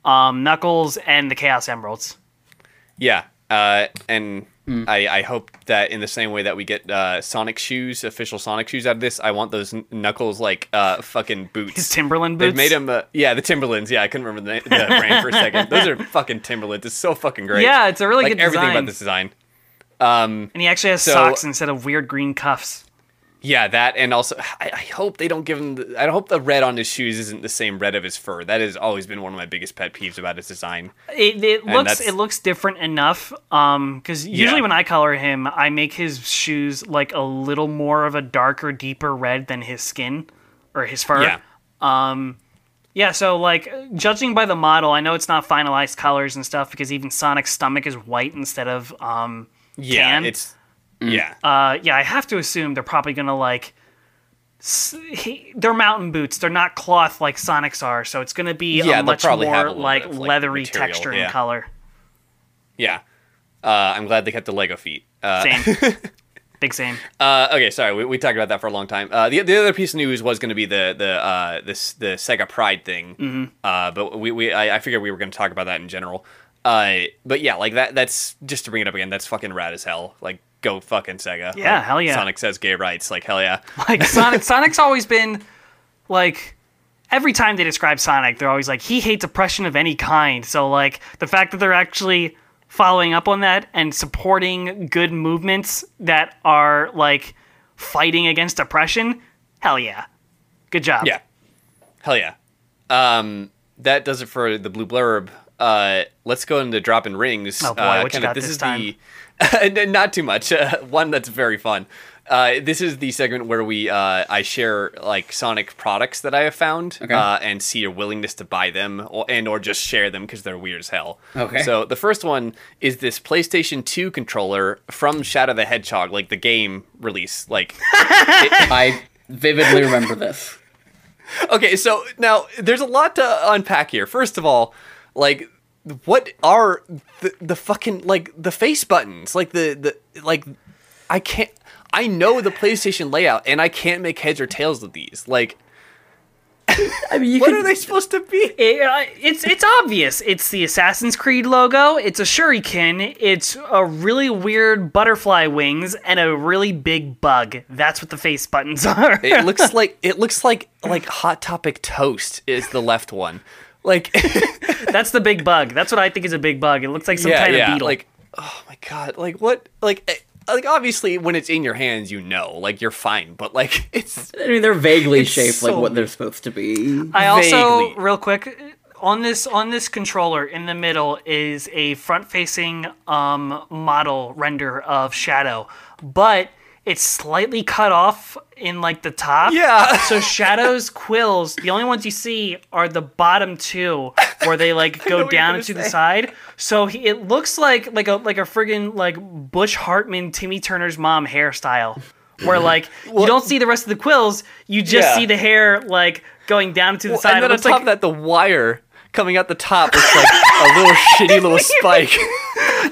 um, Knuckles, and the Chaos Emeralds. Yeah, uh, and I, I hope that in the same way that we get uh, Sonic shoes, official Sonic shoes out of this, I want those Kn- Knuckles like uh, fucking boots. His Timberland boots. made him, uh, yeah, the Timberlands. Yeah, I couldn't remember the, the brand for a second. Those are fucking Timberlands. It's so fucking great. Yeah, it's a really like good everything design. about this design. Um, and he actually has So- socks instead of weird green cuffs. Yeah, that, and also I, I hope they don't give him. The, I hope the red on his shoes isn't the same red of his fur. That has always been one of my biggest pet peeves about his design. It, it looks it looks different enough. Um, because usually Yeah. when I color him, I make his shoes like a little more of a darker, deeper red than his skin or his fur. Yeah. Um, Yeah, so like judging by the model, I know it's not finalized colors and stuff because even Sonic's stomach is white instead of um Yeah, tan. it's yeah. uh yeah, I have to assume they're probably gonna like s- he, they're mountain boots. They're not cloth like Sonic's are, so it's gonna be Yeah, a much more a like of, like, leathery material, texture yeah. and color. Yeah. Uh, I'm glad they kept the Lego feet. Uh, Same. Big same. uh, okay, sorry, we, we talked about that for a long time. Uh, the, the other piece of news was going to be the the uh, this the Sega Pride thing, mm-hmm. uh, but we, we I, I figured we were going to talk about that in general. Uh, but yeah, like that that's just to bring it up again. That's fucking rad as hell. Like go fucking Sega. Yeah, Like, hell yeah. Sonic says gay rights. Like hell yeah. Like Sonic Sonic's always been like every time they describe Sonic, they're always like he hates oppression of any kind. So like the fact that they're actually following up on that and supporting good movements that are like fighting against oppression, hell yeah. Good job. Yeah. Hell yeah. Um, that does it for the blue blurb. Uh, let's go into dropping rings. Oh, boy, uh, what you kinda- got this this is time? the not too much. Uh, one that's very fun. Uh, this is the segment where we uh, I share like Sonic products that I have found Okay. uh, and see your willingness to buy them or, and or just share them because they're weird as hell. Okay. So the first one is this PlayStation 2 controller from Shadow the Hedgehog, like the game release. Like I vividly remember this. Okay, so now there's a lot to unpack here. First of all, like what are the, the fucking like the face buttons? Like the the like I can't I know the PlayStation layout and I can't make heads or tails of these. Like I mean, you what could, are they supposed to be? It, uh, it's it's obvious. It's the Assassin's Creed logo. It's a shuriken. It's a really weird butterfly wings and a really big bug. That's what the face buttons are. It looks like it looks like like Hot Topic toast is the left one. Like That's the big bug. That's what I think is a big bug. It looks like some yeah, kind yeah. of beetle. Like oh my god, like what like eh, like obviously when it's in your hands you know, like you're fine, but like it's I mean, they're vaguely It's shaped like what they're supposed to be. I also, vaguely. real quick, on this on this controller in the middle is a front-facing um, model render of Shadow, but it's slightly cut off in like the top. Yeah. So Shadow's quills, the only ones you see are the bottom two, where they like go down gonna to the side. So he, it looks like like a like a friggin' like Butch Hartman, Timmy Turner's mom hairstyle. Where like you don't see the rest of the quills, you just Yeah. see the hair like going down to the Well, side. and then on top like of that, the wire coming out the top looks like a little shitty little spike.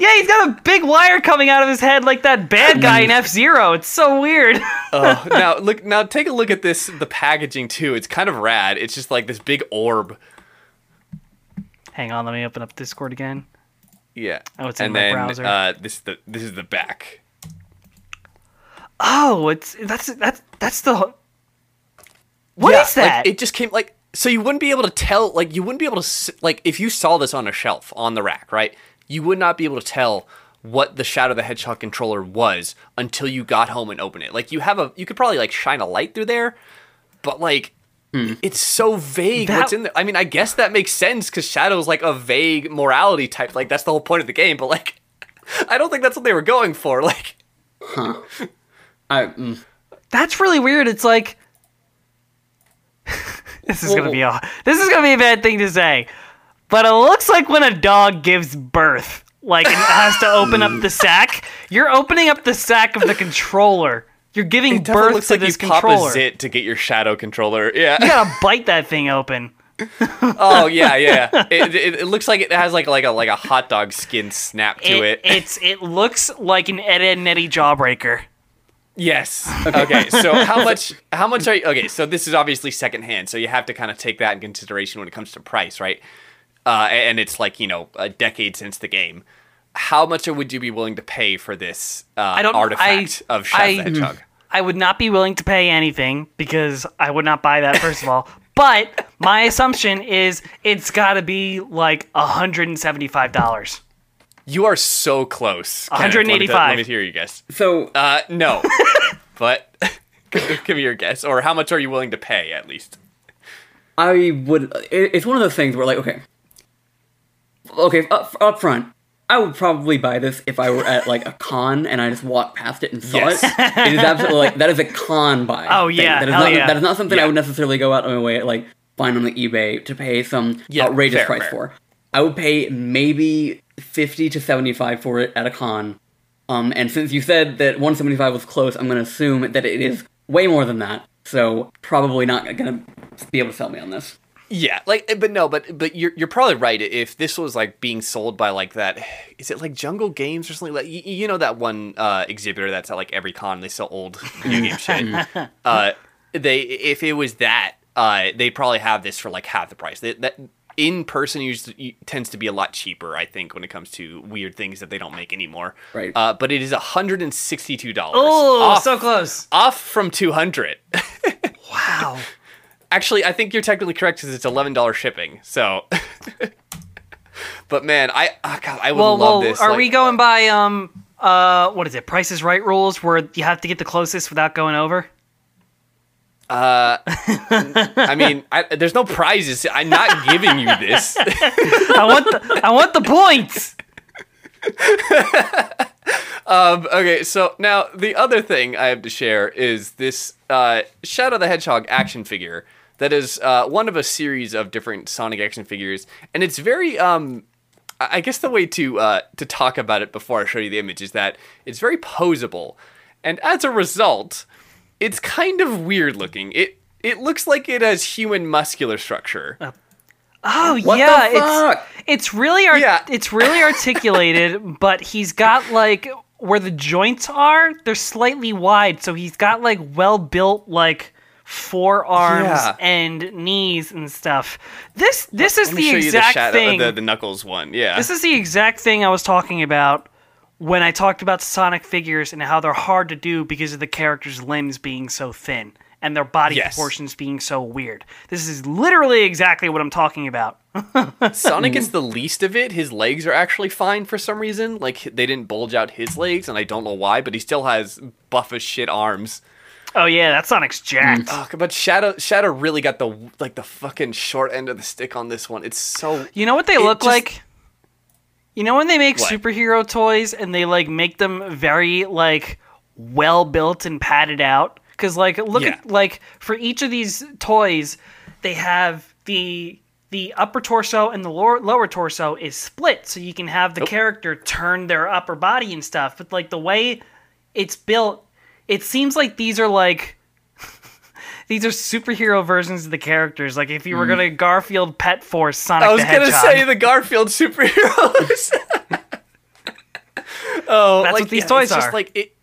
Yeah, he's got a big wire coming out of his head like that bad guy in F Zero. It's so weird. oh, now look, now take a look at this. The packaging too. It's kind of rad. It's just like this big orb. Hang on, let me open up Discord again. Yeah. Oh, it's in and my then, browser. Uh, this is the this is the back. Oh, it's that's that's that's the. What is Yeah, like, that? it just came like so you wouldn't be able to tell like you wouldn't be able to like if you saw this on a shelf on the rack, right? You would not be able to tell what the Shadow the Hedgehog controller was until you got home and opened it. Like you have a you could probably like shine a light through there, but like it's so vague That- what's in there. I mean, I guess that makes sense cuz Shadow's like a vague morality type. Like that's the whole point of the game, but like I don't think that's what they were going for. Like huh. I, mm. That's really weird. It's like this is Whoa, gonna be a this is gonna be a bad thing to say, but it looks like when a dog gives birth, like it has to open up the sack. You're opening up the sack of the controller. You're giving it definitely birth looks to like this you pop controller. a zit to get your Shadow controller. Yeah. You gotta bite that thing open. Oh yeah, yeah. It, it, it looks like it has like like a like a hot dog skin snap to it. It's it looks like an Ed, Ed and Eddie jawbreaker. yes. Okay. So how much how much are you? Okay. So this is obviously secondhand, so you have to kind of take that in consideration when it comes to price, right? Uh, and it's like you know a decade since the game. How much would you be willing to pay for this uh, I don't- artifact I- of Shadow I- the Hedgehog? I would not be willing to pay anything because I would not buy that first of all. But my assumption is it's got to be like $175. You are so close. Let me- 185. Let me hear you guess. so Uh, no, but give give me your guess, or how much are you willing to pay at least? I would. It's one of those things where, like, okay, okay, up, up front, I would probably buy this if I were at like a con and I just walked past it and saw Yes. it. It is absolutely like that is a con buy. Oh, yeah, that is hell not yeah. that is not something Yeah. I would necessarily go out of my way like find on the eBay to pay some Yeah, outrageous fair, price fair. for. I would pay maybe fifty to seventy five for it at a con. Um, and since you said that one seventy five was close, I'm gonna assume that it is way more than that. So probably not gonna be able to sell me on this. Yeah, like, but no, but but you're you're probably right. If this was like being sold by like that, is it like Jungle Games or something like you, you know that one uh, exhibitor that's at like every con they sell old video game shit. Uh, they if it was that, uh, they probably have this for like half the price. They, that in person usually tends to be a lot cheaper. I think when it comes to weird things that they don't make anymore. Right. Uh, but it is hundred and sixty two dollars. Oh, so close. Off from two hundred. Wow. Actually, I think you're technically correct because it's eleven dollars shipping. So, but man, I oh God, I would Well, love well, this. are like- we going by um uh what is it? Price is Right rules where you have to get the closest without going over? Uh, I mean, I, there's no prizes. I'm not giving you this. I want the I want the points. um, okay, so now the other thing I have to share is this uh, Shadow the Hedgehog action figure that is uh, one of a series of different Sonic action figures, and it's very um. I I guess the way to uh, to talk about it before I show you the image is that it's very posable, and as a result, it's kind of weird looking. It it looks like it has human muscular structure. Oh What yeah, the fuck? it's it's really art- Yeah. it's really articulated, but he's got like where the joints are, they're slightly wide, so he's got like well built like forearms Yeah. and knees and stuff. This this is the you the exact shadow, thing. the, the knuckles one. Yeah. This is the exact thing I was talking about when I talked about Sonic figures and how they're hard to do because of the characters' limbs being so thin and their body Yes. proportions being so weird. This is literally exactly what I'm talking about. Sonic is the least of it. His legs are actually fine for some reason. Like they didn't bulge out his legs, and I don't know why, but he still has buff as shit arms. Oh yeah, that Sonic's jacked. Oh, but Shadow Shadow really got the like the fucking short end of the stick on this one. It's so You know what they look just- like? You know when they make What? superhero toys and they like make them very like well built and padded out? Cuz like look Yeah. at like for each of these toys they have the the upper torso and the lower, lower torso is split so you can have the character turn their upper body and stuff. But like the way it's built, it seems like these are like these are superhero versions of the characters. Like if you were gonna Garfield Pet Force Sonic I was gonna Hedgehog. say the Garfield superheroes. oh, That's like, what these yeah, toys it's just are. like it.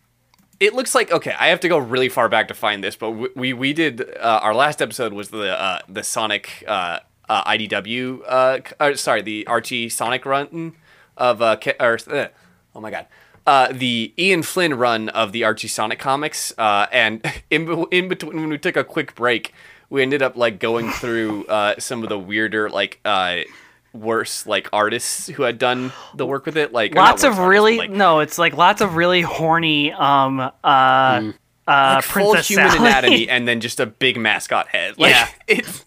It looks like okay. I have to go really far back to find this, but we we, we did uh, our last episode was the uh, the Sonic uh, uh, IDW. Uh, uh, sorry, the Archie Sonic run of uh, or uh, oh my god. Uh, the Ian Flynn run of the Archie Sonic comics, uh, and in, in between when we took a quick break, we ended up like going through uh, some of the weirder like uh, worse like artists who had done the work with it. Like lots of artists, really like, no, it's like lots of really horny um uh uh like full human Sally. anatomy and then just a big mascot head. Like, Yeah. it's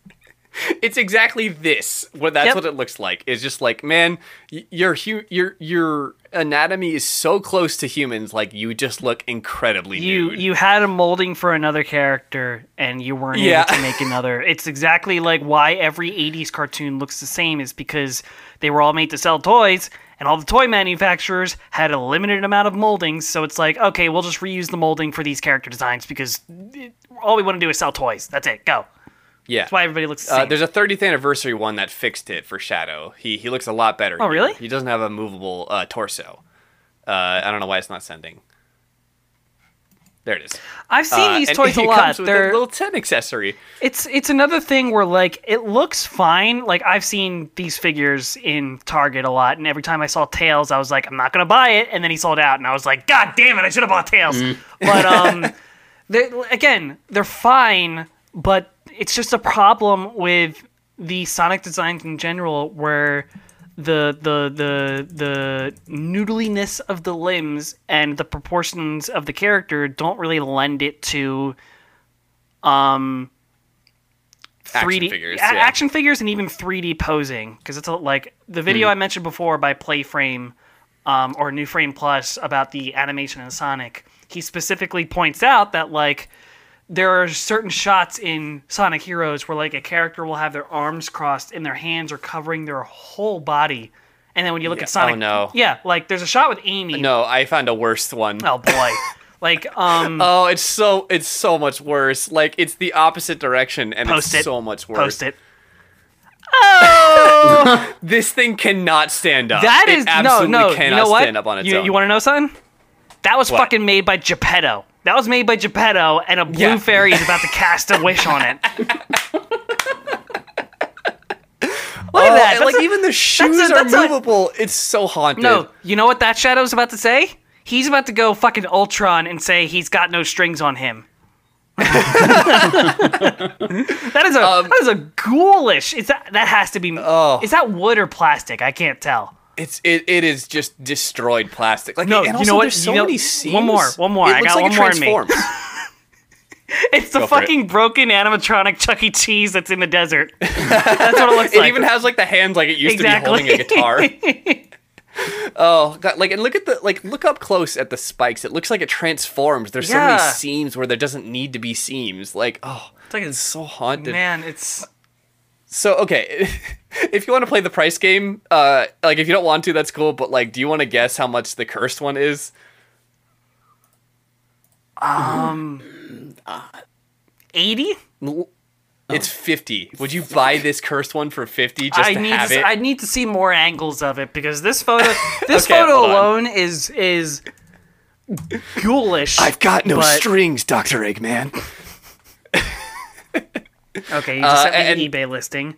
it's exactly this. What that's Yep. what it looks like. It's just like, man, your hu- your your anatomy is so close to humans. Like you just look incredibly you nude. you had a molding for another character and you weren't Yeah. able to make another. It's exactly like why every 80s cartoon looks the same is because they were all made to sell toys and all the toy manufacturers had a limited amount of moldings, so it's like, okay, we'll just reuse the molding for these character designs because all we want to do is sell toys. That's it. Go. Yeah. That's why everybody looks the Uh, same. there's a 30th anniversary one that fixed it for Shadow. He he looks a lot better. Oh, really? He doesn't have a movable uh, torso. Uh, I don't know why it's not sending. There it is. I've seen Uh, these toys a lot. They're a little 10 accessory. It's it's another thing where like it looks fine. Like I've seen these figures in Target a lot, and every time I saw Tails, I was like, I'm not gonna buy it. And then he sold out, and I was like, God damn it, I should have bought Tails. But um, they're, again, they're fine, but it's just a problem with the Sonic designs in general, where the the the the noodliness of the limbs and the proportions of the character don't really lend it to um 3D figures, a- yeah. action figures and even 3D posing because it's a, like the video Hmm. I mentioned before by Playframe um, or New Frame Plus about the animation in Sonic. He specifically points out that like there are certain shots in Sonic Heroes where like a character will have their arms crossed and their hands are covering their whole body. And then when you look Yeah. at Sonic, Oh, no. yeah, like there's a shot with Amy. No, I found a worse one. Oh boy, like um, Oh, it's so it's so much worse. Like it's the opposite direction, and it's it. so much worse. post it. Oh! this thing cannot stand up. That It is no, absolutely no. You cannot know what? stand up on its you, own. you want to know something? That was What? fucking made by Geppetto. That was made by Geppetto, and a blue Yeah. fairy is about to cast a wish on it. Look Oh, at that. like a- even the shoes that's a- are that's a- movable. it's so haunted. no, you know what that shadow's about to say? He's about to go fucking Ultron and say he's got no strings on him. that is a that is a ghoulish. Is that that has to be? Um, Oh. Is that wood or plastic? I can't tell. It's it, it is just destroyed plastic. Like No, and you also know what? There's so You know- many one more, one more. It I looks got like one it more in me. transforms. It's the Go for it. fucking broken animatronic Chuck E. Cheese that's in the desert. That's what it looks It like. It even has like the hands like it used Exactly. to be holding a guitar. oh god! Like and look at the like look up close at the spikes. It looks like it transforms. There's so many seams where there doesn't need to be seams. Like oh, It's like it's so haunted. man, it's So okay, if you want to play the price game, uh, like if you don't want to, that's cool. But like, do you want to guess how much the cursed one is? um eighty. It's fifty. Would you buy this cursed one for fifty just I to need have to, it? I need to see more angles of it because this photo, this Okay, photo hold on. alone is is ghoulish. I've got no but- strings, Doctor Eggman. Okay, you just Uh, sent me and- an eBay listing.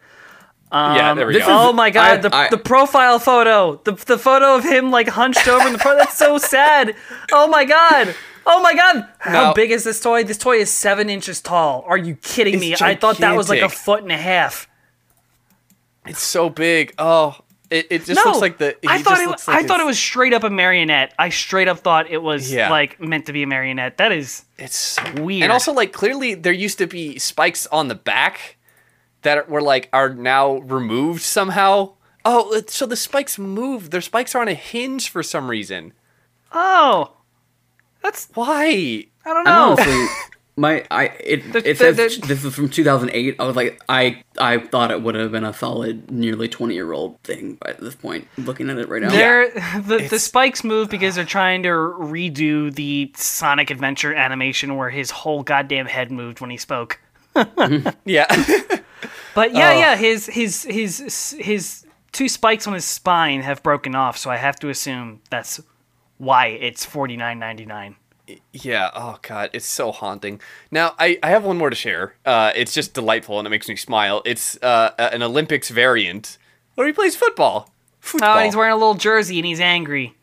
yeah, there we go. is- Oh my god, the, I- the profile photo, the the photo of him like hunched over in the front. That's so sad. Oh my god. Oh my god. How Now- big is this toy? This toy is seven inches tall. Are you kidding me? It's I thought that was like a foot and a half. It's so big. Oh, it, it just no, looks like the. I thought just it. looks like I thought it was straight up a marionette. I straight up thought it was Yeah. like meant to be a marionette. That is It's so weird. And also, like, clearly there used to be spikes on the back that were like are now removed somehow. Oh, so the spikes move. Their spikes are on a hinge for some reason. oh, that's Why? I don't I don't know. so my I it The- it the- says the- this is from 2008. I was like I I thought it would have been a solid nearly 20 year old thing by this point. Looking at it right now. They're the, the spikes move because they're trying to redo the Sonic Adventure animation where his whole goddamn head moved when he spoke. Yeah. But yeah, Oh. yeah, his his his his two spikes on his spine have broken off, so I have to assume that's why it's forty nine ninety nine. Yeah. Oh God, it's so haunting. Now I, I have one more to share. Uh, it's just delightful and it makes me smile. It's uh, an Olympics variant where he plays football. Football. Oh, and he's wearing a little jersey and he's angry.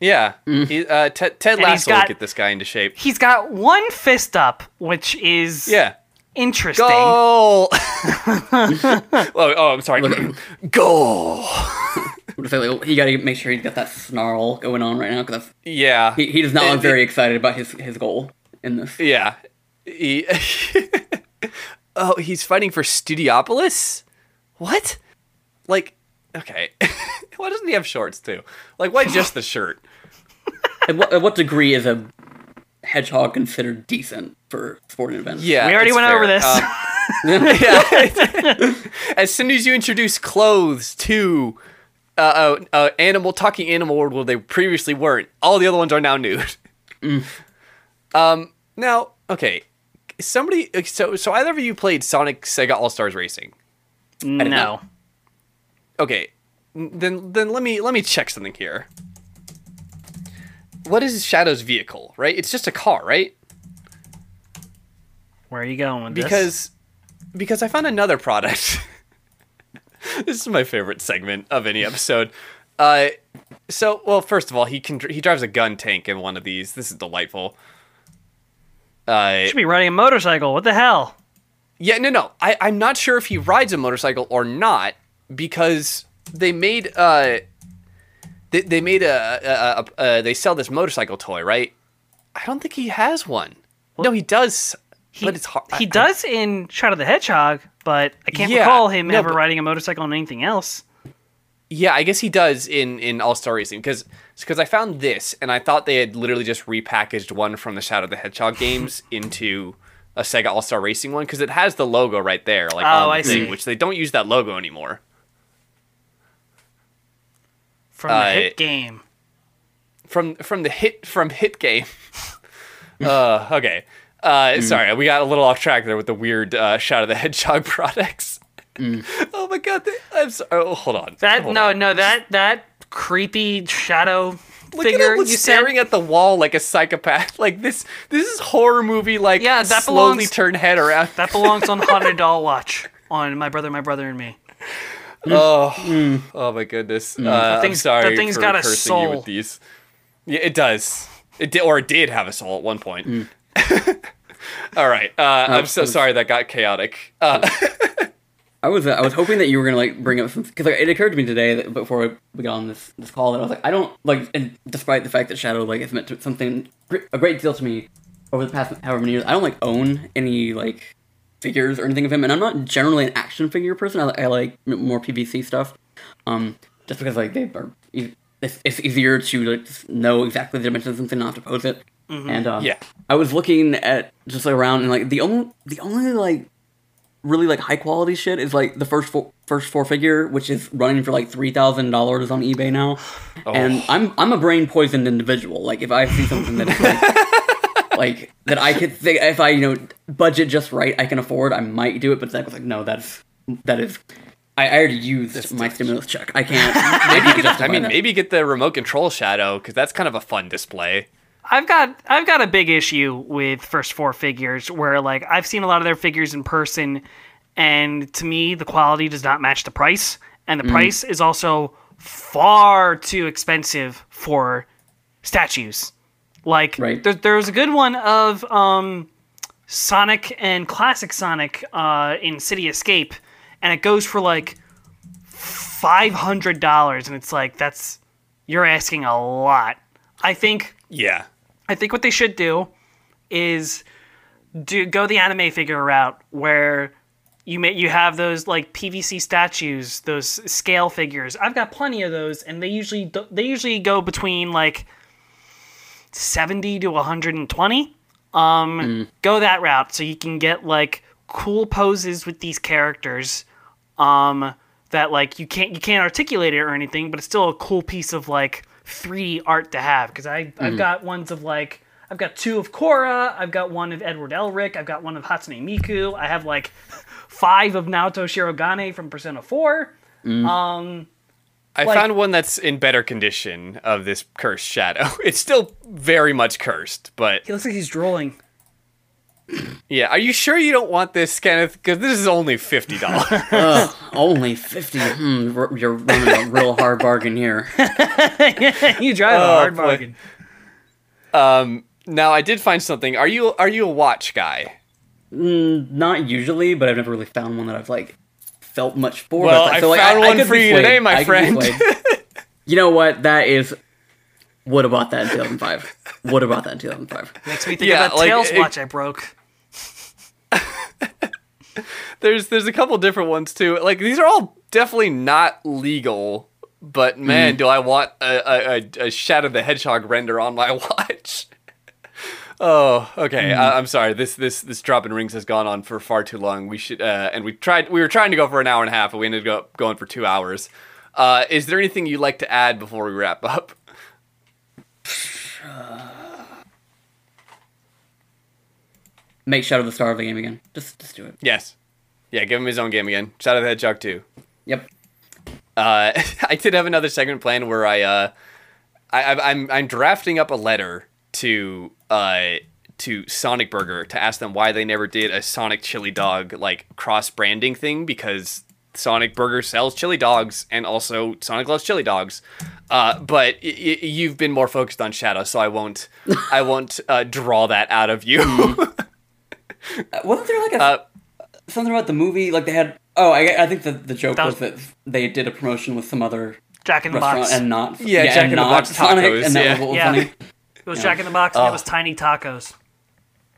Yeah. He, uh, Ted, Ted And he's Lasso will got- get this guy into shape. He's got one fist up, which is Yeah. interesting. Goal. oh, oh, I'm sorry. Goal. I'm just like, he got to make sure he's got that snarl going on right now because Yeah. he, he does not It- look it- very excited about his his goal in this. Yeah. He, oh, he's fighting for Studiopolis? What? Like, okay. why doesn't he have shorts too? Like, why just the shirt? At what, at what degree is a hedgehog considered decent for sporting events? Yeah. We already went fair. over this. Um, yeah. as soon as you introduce clothes to uh, uh, uh, animal talking animal world where they previously weren't, all the other ones are now nude. Um. Now, okay. Somebody. So, so either of you played Sonic Sega All Stars Racing? no. not. Okay, then then let me let me check something here. What is Shadow's vehicle? Right, it's just a car, right? Where are you going with this? Because because I found another product. this is my favorite segment of any episode. Uh, so well, first of all, he can he drives a gun tank in one of these. This is delightful. Uh, should be riding a motorcycle. What the hell? Yeah, no, no. I, I'm not sure if he rides a motorcycle or not because they made uh they, they made a, a, a, a they sell this motorcycle toy, right? I don't think he has one. no, he does, He, but it's hard. he does in Shadow the Hedgehog, but I can't Yeah, recall him no, ever but- riding a motorcycle on anything else. Yeah, I guess he does in in All Star Racing because because I found this and I thought they had literally just repackaged one from the Shadow the Hedgehog games into a Sega All Star Racing one because it has the logo right there, like Oh, the I thing, see. which they don't use that logo anymore. From the Uh, hit game. from from the hit from hit game. uh, okay. Uh, sorry, we got a little off track there with the weird uh, of the Hedgehog products. oh my god! They, I'm sorry. Oh, hold on. That Hold no on. no that that creepy shadow Look figure at him you staring said. at the wall like a psychopath. Like this. This is horror movie. Like Yeah, that slowly belongs- turn head around. That belongs on Haunted Doll Watch on My Brother, My Brother and Me. oh, oh my goodness. Uh, I'm thing's- sorry that thing's for got a cursing you soul. with these. Yeah, it does. It did, or it did have a soul at one point. All right. Uh, I'm so sorry that got chaotic. Uh, I was uh, I was hoping that you were gonna like bring up some because like, it occurred to me today that before we got on this this call that I was like I don't like and despite the fact that Shadow like has meant to, something a great deal to me over the past however many years I don't like own any like figures or anything of him and I'm not generally an action figure person I, I like more PVC stuff um just because like they are it's, it's easier to like know exactly the dimensions of something not to pose it and um, Yeah. I was looking at just like around and like the only the only like really like high quality shit is like the first four, first four figure, which is running for like three thousand dollars on eBay now. Oh. And I'm I'm a brain poisoned individual. Like if I see something that's like, like that I could think if I you know budget just right, I can afford, I might do it. But Zach was like, no, that's that is. I, I already used my stimulus check. I can't. maybe you could, I mean, that. maybe get the remote control shadow because that's kind of a fun display. I've got I've got a big issue with first four figures where like I've seen a lot of their figures in person and to me the quality does not match the price and Mm. the price is also far too expensive for statues. Like Right. there, there was a good one of um, Sonic and classic Sonic uh, in City Escape and it goes for like five hundred dollars and it's like that's you're asking a lot. I think Yeah. I think what they should do is do go the anime figure route where you may you have those like PVC statues, those scale figures. I've got plenty of those, and they usually they usually go between like seventy to one hundred and twenty. Um, go that route so you can get like cool poses with these characters. Um, that like you can't you can't articulate it or anything, but it's still a cool piece of like 3D art to have. Because I I've got ones of like I've got two of Korra, I've got one of Edward Elric, I've got one of Hatsune Miku, I have like five of Naoto Shirogane from Persona 4. Um, I Like- found one that's in better condition of this cursed shadow. It's still very much cursed, but He looks like he's drooling. Yeah. Are you sure you don't want this, Kenneth? Because this is only fifty dollars. Ugh, only 50. Hmm, r- you're running a real hard bargain here. you drive a Oh, hard boy. bargain. um, now I did find something. Are you are you a watch guy? Not usually, but I've never really found one that I've like felt much for. Well, but I like, found one could for you today, my I friend. swayed. you know what? That is. Would have bought that in 2005. Would have bought that in 2005. Makes me think Yeah, of that like, Tails it- watch I broke. There's there's a couple different ones too. Like these are all definitely not legal, but man, do I want a, a, a, Shadow the Hedgehog render on my watch? oh, okay. I, I'm sorry. This this this drop in rings has gone on for far too long. We should uh, and we tried. We were trying to go for an hour and a half, but we ended up going for two hours. Uh, is there anything you'd like to add before we wrap up? Make Shadow the star of the game again. Just, just do it. Yes. Yeah, give him his own game again. Shadow the Hedgehog 2. Yep. Uh, I did have another segment planned where I, uh, I, I'm I'm drafting up a letter to uh to Sonic Burger to ask them why they never did a Sonic chili dog like cross branding thing because Sonic Burger sells chili dogs and also Sonic loves chili dogs. Uh, but y- y- you've been more focused on Shadow, so I won't I won't uh, draw that out of you. Uh, wasn't there like a uh, something about the movie? Like they had. Oh, I, I think the the joke That was was- that they did a promotion with some other Jack in the restaurant Box. and not Yeah, Jack in and the Box Sonic, tacos, and that yeah. was what was Yeah. funny. It was Jack in the Box, and Oh. it was Tiny Tacos.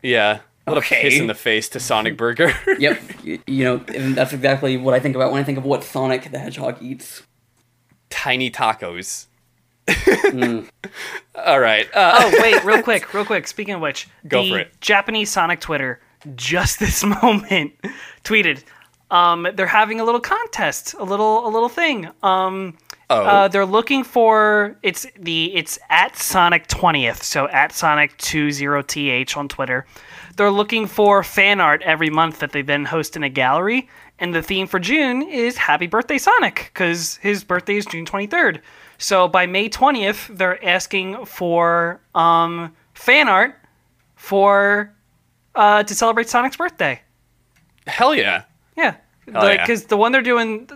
yeah, what a Okay. piss in the face to Sonic Burger. Yep, you, you know, and that's exactly what I think about when I think of what Sonic the Hedgehog eats. Tiny tacos. All right. Uh, Oh wait, real quick, real quick. Speaking of which, Go the for it. Japanese Sonic Twitter just this moment tweeted, um, they're having a little contest, a little a little thing. Um, oh, uh, they're looking for it's the it's at Sonic twentieth, so at Sonic two zero th on Twitter. They're looking for fan art every month that they then host in a gallery, and the theme for June is Happy Birthday Sonic because his birthday is June twenty third. So by May twentieth, they're asking for um, fan art for uh, to celebrate Sonic's birthday. hell yeah. Yeah, Oh, yeah. because the one they're doing,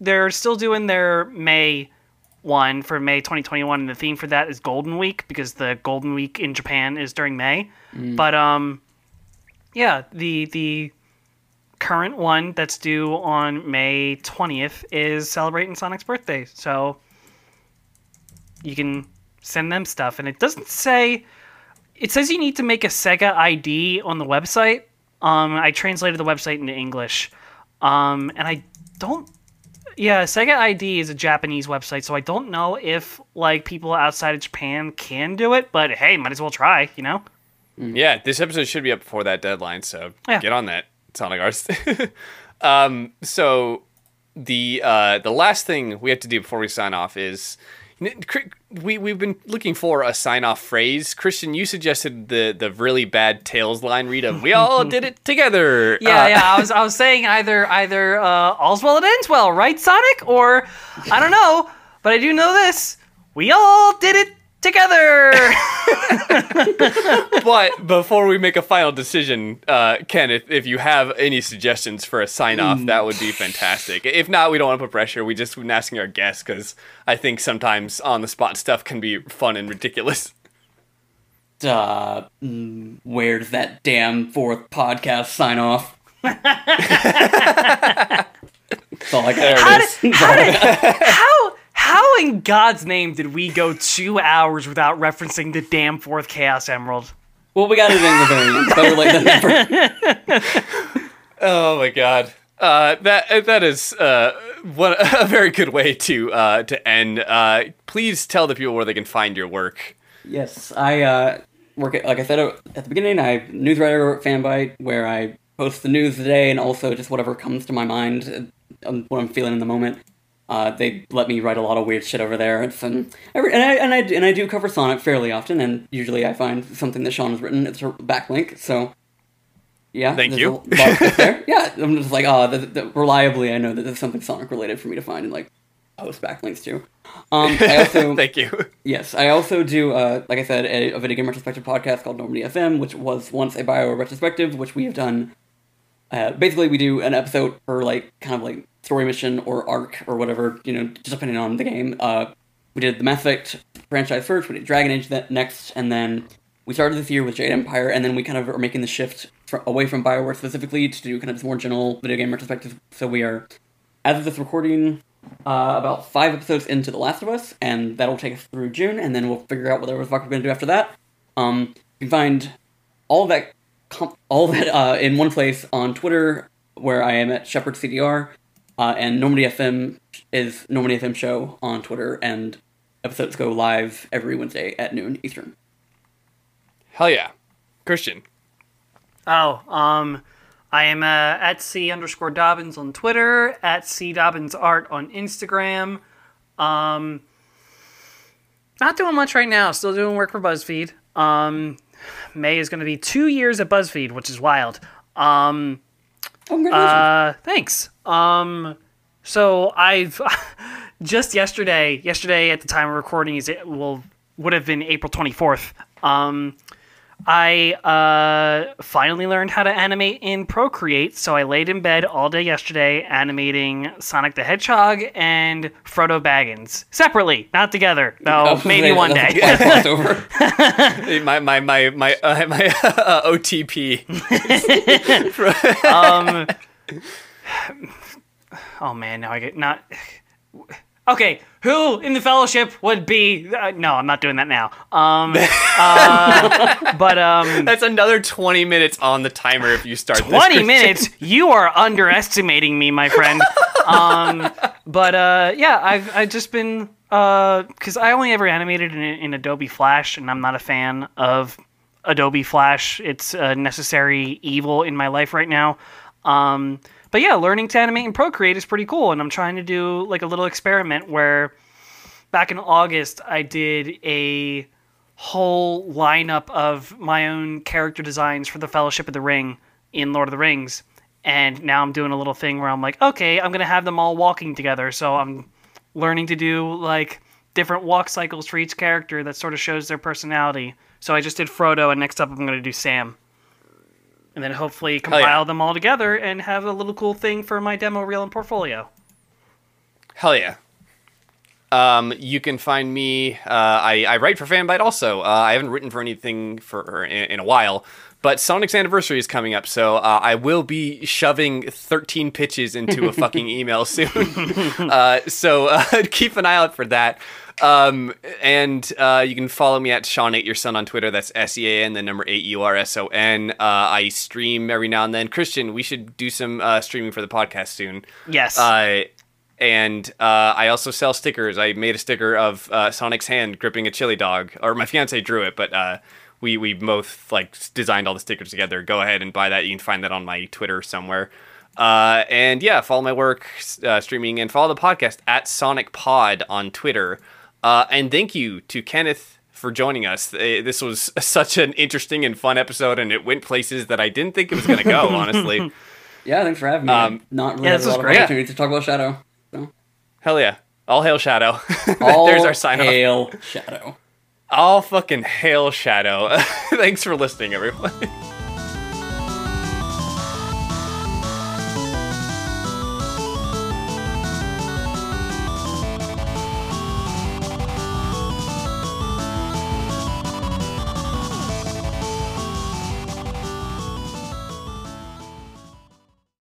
they're still doing their May one for May 2021, and the theme for that is Golden Week because the Golden Week in Japan is during May. But um, yeah, the the current one that's due on May 20th is celebrating Sonic's birthday, so you can send them stuff, and it doesn't say. It says you need to make a Sega ID on the website. Um, I translated the website into English, um, and I don't. Yeah, Sega ID is a Japanese website, so I don't know if like people outside of Japan can do it. But hey, might as well try, you know? Yeah, this episode should be up before that deadline, so Yeah. get on that, Sonic Arts. um, so the uh, the last thing we have to do before we sign off is we we've been looking for a sign off phrase. Christian, you suggested the the really bad Tails line read of "We all did it together." Yeah, Uh, yeah. I was I was saying either either uh, all's well that ends well, right, Sonic? Or I don't know, but I do know this: we all did it together. But before we make a final decision, uh, Ken, if, if you have any suggestions for a sign off, that would be fantastic. If not, we don't want to put pressure. We just been asking our guests because I think sometimes on the spot stuff can be fun and ridiculous. Uh, mm, where's that damn fourth podcast sign off? That's all I got. How did, how, did, how how in God's name did we go two hours without referencing the damn fourth Chaos Emerald? Well, we got it in the very end. Better late than never. Oh my god. Uh, that that is uh, one, a very good way to uh, to end. Uh, please tell the people where they can find your work. Yes, I uh, work at, like I said uh, at the beginning. I newswriter at Fanbyte, where I post the news of the day and also just whatever comes to my mind, uh, um, what I'm feeling in the moment. Uh, they let me write a lot of weird shit over there. It's every, and I and I and I do cover Sonic fairly often, and usually I find something that Sean has written. It's a backlink, so yeah. Thank you. A lot of stuff there. Yeah, I'm just like, oh, the, the, reliably, I know that there's something Sonic related for me to find, and like post backlinks to. Um, I also Thank you. Yes, I also do, uh, like I said, a, a video game retrospective podcast called Normandy FM, which was once a bio retrospective, which we have done. Uh, basically, we do an episode per like kind of like story mission or arc or whatever, you know, just depending on the game. Uh, we did the Mass Effect franchise first, we did Dragon Age that next, and then we started this year with Jade Empire, and then we kind of are making the shift away from Bioware specifically to do kind of this more general video game retrospective. So we are, as of this recording, uh, about five episodes into The Last of Us, and that'll take us through June, and then we'll figure out whatever the fuck we're gonna do after that. Um, you can find all that, comp- all of that uh, in one place on Twitter, where I am at Shepard CDR, uh, and Normandy FM is Normandy FM show on Twitter, and episodes go live every Wednesday at noon Eastern. Hell yeah. Christian. Oh, um, I am uh, at C underscore Dobbins on Twitter, at C Dobbins Art on Instagram. Um, not doing much right now. Still doing work for BuzzFeed. Um, May is going to be two years at BuzzFeed, which is wild. Um, uh, thanks. Um, so I've just yesterday, yesterday at the time of recording is it will would have been April twenty fourth. Um, I uh, finally learned how to animate in Procreate, so I laid in bed all day yesterday animating Sonic the Hedgehog and Frodo Baggins separately, not together. No, was maybe one day. over. My my my my uh, my uh, OTP. um oh man now i get not okay who in the fellowship would be uh, no i'm not doing that now. Um uh, but um That's another 20 minutes on the timer if you start 20 Christian. minutes? You are underestimating me my friend. Um but uh yeah i've i've just been uh because i only ever animated in, in adobe flash and i'm not a fan of adobe flash. It's a necessary evil in my life right now. Um but yeah learning to animate in procreate is pretty cool and i'm trying to do like a little experiment where back in august i did a whole lineup of my own character designs for the Fellowship of the Ring in Lord of the Rings. And now I'm doing a little thing where I'm like, okay, I'm going to have them all walking together. So I'm learning to do like different walk cycles for each character that sort of shows their personality. So I just did Frodo, and next up I'm going to do Sam. And then hopefully compile yeah. them all together and have a little cool thing for my demo reel and portfolio. Hell yeah. Um, you can find me. Uh, I, I write for Fanbyte also. Uh, I haven't written for anything for in, in a while, but Sonic's anniversary is coming up, so uh, I will be shoving 13 pitches into a fucking email soon. uh, so uh, keep an eye out for that. Um, and uh, you can follow me at Sean Eight Your Son on Twitter. That's S E A N, the number eight U R S O N. Uh, I stream every now and then. Christian, we should do some uh, streaming for the podcast soon. Yes. Uh, and uh, I also sell stickers. I made a sticker of uh, Sonic's hand gripping a chili dog, or my fiance drew it, but uh, we we both like designed all the stickers together. Go ahead and buy that. You can find that on my Twitter somewhere. Uh, and yeah, follow my work uh, streaming and follow the podcast at Sonic Pod on Twitter. Uh, and thank you to Kenneth for joining us. Uh, This was such an interesting and fun episode, and it went places that I didn't think it was going to go. honestly, yeah, thanks for having me. Um, Not really yeah, this a was lot of great. opportunity to talk about Shadow. So. hell yeah! All hail Shadow. All There's our sign off. hail Shadow. All fucking hail Shadow. Thanks for listening, everyone.